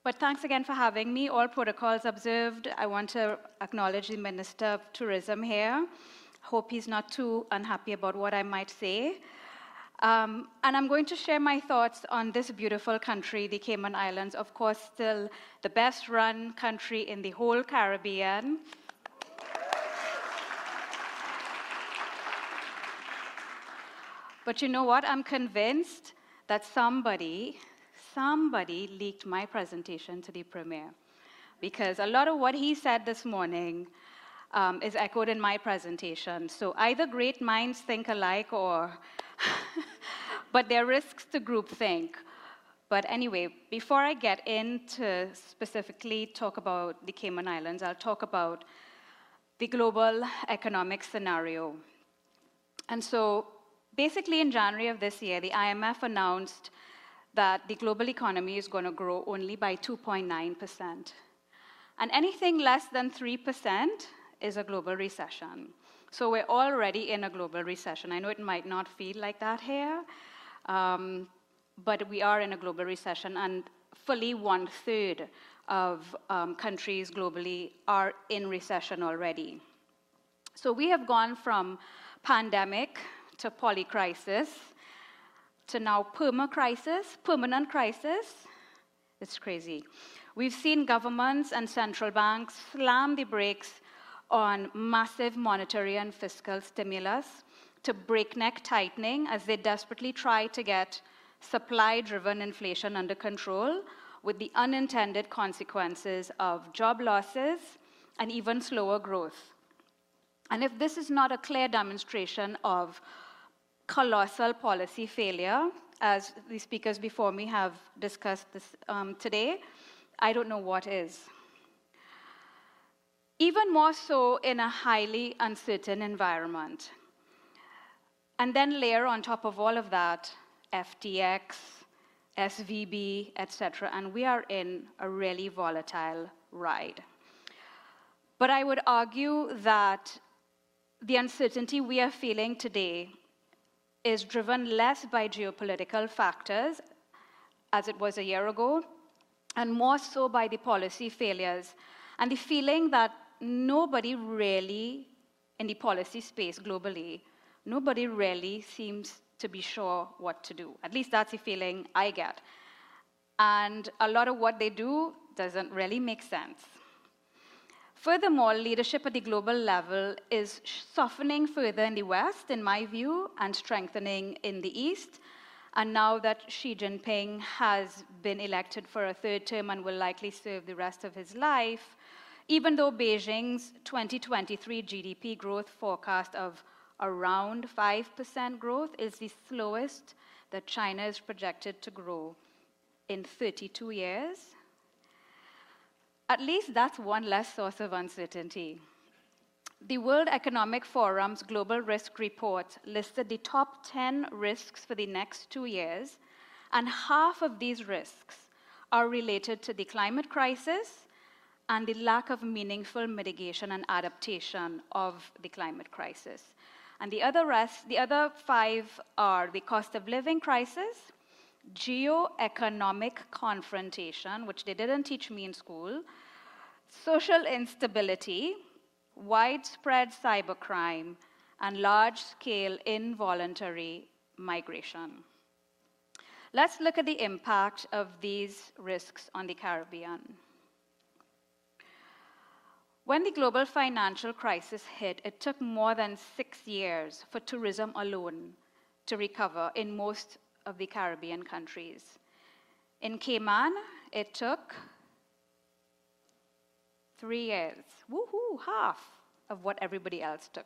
But thanks again for having me. All protocols observed. I want to acknowledge the Minister of Tourism here. Hope he's not too unhappy about what I might say. Um, and I'm going to share my thoughts on this beautiful country, the Cayman Islands. Of course, still the best run country in the whole Caribbean. But you know what? I'm convinced that somebody, somebody leaked my presentation to the premier. Because a lot of what he said this morning um, is echoed in my presentation. So either great minds think alike or, but there are risks to groupthink. But anyway, before I get into specifically talk about the Cayman Islands, I'll talk about the global economic scenario. And so basically in January of this year, the IMF announced that the global economy is going to grow only by 2.9%. And anything less than 3% is a global recession. So we're already in a global recession. I know it might not feel like that here, um, but we are in a global recession, and fully one third of um, countries globally are in recession already. So we have gone from pandemic to polycrisis to now perma crisis, permanent crisis. It's crazy. We've seen governments and central banks slam the brakes on massive monetary and fiscal stimulus to breakneck tightening as they desperately try to get supply driven inflation under control with the unintended consequences of job losses and even slower growth. And if this is not a clear demonstration of colossal policy failure, as the speakers before me have discussed this um, today, I don't know what is. Even more so in a highly uncertain environment. And then layer on top of all of that FTX, SVB, etc. And we are in a really volatile ride. But I would argue that the uncertainty we are feeling today is driven less by geopolitical factors, as it was a year ago, and more so by the policy failures and the feeling that nobody really, in the policy space globally, nobody really seems to be sure what to do. At least that's the feeling I get. And a lot of what they do doesn't really make sense. Furthermore, leadership at the global level is softening further in the West, in my view, and strengthening in the East. And now that Xi Jinping has been elected for a third term and will likely serve the rest of his life, even though Beijing's 2023 GDP growth forecast of around 5% growth is the slowest that China is projected to grow in 32 years, at least that's one less source of uncertainty. The World Economic Forum's Global Risk Report listed the top 10 risks for the next two years, and half of these risks are related to the climate crisis and the lack of meaningful mitigation and adaptation of the climate crisis. And the other rest, the other five are the cost of living crisis, geo-economic confrontation, which they didn't teach me in school, social instability, widespread cybercrime, and large-scale involuntary migration. Let's look at the impact of these risks on the Caribbean. When the global financial crisis hit, it took more than six years for tourism alone to recover in most of the Caribbean countries. In Cayman, it took three years. Woohoo, half of what everybody else took.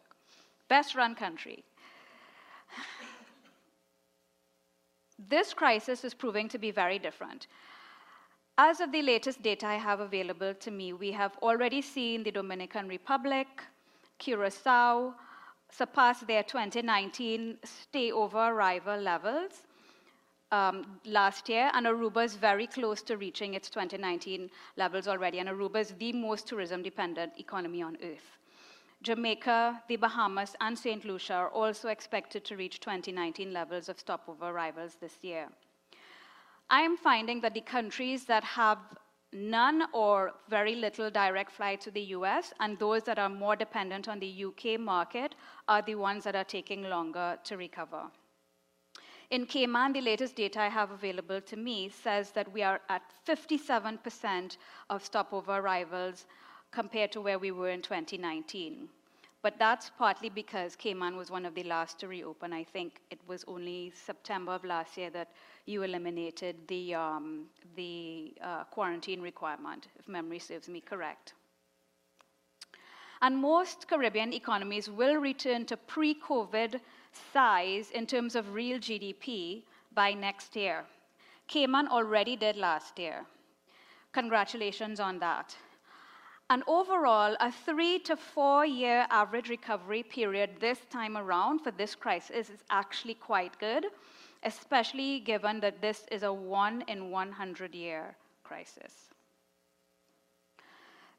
Best run country. this crisis is proving to be very different. As of the latest data I have available to me, we have already seen the Dominican Republic, Curacao surpass their 2019 stay over arrival levels. Um, last year, and Aruba is very close to reaching its 2019 levels already. And Aruba is the most tourism dependent economy on earth. Jamaica, the Bahamas, and St. Lucia are also expected to reach 2019 levels of stopover arrivals this year. I am finding that the countries that have none or very little direct flight to the US and those that are more dependent on the UK market are the ones that are taking longer to recover. In Cayman, the latest data I have available to me says that we are at 57% of stopover arrivals compared to where we were in 2019. But that's partly because Cayman was one of the last to reopen. I think it was only September of last year that you eliminated the, um, the uh, quarantine requirement, if memory serves me correct. And most Caribbean economies will return to pre COVID size in terms of real GDP by next year. Cayman already did last year. Congratulations on that. And overall, a three to four year average recovery period this time around for this crisis is actually quite good, especially given that this is a one in 100 year crisis.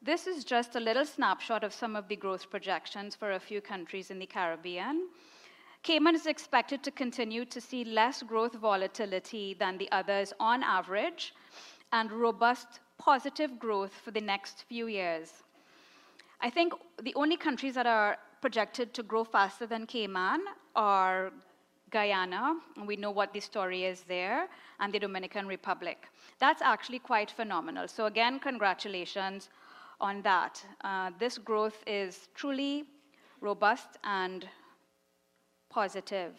This is just a little snapshot of some of the growth projections for a few countries in the Caribbean. Cayman is expected to continue to see less growth volatility than the others on average and robust positive growth for the next few years. I think the only countries that are projected to grow faster than Cayman are Guyana, and we know what the story is there, and the Dominican Republic. That's actually quite phenomenal. So, again, congratulations on that. Uh, this growth is truly robust and positive.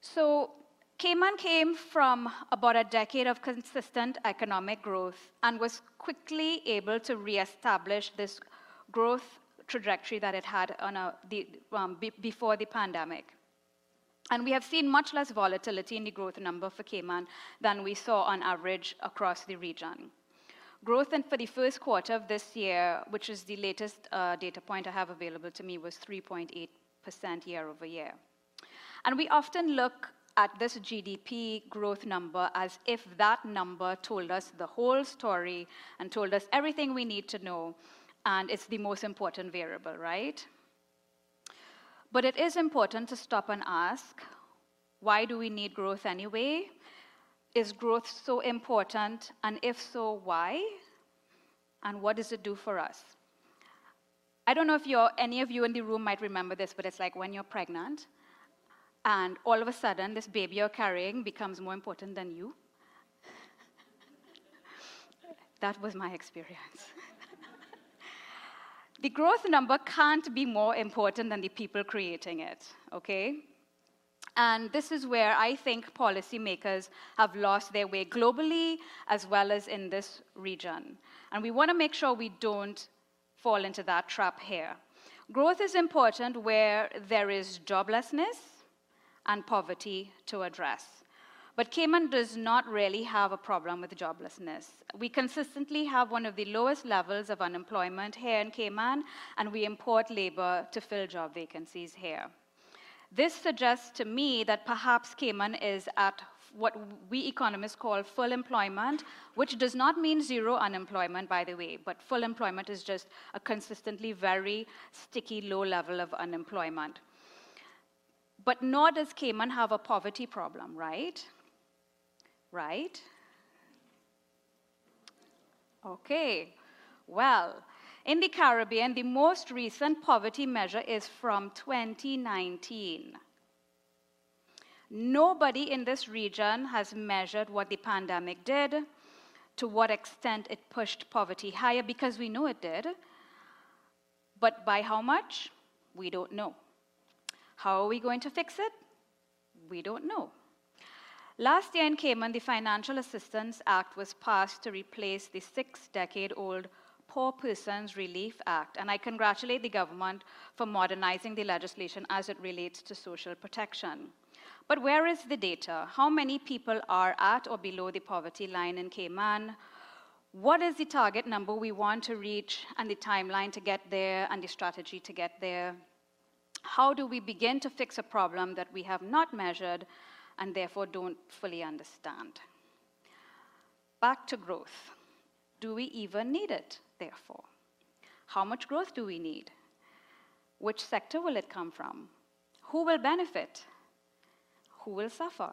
So Cayman came from about a decade of consistent economic growth and was quickly able to reestablish this growth trajectory that it had a, the, um, be, before the pandemic. And we have seen much less volatility in the growth number for Cayman than we saw on average across the region. Growth in, for the first quarter of this year, which is the latest uh, data point I have available to me, was 3.8 percent year over year. And we often look at this GDP growth number as if that number told us the whole story and told us everything we need to know, and it's the most important variable, right? But it is important to stop and ask why do we need growth anyway? Is growth so important? And if so, why? And what does it do for us? I don't know if any of you in the room might remember this, but it's like when you're pregnant and all of a sudden this baby you're carrying becomes more important than you. that was my experience. the growth number can't be more important than the people creating it, okay? And this is where I think policymakers have lost their way globally as well as in this region. And we want to make sure we don't fall into that trap here. Growth is important where there is joblessness and poverty to address. But Cayman does not really have a problem with joblessness. We consistently have one of the lowest levels of unemployment here in Cayman, and we import labor to fill job vacancies here. This suggests to me that perhaps Cayman is at what we economists call full employment, which does not mean zero unemployment, by the way, but full employment is just a consistently very sticky low level of unemployment. But nor does Cayman have a poverty problem, right? Right? Okay, well, in the Caribbean, the most recent poverty measure is from 2019. Nobody in this region has measured what the pandemic did, to what extent it pushed poverty higher, because we know it did. But by how much? We don't know. How are we going to fix it? We don't know. Last year in Cayman, the Financial Assistance Act was passed to replace the six decade old Poor Persons Relief Act, and I congratulate the government for modernizing the legislation as it relates to social protection. But where is the data? How many people are at or below the poverty line in Cayman? What is the target number we want to reach and the timeline to get there and the strategy to get there? How do we begin to fix a problem that we have not measured and therefore don't fully understand. Back to growth. Do we even need it, therefore? How much growth do we need? Which sector will it come from? Who will benefit? Who will suffer?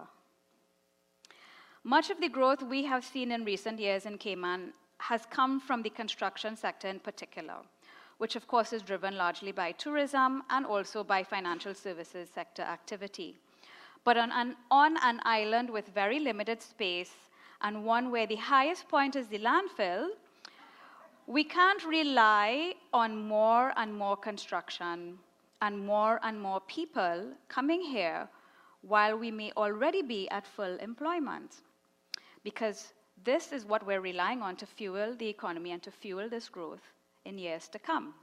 Much of the growth we have seen in recent years in Cayman has come from the construction sector in particular, which of course is driven largely by tourism and also by financial services sector activity. But on an, on an island with very limited space and one where the highest point is the landfill, we can't rely on more and more construction and more and more people coming here while we may already be at full employment. Because this is what we're relying on to fuel the economy and to fuel this growth in years to come.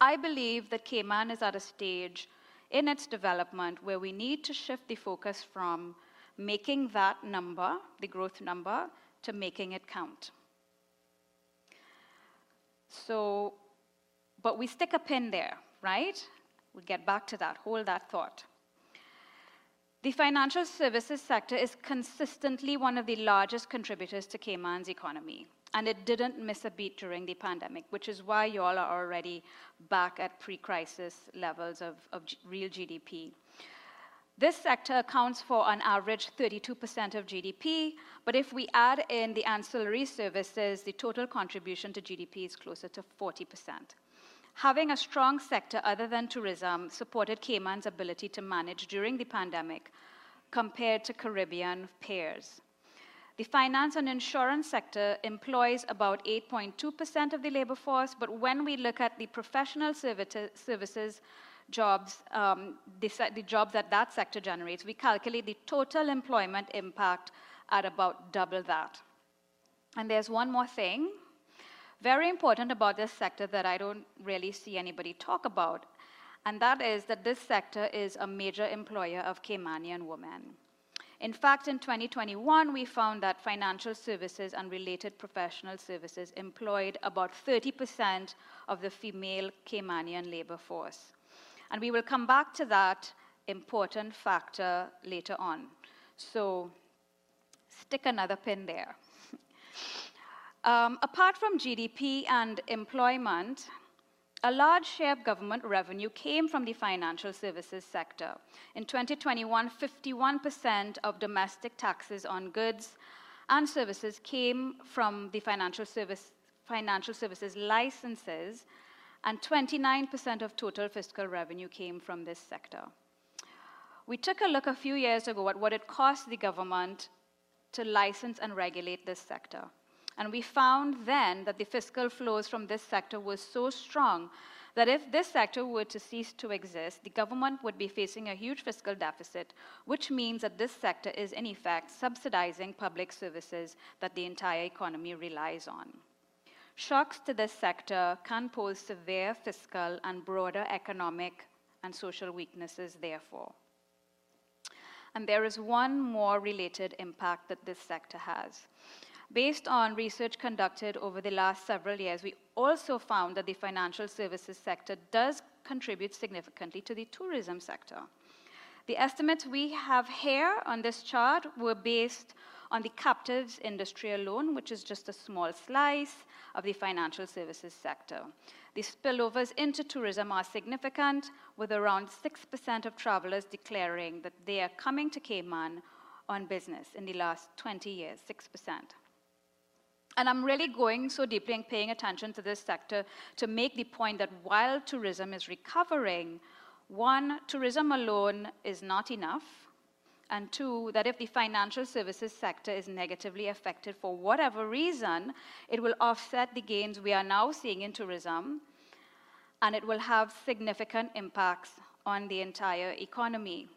I believe that Cayman is at a stage in its development where we need to shift the focus from making that number, the growth number, to making it count. So, but we stick a pin there, right? We get back to that, hold that thought. The financial services sector is consistently one of the largest contributors to Cayman's economy, and it didn't miss a beat during the pandemic, which is why you all are already back at pre crisis levels of, of G- real GDP. This sector accounts for on average 32% of GDP, but if we add in the ancillary services, the total contribution to GDP is closer to 40%. Having a strong sector other than tourism supported Cayman's ability to manage during the pandemic compared to Caribbean peers. The finance and insurance sector employs about 8.2% of the labor force, but when we look at the professional services jobs, um, the, the jobs that that sector generates, we calculate the total employment impact at about double that. And there's one more thing very important about this sector that I don't really see anybody talk about, and that is that this sector is a major employer of Caymanian women. In fact, in 2021, we found that financial services and related professional services employed about 30% of the female Caymanian labor force. And we will come back to that important factor later on. So stick another pin there. Um, apart from GDP and employment, a large share of government revenue came from the financial services sector. In 2021, 51% of domestic taxes on goods and services came from the financial, service, financial services licenses, and 29% of total fiscal revenue came from this sector. We took a look a few years ago at what it cost the government to license and regulate this sector. And we found then that the fiscal flows from this sector were so strong that if this sector were to cease to exist, the government would be facing a huge fiscal deficit, which means that this sector is, in effect, subsidizing public services that the entire economy relies on. Shocks to this sector can pose severe fiscal and broader economic and social weaknesses, therefore. And there is one more related impact that this sector has. Based on research conducted over the last several years, we also found that the financial services sector does contribute significantly to the tourism sector. The estimates we have here on this chart were based on the captives industry alone, which is just a small slice of the financial services sector. The spillovers into tourism are significant, with around 6% of travelers declaring that they are coming to Cayman on business in the last 20 years, 6%. And I'm really going so deeply and paying attention to this sector to make the point that while tourism is recovering, one, tourism alone is not enough. And two, that if the financial services sector is negatively affected for whatever reason, it will offset the gains we are now seeing in tourism, and it will have significant impacts on the entire economy.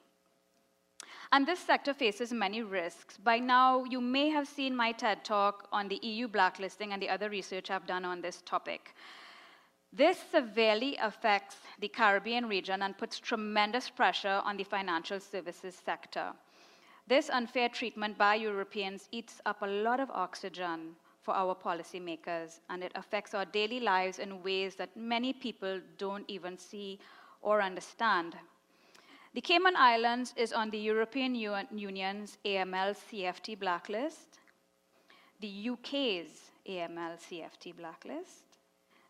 And this sector faces many risks. By now, you may have seen my TED talk on the EU blacklisting and the other research I've done on this topic. This severely affects the Caribbean region and puts tremendous pressure on the financial services sector. This unfair treatment by Europeans eats up a lot of oxygen for our policymakers, and it affects our daily lives in ways that many people don't even see or understand. The Cayman Islands is on the European Union's AML CFT blacklist, the UK's AML CFT blacklist,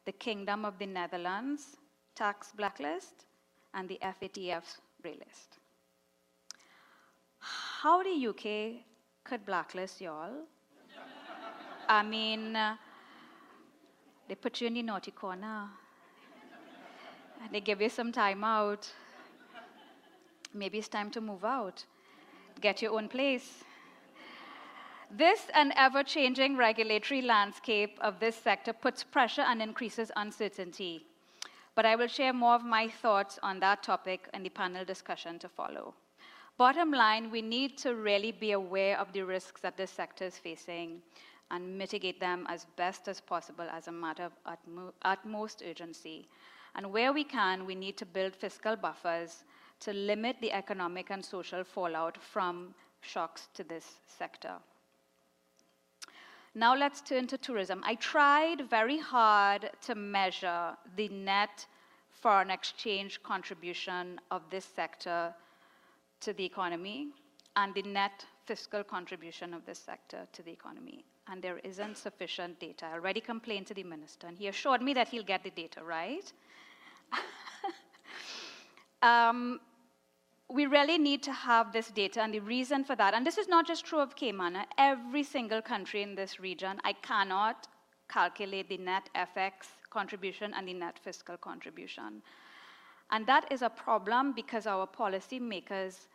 the Kingdom of the Netherlands tax blacklist, and the FATF's grey list. How the UK could blacklist y'all? I mean, uh, they put you in the naughty corner. They give you some time out. Maybe it's time to move out, get your own place. This and ever changing regulatory landscape of this sector puts pressure and increases uncertainty. But I will share more of my thoughts on that topic in the panel discussion to follow. Bottom line, we need to really be aware of the risks that this sector is facing and mitigate them as best as possible as a matter of utmo- utmost urgency. And where we can, we need to build fiscal buffers to limit the economic and social fallout from shocks to this sector. Now let's turn to tourism. I tried very hard to measure the net foreign exchange contribution of this sector to the economy and the net fiscal contribution of this sector to the economy. And there isn't sufficient data. I already complained to the minister, and he assured me that he'll get the data right. um, we really need to have this data, and the reason for that, and this is not just true of Cayman, every single country in this region, I cannot calculate the net FX contribution and the net fiscal contribution. And that is a problem because our policymakers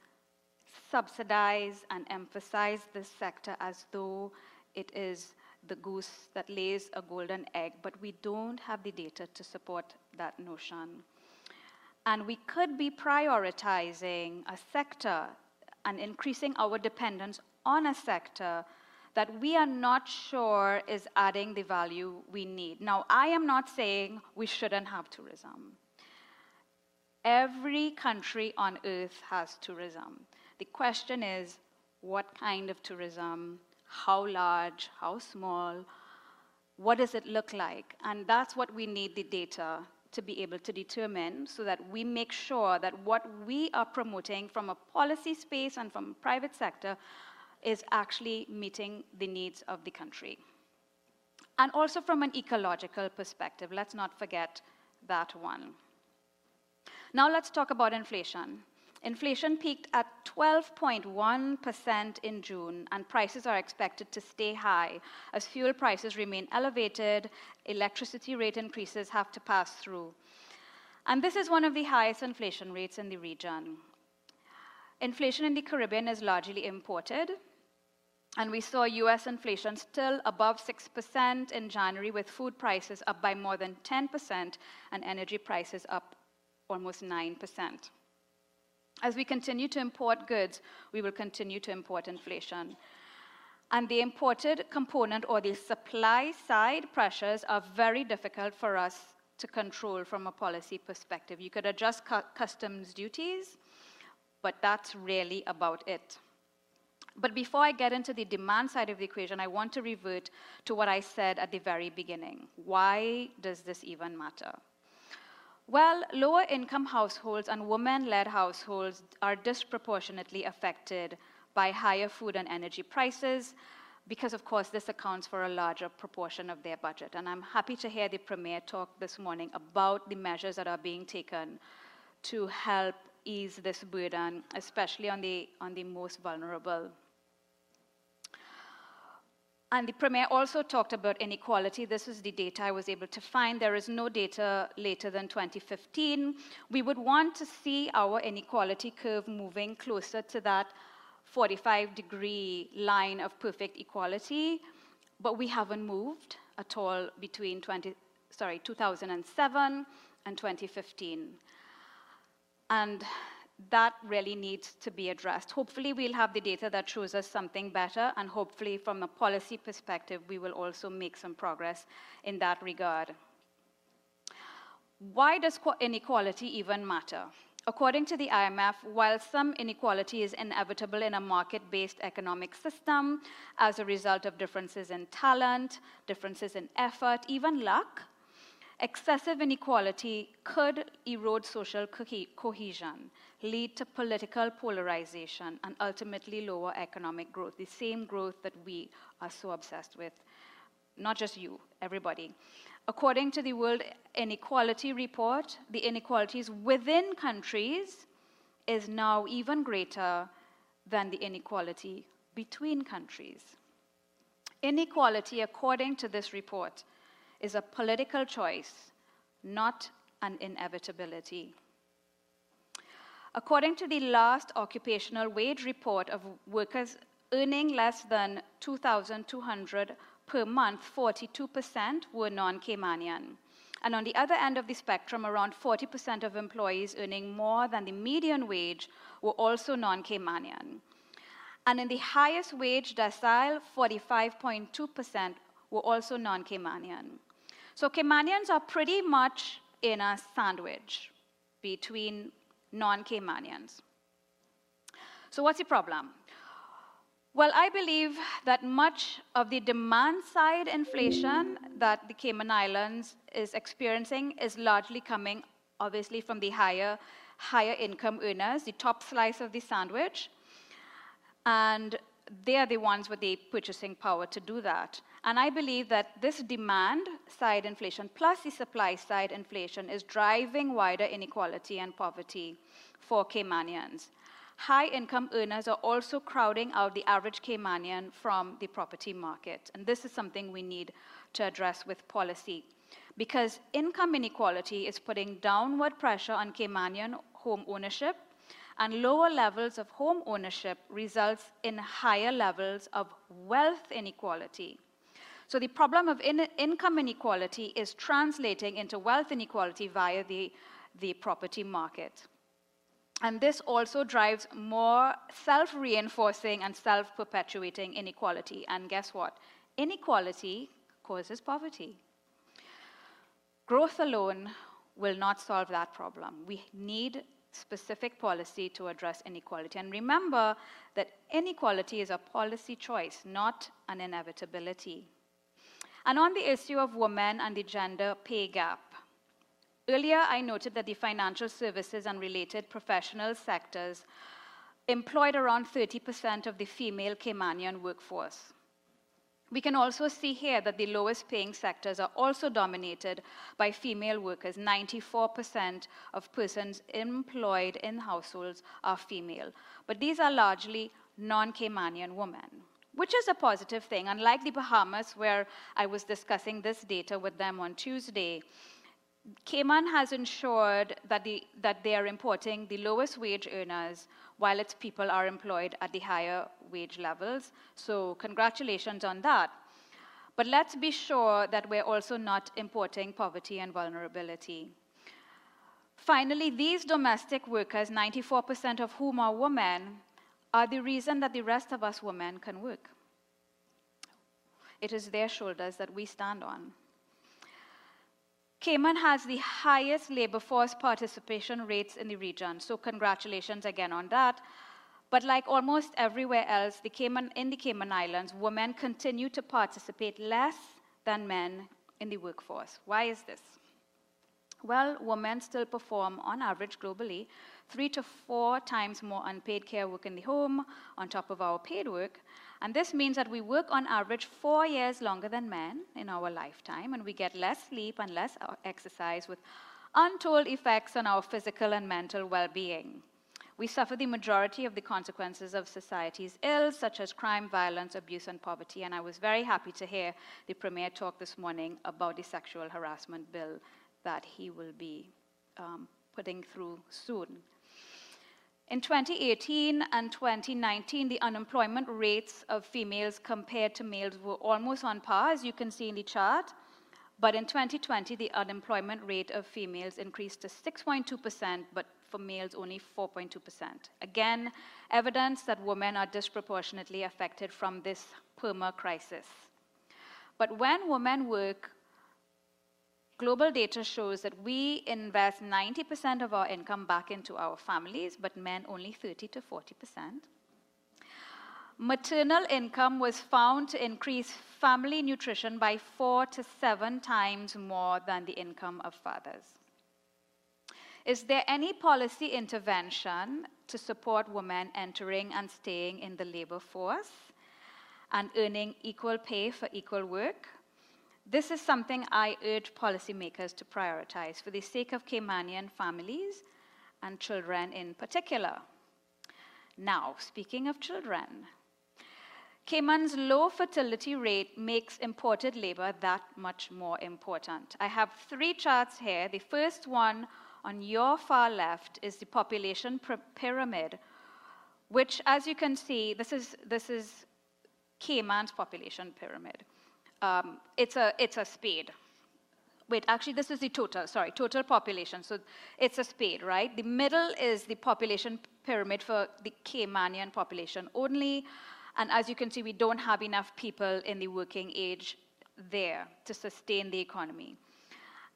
subsidize and emphasize this sector as though it is the goose that lays a golden egg, but we don't have the data to support that notion. And we could be prioritizing a sector and increasing our dependence on a sector that we are not sure is adding the value we need. Now, I am not saying we shouldn't have tourism. Every country on earth has tourism. The question is what kind of tourism, how large, how small, what does it look like? And that's what we need the data to be able to determine so that we make sure that what we are promoting from a policy space and from private sector is actually meeting the needs of the country. And also from an ecological perspective, let's not forget that one. Now let's talk about inflation. Inflation peaked at 12.1% in June, and prices are expected to stay high as fuel prices remain elevated, electricity rate increases have to pass through. And this is one of the highest inflation rates in the region. Inflation in the Caribbean is largely imported, and we saw US inflation still above 6% in January, with food prices up by more than 10% and energy prices up almost 9%. As we continue to import goods, we will continue to import inflation. And the imported component or the supply side pressures are very difficult for us to control from a policy perspective. You could adjust cu- customs duties, but that's really about it. But before I get into the demand side of the equation, I want to revert to what I said at the very beginning. Why does this even matter? Well, lower income households and women led households are disproportionately affected by higher food and energy prices because, of course, this accounts for a larger proportion of their budget. And I'm happy to hear the Premier talk this morning about the measures that are being taken to help ease this burden, especially on the, on the most vulnerable. And the Premier also talked about inequality. This is the data I was able to find. There is no data later than 2015. We would want to see our inequality curve moving closer to that 45 degree line of perfect equality, but we haven't moved at all between 20, sorry, 2007 and 2015. And that really needs to be addressed. Hopefully, we'll have the data that shows us something better, and hopefully, from a policy perspective, we will also make some progress in that regard. Why does inequality even matter? According to the IMF, while some inequality is inevitable in a market based economic system as a result of differences in talent, differences in effort, even luck, excessive inequality could erode social co- cohesion, lead to political polarization, and ultimately lower economic growth, the same growth that we are so obsessed with. Not just you, everybody. According to the World Inequality Report, the inequalities within countries is now even greater than the inequality between countries. Inequality, according to this report, is a political choice, not an inevitability. According to the last occupational wage report of workers earning less than 2,200 per month, 42% were non-Caymanian. And on the other end of the spectrum, around 40% of employees earning more than the median wage were also non-Caymanian. And in the highest wage decile, 45.2% were also non-Caymanian. So Caymanians are pretty much in a sandwich between non-Caymanians. So what's the problem? Well, I believe that much of the demand side inflation that the Cayman Islands is experiencing is largely coming, obviously, from the higher, higher income earners, the top slice of the sandwich. And they are the ones with the purchasing power to do that. And I believe that this demand side inflation plus the supply side inflation is driving wider inequality and poverty for Caymanians. High income earners are also crowding out the average Caymanian from the property market. And this is something we need to address with policy. Because income inequality is putting downward pressure on Caymanian home ownership and lower levels of home ownership results in higher levels of wealth inequality. So the problem of in income inequality is translating into wealth inequality via the, the property market. And this also drives more self reinforcing and self perpetuating inequality. And guess what? Inequality causes poverty. Growth alone will not solve that problem. We need specific policy to address inequality. And remember that inequality is a policy choice, not an inevitability. And on the issue of women and the gender pay gap, earlier I noted that the financial services and related professional sectors employed around 30% of the female Caymanian workforce. We can also see here that the lowest paying sectors are also dominated by female workers. 94% of persons employed in households are female. But these are largely non Caymanian women, which is a positive thing. Unlike the Bahamas, where I was discussing this data with them on Tuesday, Cayman has ensured that, the, that they are importing the lowest wage earners while its people are employed at the higher wage levels. So, congratulations on that. But let's be sure that we're also not importing poverty and vulnerability. Finally, these domestic workers, 94% of whom are women, are the reason that the rest of us women can work. It is their shoulders that we stand on. Cayman has the highest labor force participation rates in the region, so congratulations again on that. But like almost everywhere else the Cayman, in the Cayman Islands, women continue to participate less than men in the workforce. Why is this? Well, women still perform, on average globally, three to four times more unpaid care work in the home on top of our paid work. And this means that we work on average four years longer than men in our lifetime, and we get less sleep and less exercise with untold effects on our physical and mental well being. We suffer the majority of the consequences of society's ills, such as crime, violence, abuse, and poverty. And I was very happy to hear the Premier talk this morning about the sexual harassment bill that he will be um, putting through soon. In 2018 and 2019, the unemployment rates of females compared to males were almost on par, as you can see in the chart. But in 2020, the unemployment rate of females increased to 6.2%, but for males, only 4.2%. Again, evidence that women are disproportionately affected from this PERMA crisis. But when women work, global data shows that we invest 90% of our income back into our families, but men only 30 to 40%. maternal income was found to increase family nutrition by four to seven times more than the income of fathers. Is there any policy intervention to support women entering and staying in the labor force and earning equal pay for equal work? This is something I urge policymakers to prioritize for the sake of Caymanian families and children in particular. Now, speaking of children, Cayman's low fertility rate makes imported labor that much more important. I have three charts here. The first one on your far left is the population pyramid, which, as you can see, this is, this is Cayman's population pyramid. Um, it's, a, it's a spade. Wait, actually, this is the total, sorry, total population. So it's a spade, right? The middle is the population pyramid for the Caymanian population only. And as you can see, we don't have enough people in the working age there to sustain the economy.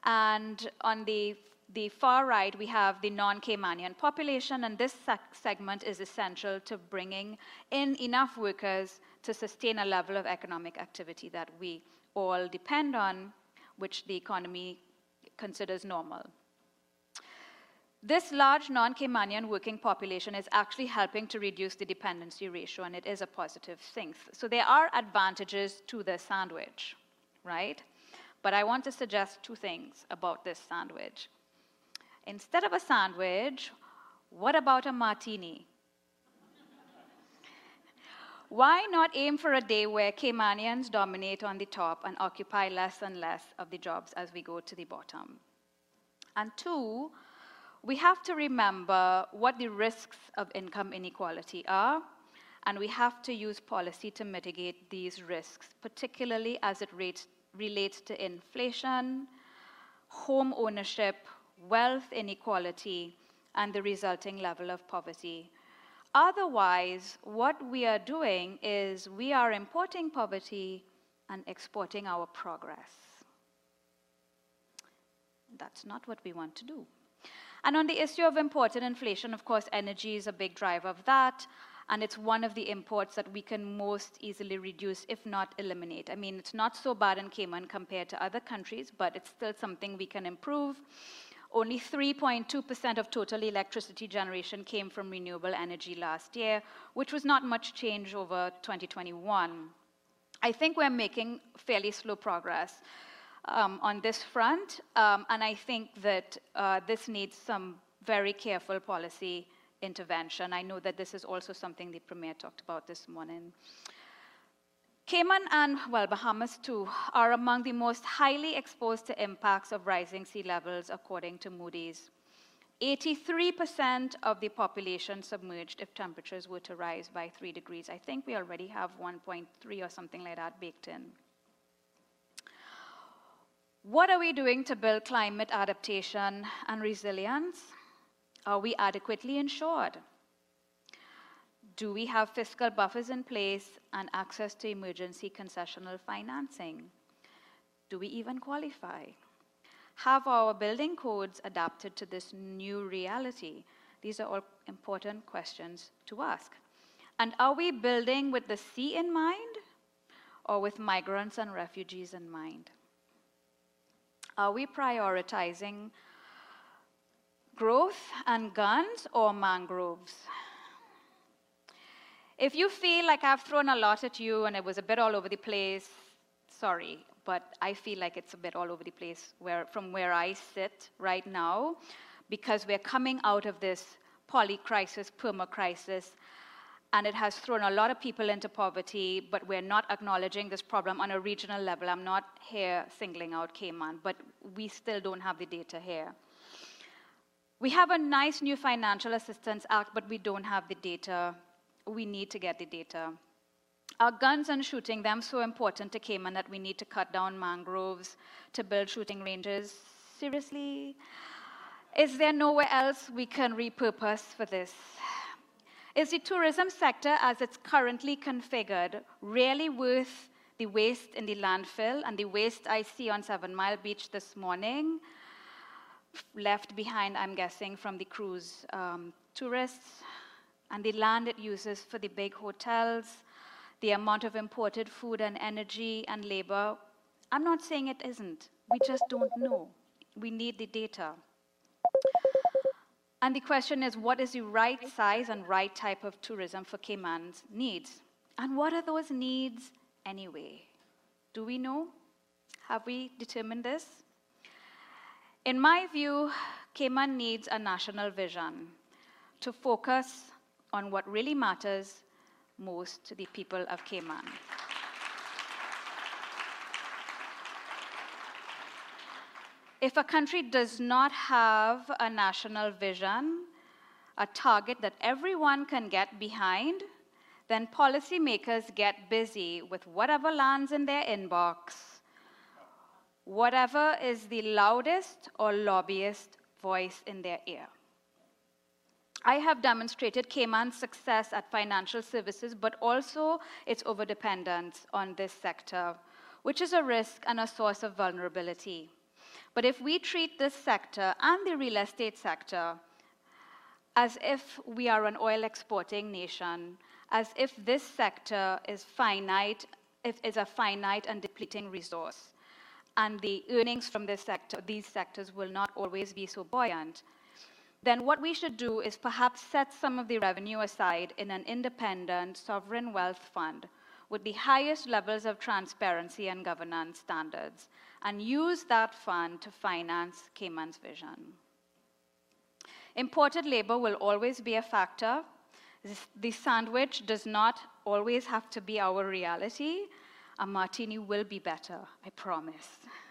And on the, the far right, we have the non Caymanian population, and this segment is essential to bringing in enough workers to sustain a level of economic activity that we all depend on, which the economy considers normal. This large non-Caymanian working population is actually helping to reduce the dependency ratio, and it is a positive thing. So there are advantages to the sandwich, right? But I want to suggest two things about this sandwich. Instead of a sandwich, what about a martini? Why not aim for a day where Caymanians dominate on the top and occupy less and less of the jobs as we go to the bottom? And two, we have to remember what the risks of income inequality are, and we have to use policy to mitigate these risks, particularly as it relates to inflation, home ownership, wealth inequality, and the resulting level of poverty. Otherwise, what we are doing is we are importing poverty and exporting our progress. That's not what we want to do. And on the issue of imported inflation, of course, energy is a big driver of that. And it's one of the imports that we can most easily reduce, if not eliminate. I mean, it's not so bad in Cayman compared to other countries, but it's still something we can improve. Only 3.2% of total electricity generation came from renewable energy last year, which was not much change over 2021. I think we're making fairly slow progress um, on this front. Um, and I think that uh, this needs some very careful policy intervention. I know that this is also something the Premier talked about this morning. Cayman and, well, Bahamas too, are among the most highly exposed to impacts of rising sea levels, according to Moody's. 83% of the population submerged if temperatures were to rise by 3 degrees. I think we already have 1.3 or something like that baked in. What are we doing to build climate adaptation and resilience? Are we adequately insured? Do we have fiscal buffers in place and access to emergency concessional financing? Do we even qualify? Have our building codes adapted to this new reality? These are all important questions to ask. And are we building with the sea in mind or with migrants and refugees in mind? Are we prioritizing growth and guns or mangroves? If you feel like I've thrown a lot at you and it was a bit all over the place, sorry, but I feel like it's a bit all over the place where, from where I sit right now because we're coming out of this poly crisis, perma crisis, and it has thrown a lot of people into poverty, but we're not acknowledging this problem on a regional level. I'm not here singling out Cayman, but we still don't have the data here. We have a nice new Financial Assistance Act, but we don't have the data. We need to get the data. Are guns and shooting them so important to Cayman that we need to cut down mangroves to build shooting ranges? Seriously? Is there nowhere else we can repurpose for this? Is the tourism sector, as it's currently configured, really worth the waste in the landfill and the waste I see on Seven Mile Beach this morning? Left behind, I'm guessing, from the cruise um, tourists, and the land it uses for the big hotels. the amount of imported food and energy and labor. I'm not saying it isn't. We just don't know. We need the data. And the question is what is the right size and right type of tourism for Cayman's needs? And what are those needs anyway? Do we know? Have we determined this? In my view, Cayman needs a national vision to focus on what really matters most to the people of Cayman. If a country does not have a national vision, a target that everyone can get behind, then policymakers get busy with whatever lands in their inbox, whatever is the loudest or lobbyist voice in their ear. I have demonstrated Cayman's success at financial services, but also its overdependence on this sector, which is a risk and a source of vulnerability. But if we treat this sector and the real estate sector as if we are an oil exporting nation, as if this sector is finite, is a finite and depleting resource, and the earnings from this sector, these sectors will not always be so buoyant, then what we should do is perhaps set some of the revenue aside in an independent sovereign wealth fund with the highest levels of transparency and governance standards and use that fund to finance Cayman's vision. Imported labor will always be a factor. The sandwich does not always have to be our reality. A martini will be better, I promise.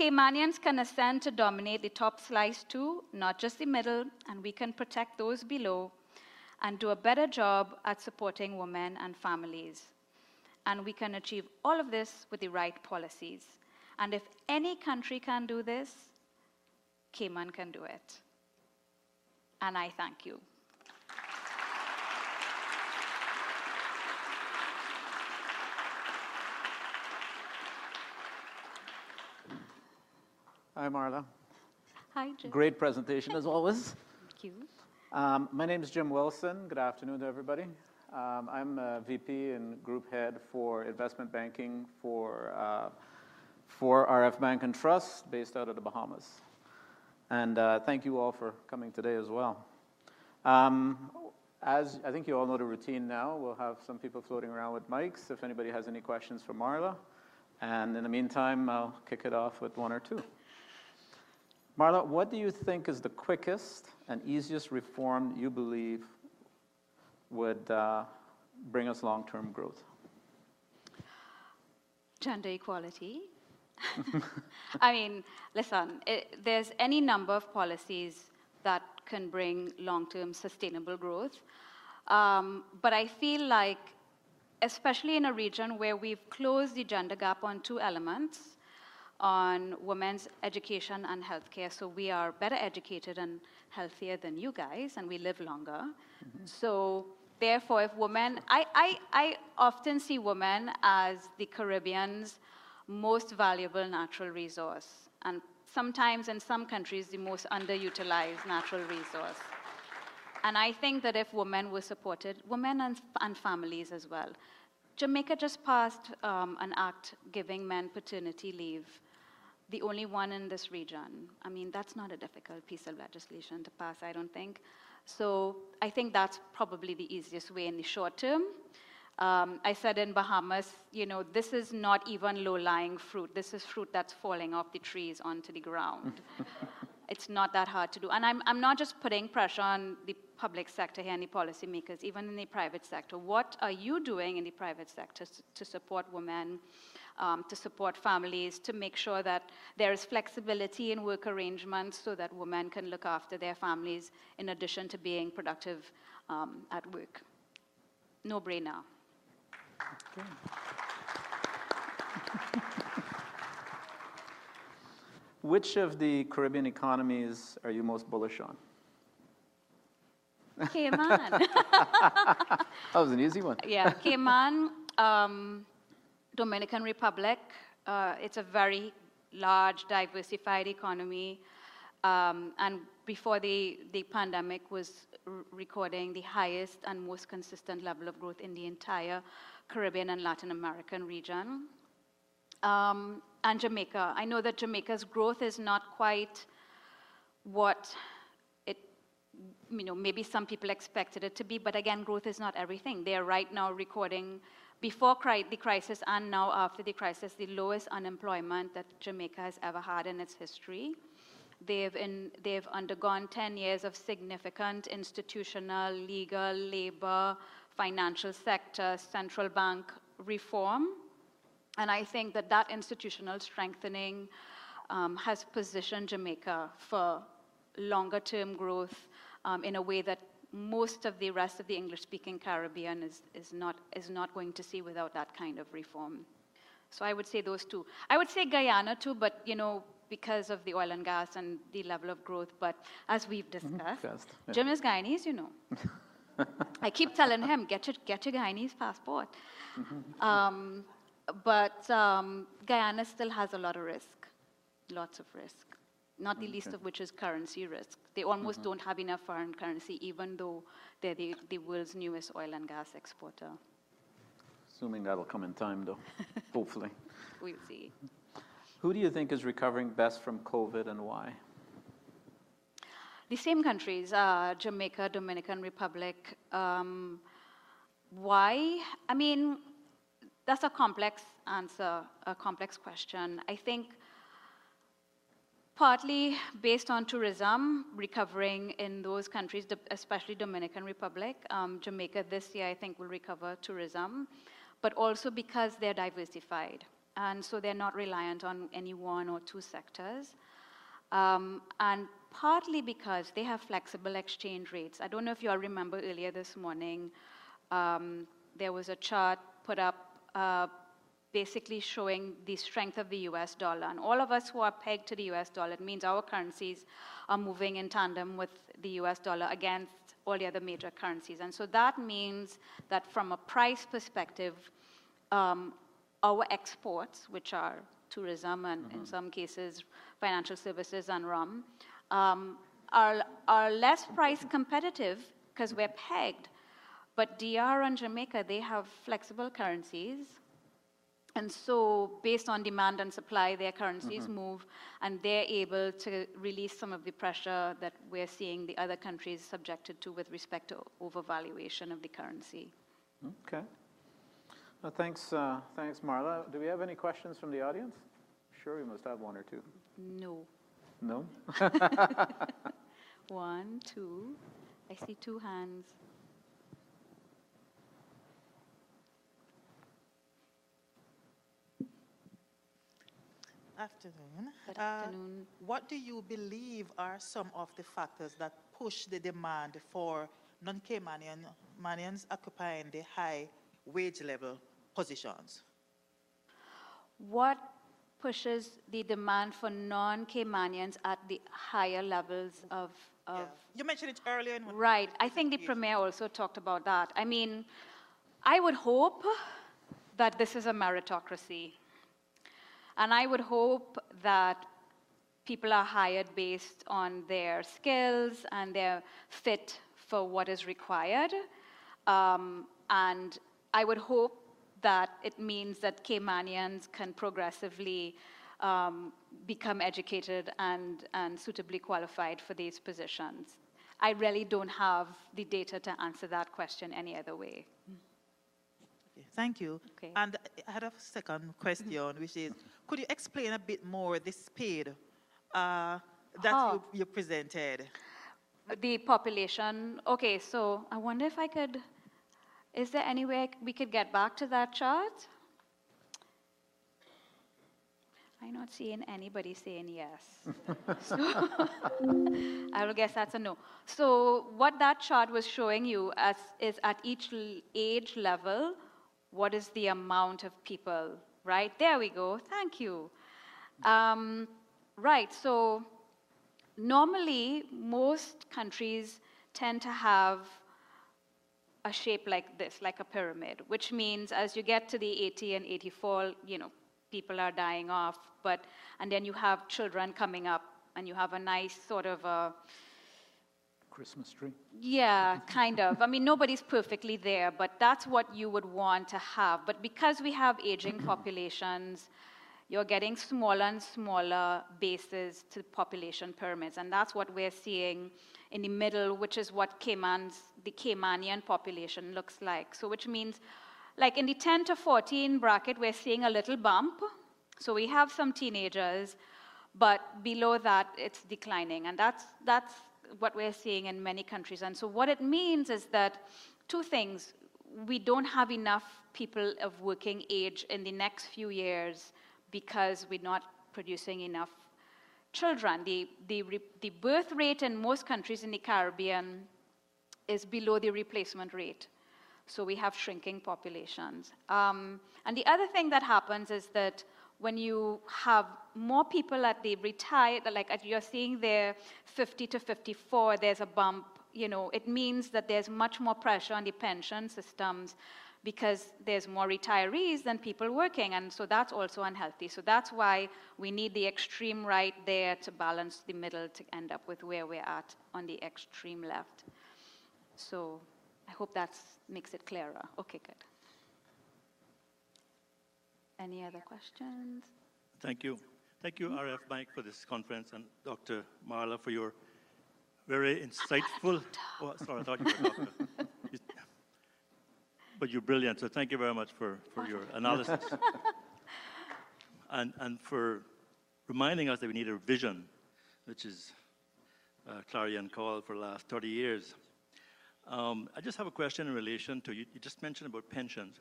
Caymanians can ascend to dominate the top slice too, not just the middle, and we can protect those below and do a better job at supporting women and families. And we can achieve all of this with the right policies. And if any country can do this, Cayman can do it. And I thank you. Hi, Marla. Hi, Jim. Great presentation as always. Thank you. Um, my name is Jim Wilson. Good afternoon to everybody. Um, I'm a VP and group head for investment banking for, uh, for RF Bank and Trust based out of the Bahamas. And uh, thank you all for coming today as well. Um, as I think you all know the routine now, we'll have some people floating around with mics if anybody has any questions for Marla. And in the meantime, I'll kick it off with one or two. Marla, what do you think is the quickest and easiest reform you believe would uh, bring us long term growth? Gender equality. I mean, listen, it, there's any number of policies that can bring long term sustainable growth. Um, but I feel like, especially in a region where we've closed the gender gap on two elements, on women's education and healthcare. So we are better educated and healthier than you guys, and we live longer. Mm-hmm. So therefore, if women, I, I, I often see women as the Caribbean's most valuable natural resource, and sometimes in some countries, the most underutilized natural resource. And I think that if women were supported, women and, and families as well, Jamaica just passed um, an act giving men paternity leave the only one in this region. I mean, that's not a difficult piece of legislation to pass, I don't think. So I think that's probably the easiest way in the short term. Um, I said in Bahamas, you know, this is not even low-lying fruit. This is fruit that's falling off the trees onto the ground. it's not that hard to do. And I'm, I'm not just putting pressure on the public sector here and the policymakers, even in the private sector. What are you doing in the private sector to support women um, to support families, to make sure that there is flexibility in work arrangements so that women can look after their families in addition to being productive um, at work. No brainer. Okay. Which of the Caribbean economies are you most bullish on? Cayman. that was an easy one. Yeah, Cayman. Um, Dominican Republic. Uh, it's a very large, diversified economy. Um, and before the, the pandemic was recording the highest and most consistent level of growth in the entire Caribbean and Latin American region. Um, and Jamaica. I know that Jamaica's growth is not quite what it, you know, maybe some people expected it to be, but again, growth is not everything. They are right now recording, before the crisis and now after the crisis, the lowest unemployment that Jamaica has ever had in its history. They've, in, they've undergone 10 years of significant institutional, legal, labor, financial sector, central bank reform. And I think that that institutional strengthening um, has positioned Jamaica for longer term growth um, in a way that most of the rest of the English speaking Caribbean is, is, not, is not going to see without that kind of reform. So I would say those two. I would say Guyana too, but you know, because of the oil and gas and the level of growth. But as we've discussed, Fast, yeah. Jim is Guyanese, you know. I keep telling him, get your, get your Guyanese passport. Um, but um, Guyana still has a lot of risk, lots of risk, not the least of which is currency risk. They almost Mhm. don't have enough foreign currency, even though they're the, the world's newest oil and gas exporter. Assuming that'll come in time, though, hopefully. We'll see. Who do you think is recovering best from COVID and why? The same countries, uh, Jamaica, Dominican Republic. Um, why? I mean, that's a complex answer, a complex question. I think partly based on tourism recovering in those countries, especially Dominican Republic. Um, Jamaica this year, I think, will recover tourism, but also because they're diversified. And so they're not reliant on any one or two sectors. Um, and partly because they have flexible exchange rates. I don't know if you all remember earlier this morning, um, there was a chart put up uh, basically showing the strength of the US dollar. And all of us who are pegged to the US dollar, it means our currencies are moving in tandem with the US dollar against all the other major currencies. And so that means that from a price perspective, um, our exports, which are tourism and in some cases financial services and rum, um, are, are less price competitive because we're pegged. But DR and Jamaica, they have flexible currencies. And so, based on demand and supply, their currencies Mhm. move, and they're able to release some of the pressure that we're seeing the other countries subjected to with respect to overvaluation of the currency. Okay. Well, thanks, uh, thanks, Marla. Do we have any questions from the audience? Sure, we must have one or two. No. No? One, two. I see two hands. Afternoon. Good Uh, afternoon. what do you believe are some of the factors that push the demand for non-Caymanian Manians occupying the high wage level positions? What pushes the demand for non-Caymanians at the higher levels of, of You mentioned it earlier. In Right. I think the premier also talked about that. I mean, I would hope that this is a meritocracy. And I would hope that people are hired based on their skills and their fit for what is required. Um, and I would hope that it means that Caymanians can progressively um, become educated and, and suitably qualified for these positions. I really don't have the data to answer that question any other way. Thank you. Okay. And I had a second question, which is, could you explain a bit more the speed uh, that Oh. you, you presented? The population, okay, so I wonder if I could, is there any way we could get back to that chart? I'm not seeing anybody saying yes. So I will guess that's a no. So what that chart was showing you as, is at each age level, what is the amount of people, right? There we go, thank you. Um, right, so normally most countries tend to have a shape like this, like a pyramid, which means as you get to the 80 and 84, you know, people are dying off, but, and then you have children coming up and you have a nice sort of a Christmas tree. yeah, kind of. I mean, nobody's perfectly there, but that's what you would want to have. But because we have aging populations, you're getting smaller and smaller bases to population pyramids, and that's what we're seeing in the middle, which is what Cayman's, the Caymanian population looks like. So, which means, like in the 10 to 14 bracket, we're seeing a little bump. So we have some teenagers, but below that, it's declining, and that's that's what we're seeing in many countries. And so, what it means is that two things we don't have enough people of working age in the next few years because we're not producing enough children. The, the, the birth rate in most countries in the Caribbean is below the replacement rate. So we have shrinking populations. Um, and the other thing that happens is that when you have more people at the retired, like you're seeing there 50 to 54, there's a bump, you know, it means that there's much more pressure on the pension systems because there's more retirees than people working, and so that's also unhealthy. So that's why we need the extreme right there to balance the middle to end up with where we're at on the extreme left. So I hope that makes it clearer. Okay, good. Any other questions? Thank you. Thank you, RF Mike, for this conference, and Dr. Marla for your very insightful. Oh, sorry, I thought you were a doctor. But you're brilliant, so thank you very much for, for your analysis. and, and for reminding us that we need a vision, which is a clarion call for the last 30 years. Um, I just have a question in relation to, you, you just mentioned about pensions,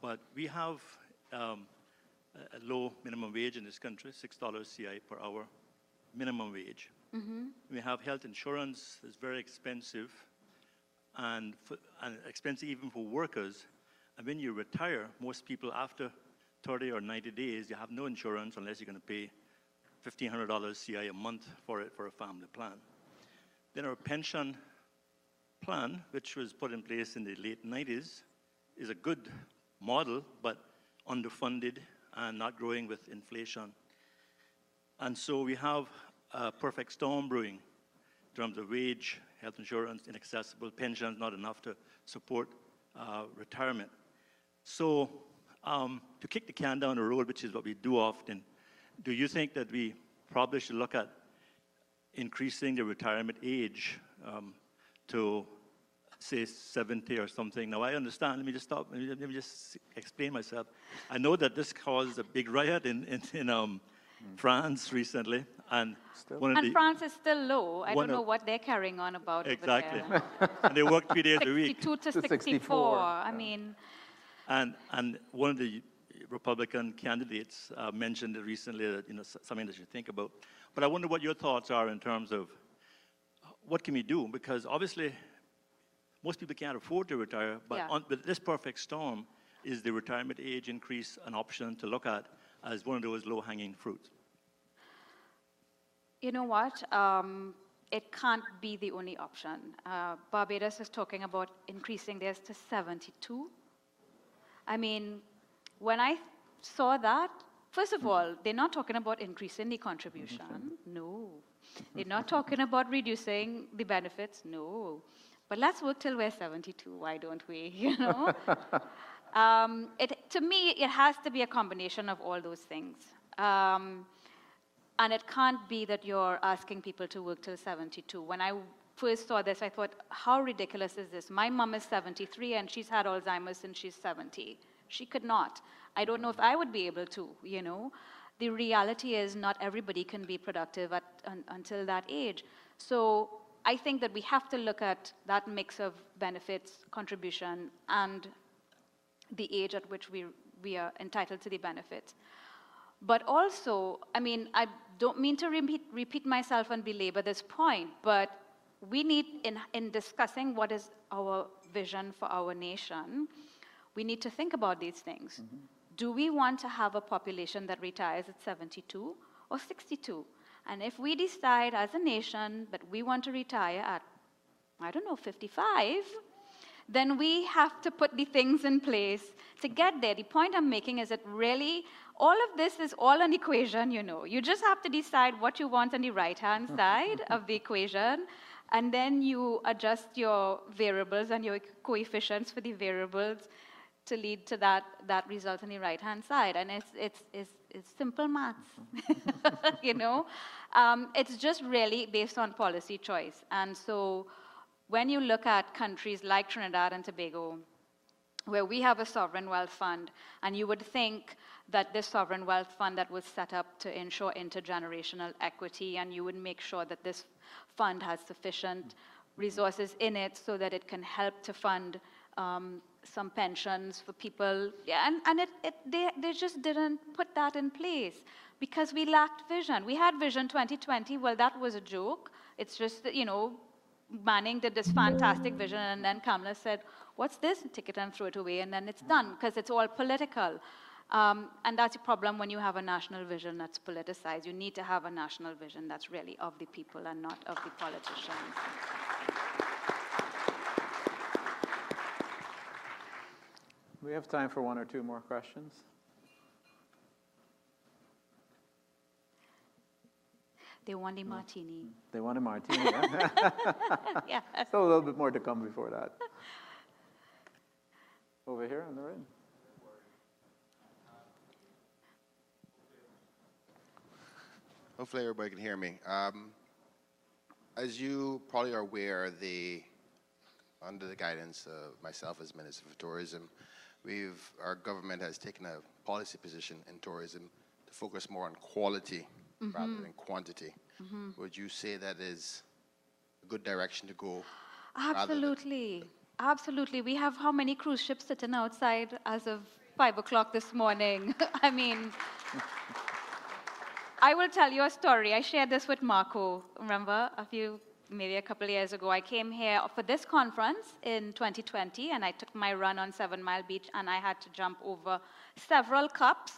but we have um, a, low minimum wage in this country, $6 CI per hour minimum wage. Mm-hmm. We have health insurance that's very expensive and, for, and expensive even for workers. And when you retire, most people after 30 or 90 days, you have no insurance unless you're going to pay $1,500 CI a month for it for a family plan. Then our pension plan, which was put in place in the late 90s, is a good model, but underfunded and not growing with inflation. And so we have a perfect storm brewing in terms of wage, health insurance, inaccessible pensions, not enough to support uh, retirement. So, um, to kick the can down the road, which is what we do often, do you think that we probably should look at increasing the retirement age um, to, say, 70 or something? Now, I understand. Let me just stop. Let me, let me just explain myself. I know that this caused a big riot in, in, in um, France recently, and one of And the France is still low. I don't know of- what they're carrying on about. Exactly. and they work three days a week. 62 to 64. I mean, And, and one of the Republican candidates uh, mentioned it recently that, you know, something that you think about. But I wonder what your thoughts are in terms of what can we do? Because obviously, most people can't afford to retire, but Yeah. on, with this perfect storm, is the retirement age increase an option to look at as one of those low-hanging fruits? you know what? Um, it can't be the only option. Uh, Barbados is talking about increasing theirs to 72. I mean, when I saw that, first of all, they're not talking about increasing the contribution. No. They're not talking about reducing the benefits. No. But let's work till we're 72. Why don't we? You know? um, it, to me, it has to be a combination of all those things. Um, and it can't be that you're asking people to work till 72. When I first saw this, I thought, how ridiculous is this? My mom is 73 and she's had Alzheimer's since she's 70. She could not. I don't know if I would be able to, you know. The reality is not everybody can be productive at, un, until that age. So I think that we have to look at that mix of benefits, contribution, and the age at which we, we are entitled to the benefits. But also, I mean, I don't mean to repeat, repeat myself and belabor this point, but we need, in, in discussing what is our vision for our nation, we need to think about these things. Mm-hmm. Do we want to have a population that retires at 72 or 62? And if we decide as a nation that we want to retire at, I don't know, 55, then we have to put the things in place to get there. The point I'm making is that really all of this is all an equation, you know. You just have to decide what you want on the right-hand side of the equation, and then you adjust your variables and your coefficients for the variables to lead to that, that result on the right-hand side. And it's, it's, it's, it's simple maths, you know? Um, it's just really based on policy choice. And so when you look at countries like Trinidad and Tobago, where we have a sovereign wealth fund, and you would think that this sovereign wealth fund that was set up to ensure intergenerational equity, and you would make sure that this fund has sufficient resources in it so that it can help to fund um, some pensions for people. Yeah, and and it, it, they, they just didn't put that in place because we lacked vision. We had Vision 2020. Well, that was a joke. It's just, you know, Manning did this fantastic vision, and then Kamla said, What's this? Take it and throw it away, and then it's done because it's all political. Um, and that's a problem when you have a national vision that's politicized. You need to have a national vision that's really of the people and not of the politicians. We have time for one or two more questions. They want a martini. They want a martini. yeah. yeah. So a little bit more to come before that. Over here on the right. Hopefully everybody can hear me. Um, as you probably are aware, the under the guidance of myself as Minister for Tourism, we've our government has taken a policy position in tourism to focus more on quality mm-hmm. rather than quantity. Mm-hmm. Would you say that is a good direction to go? Absolutely. Absolutely. We have how many cruise ships sitting outside as of five o'clock this morning? I mean, I will tell you a story. I shared this with Marco, remember, a few, maybe a couple of years ago. I came here for this conference in 2020, and I took my run on Seven Mile Beach, and I had to jump over several cups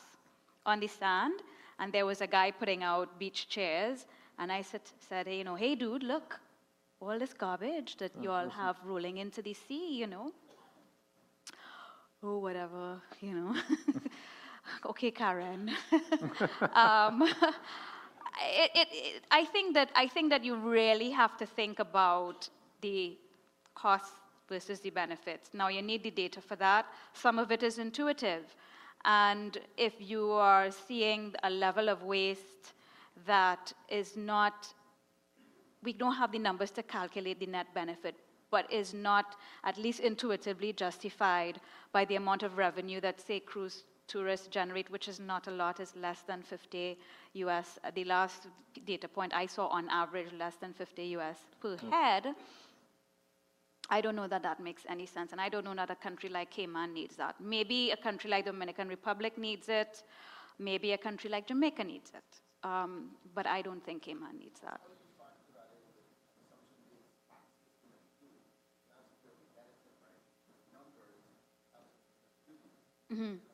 on the sand, and there was a guy putting out beach chairs, and I said, said you know, hey, dude, look, all this garbage that you all have rolling into the sea, you know. Oh, whatever, you know. okay, Karen. um, it, it, it, I think that I think that you really have to think about the costs versus the benefits. Now you need the data for that. Some of it is intuitive, and if you are seeing a level of waste that is not we don't have the numbers to calculate the net benefit, but is not at least intuitively justified by the amount of revenue that, say, cruise tourists generate, which is not a lot, is less than 50 US. The last data point I saw on average, less than 50 US per mm. head. I don't know that that makes any sense, and I don't know that a country like Cayman needs that. Maybe a country like Dominican Republic needs it. Maybe a country like Jamaica needs it. Um, but I don't think Cayman needs that. Mm-hmm.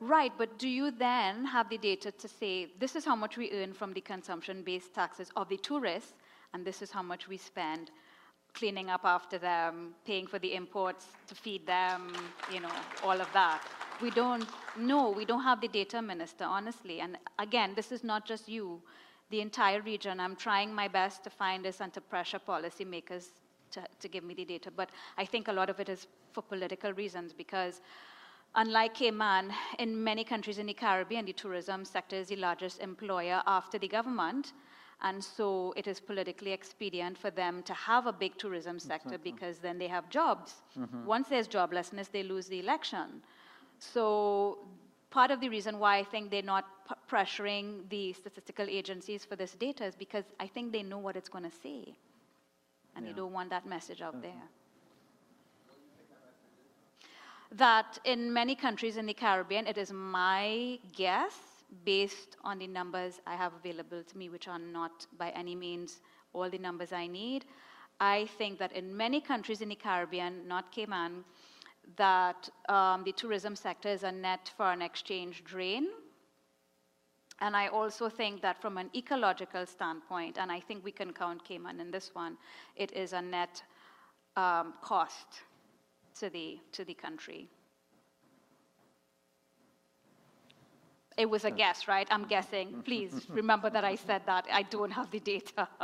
Right, but do you then have the data to say this is how much we earn from the consumption based taxes of the tourists, and this is how much we spend cleaning up after them, paying for the imports to feed them, you know, all of that? We don't know. We don't have the data, Minister, honestly. And again, this is not just you, the entire region. I'm trying my best to find this under pressure policymakers to, to give me the data. But I think a lot of it is for political reasons because unlike Cayman, in many countries in the Caribbean, the tourism sector is the largest employer after the government. And so it is politically expedient for them to have a big tourism sector exactly. because then they have jobs. Mm-hmm. Once there's joblessness, they lose the election. So part of the reason why I think they're not p- pressuring the statistical agencies for this data is because I think they know what it's going to say and yeah. you don't want that message out there. That in many countries in the Caribbean, it is my guess, based on the numbers I have available to me, which are not by any means all the numbers I need. I think that in many countries in the Caribbean, not Cayman, that um, the tourism sector is a net foreign exchange drain and I also think that from an ecological standpoint, and I think we can count Cayman in this one, it is a net um, cost to the, to the country. It was a guess, right? I'm guessing. Please remember that I said that. I don't have the data.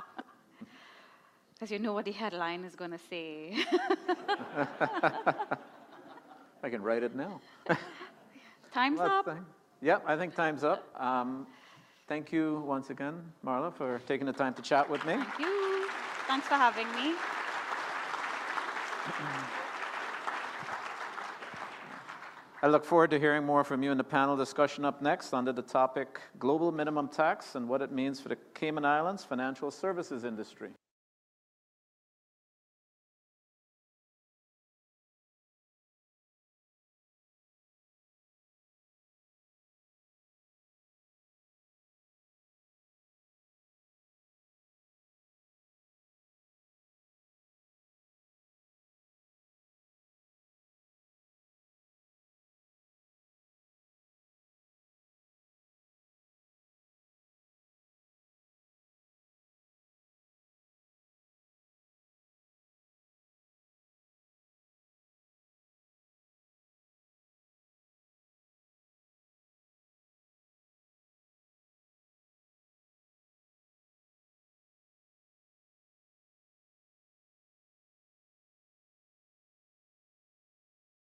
Because you know what the headline is going to say. I can write it now. Time's Well, up. thank- Yep, I think time's up. Um, Thank you once again, Marla, for taking the time to chat with me. Thank you. Thanks for having me. I look forward to hearing more from you in the panel discussion up next under the topic Global Minimum Tax and what it means for the Cayman Islands financial services industry.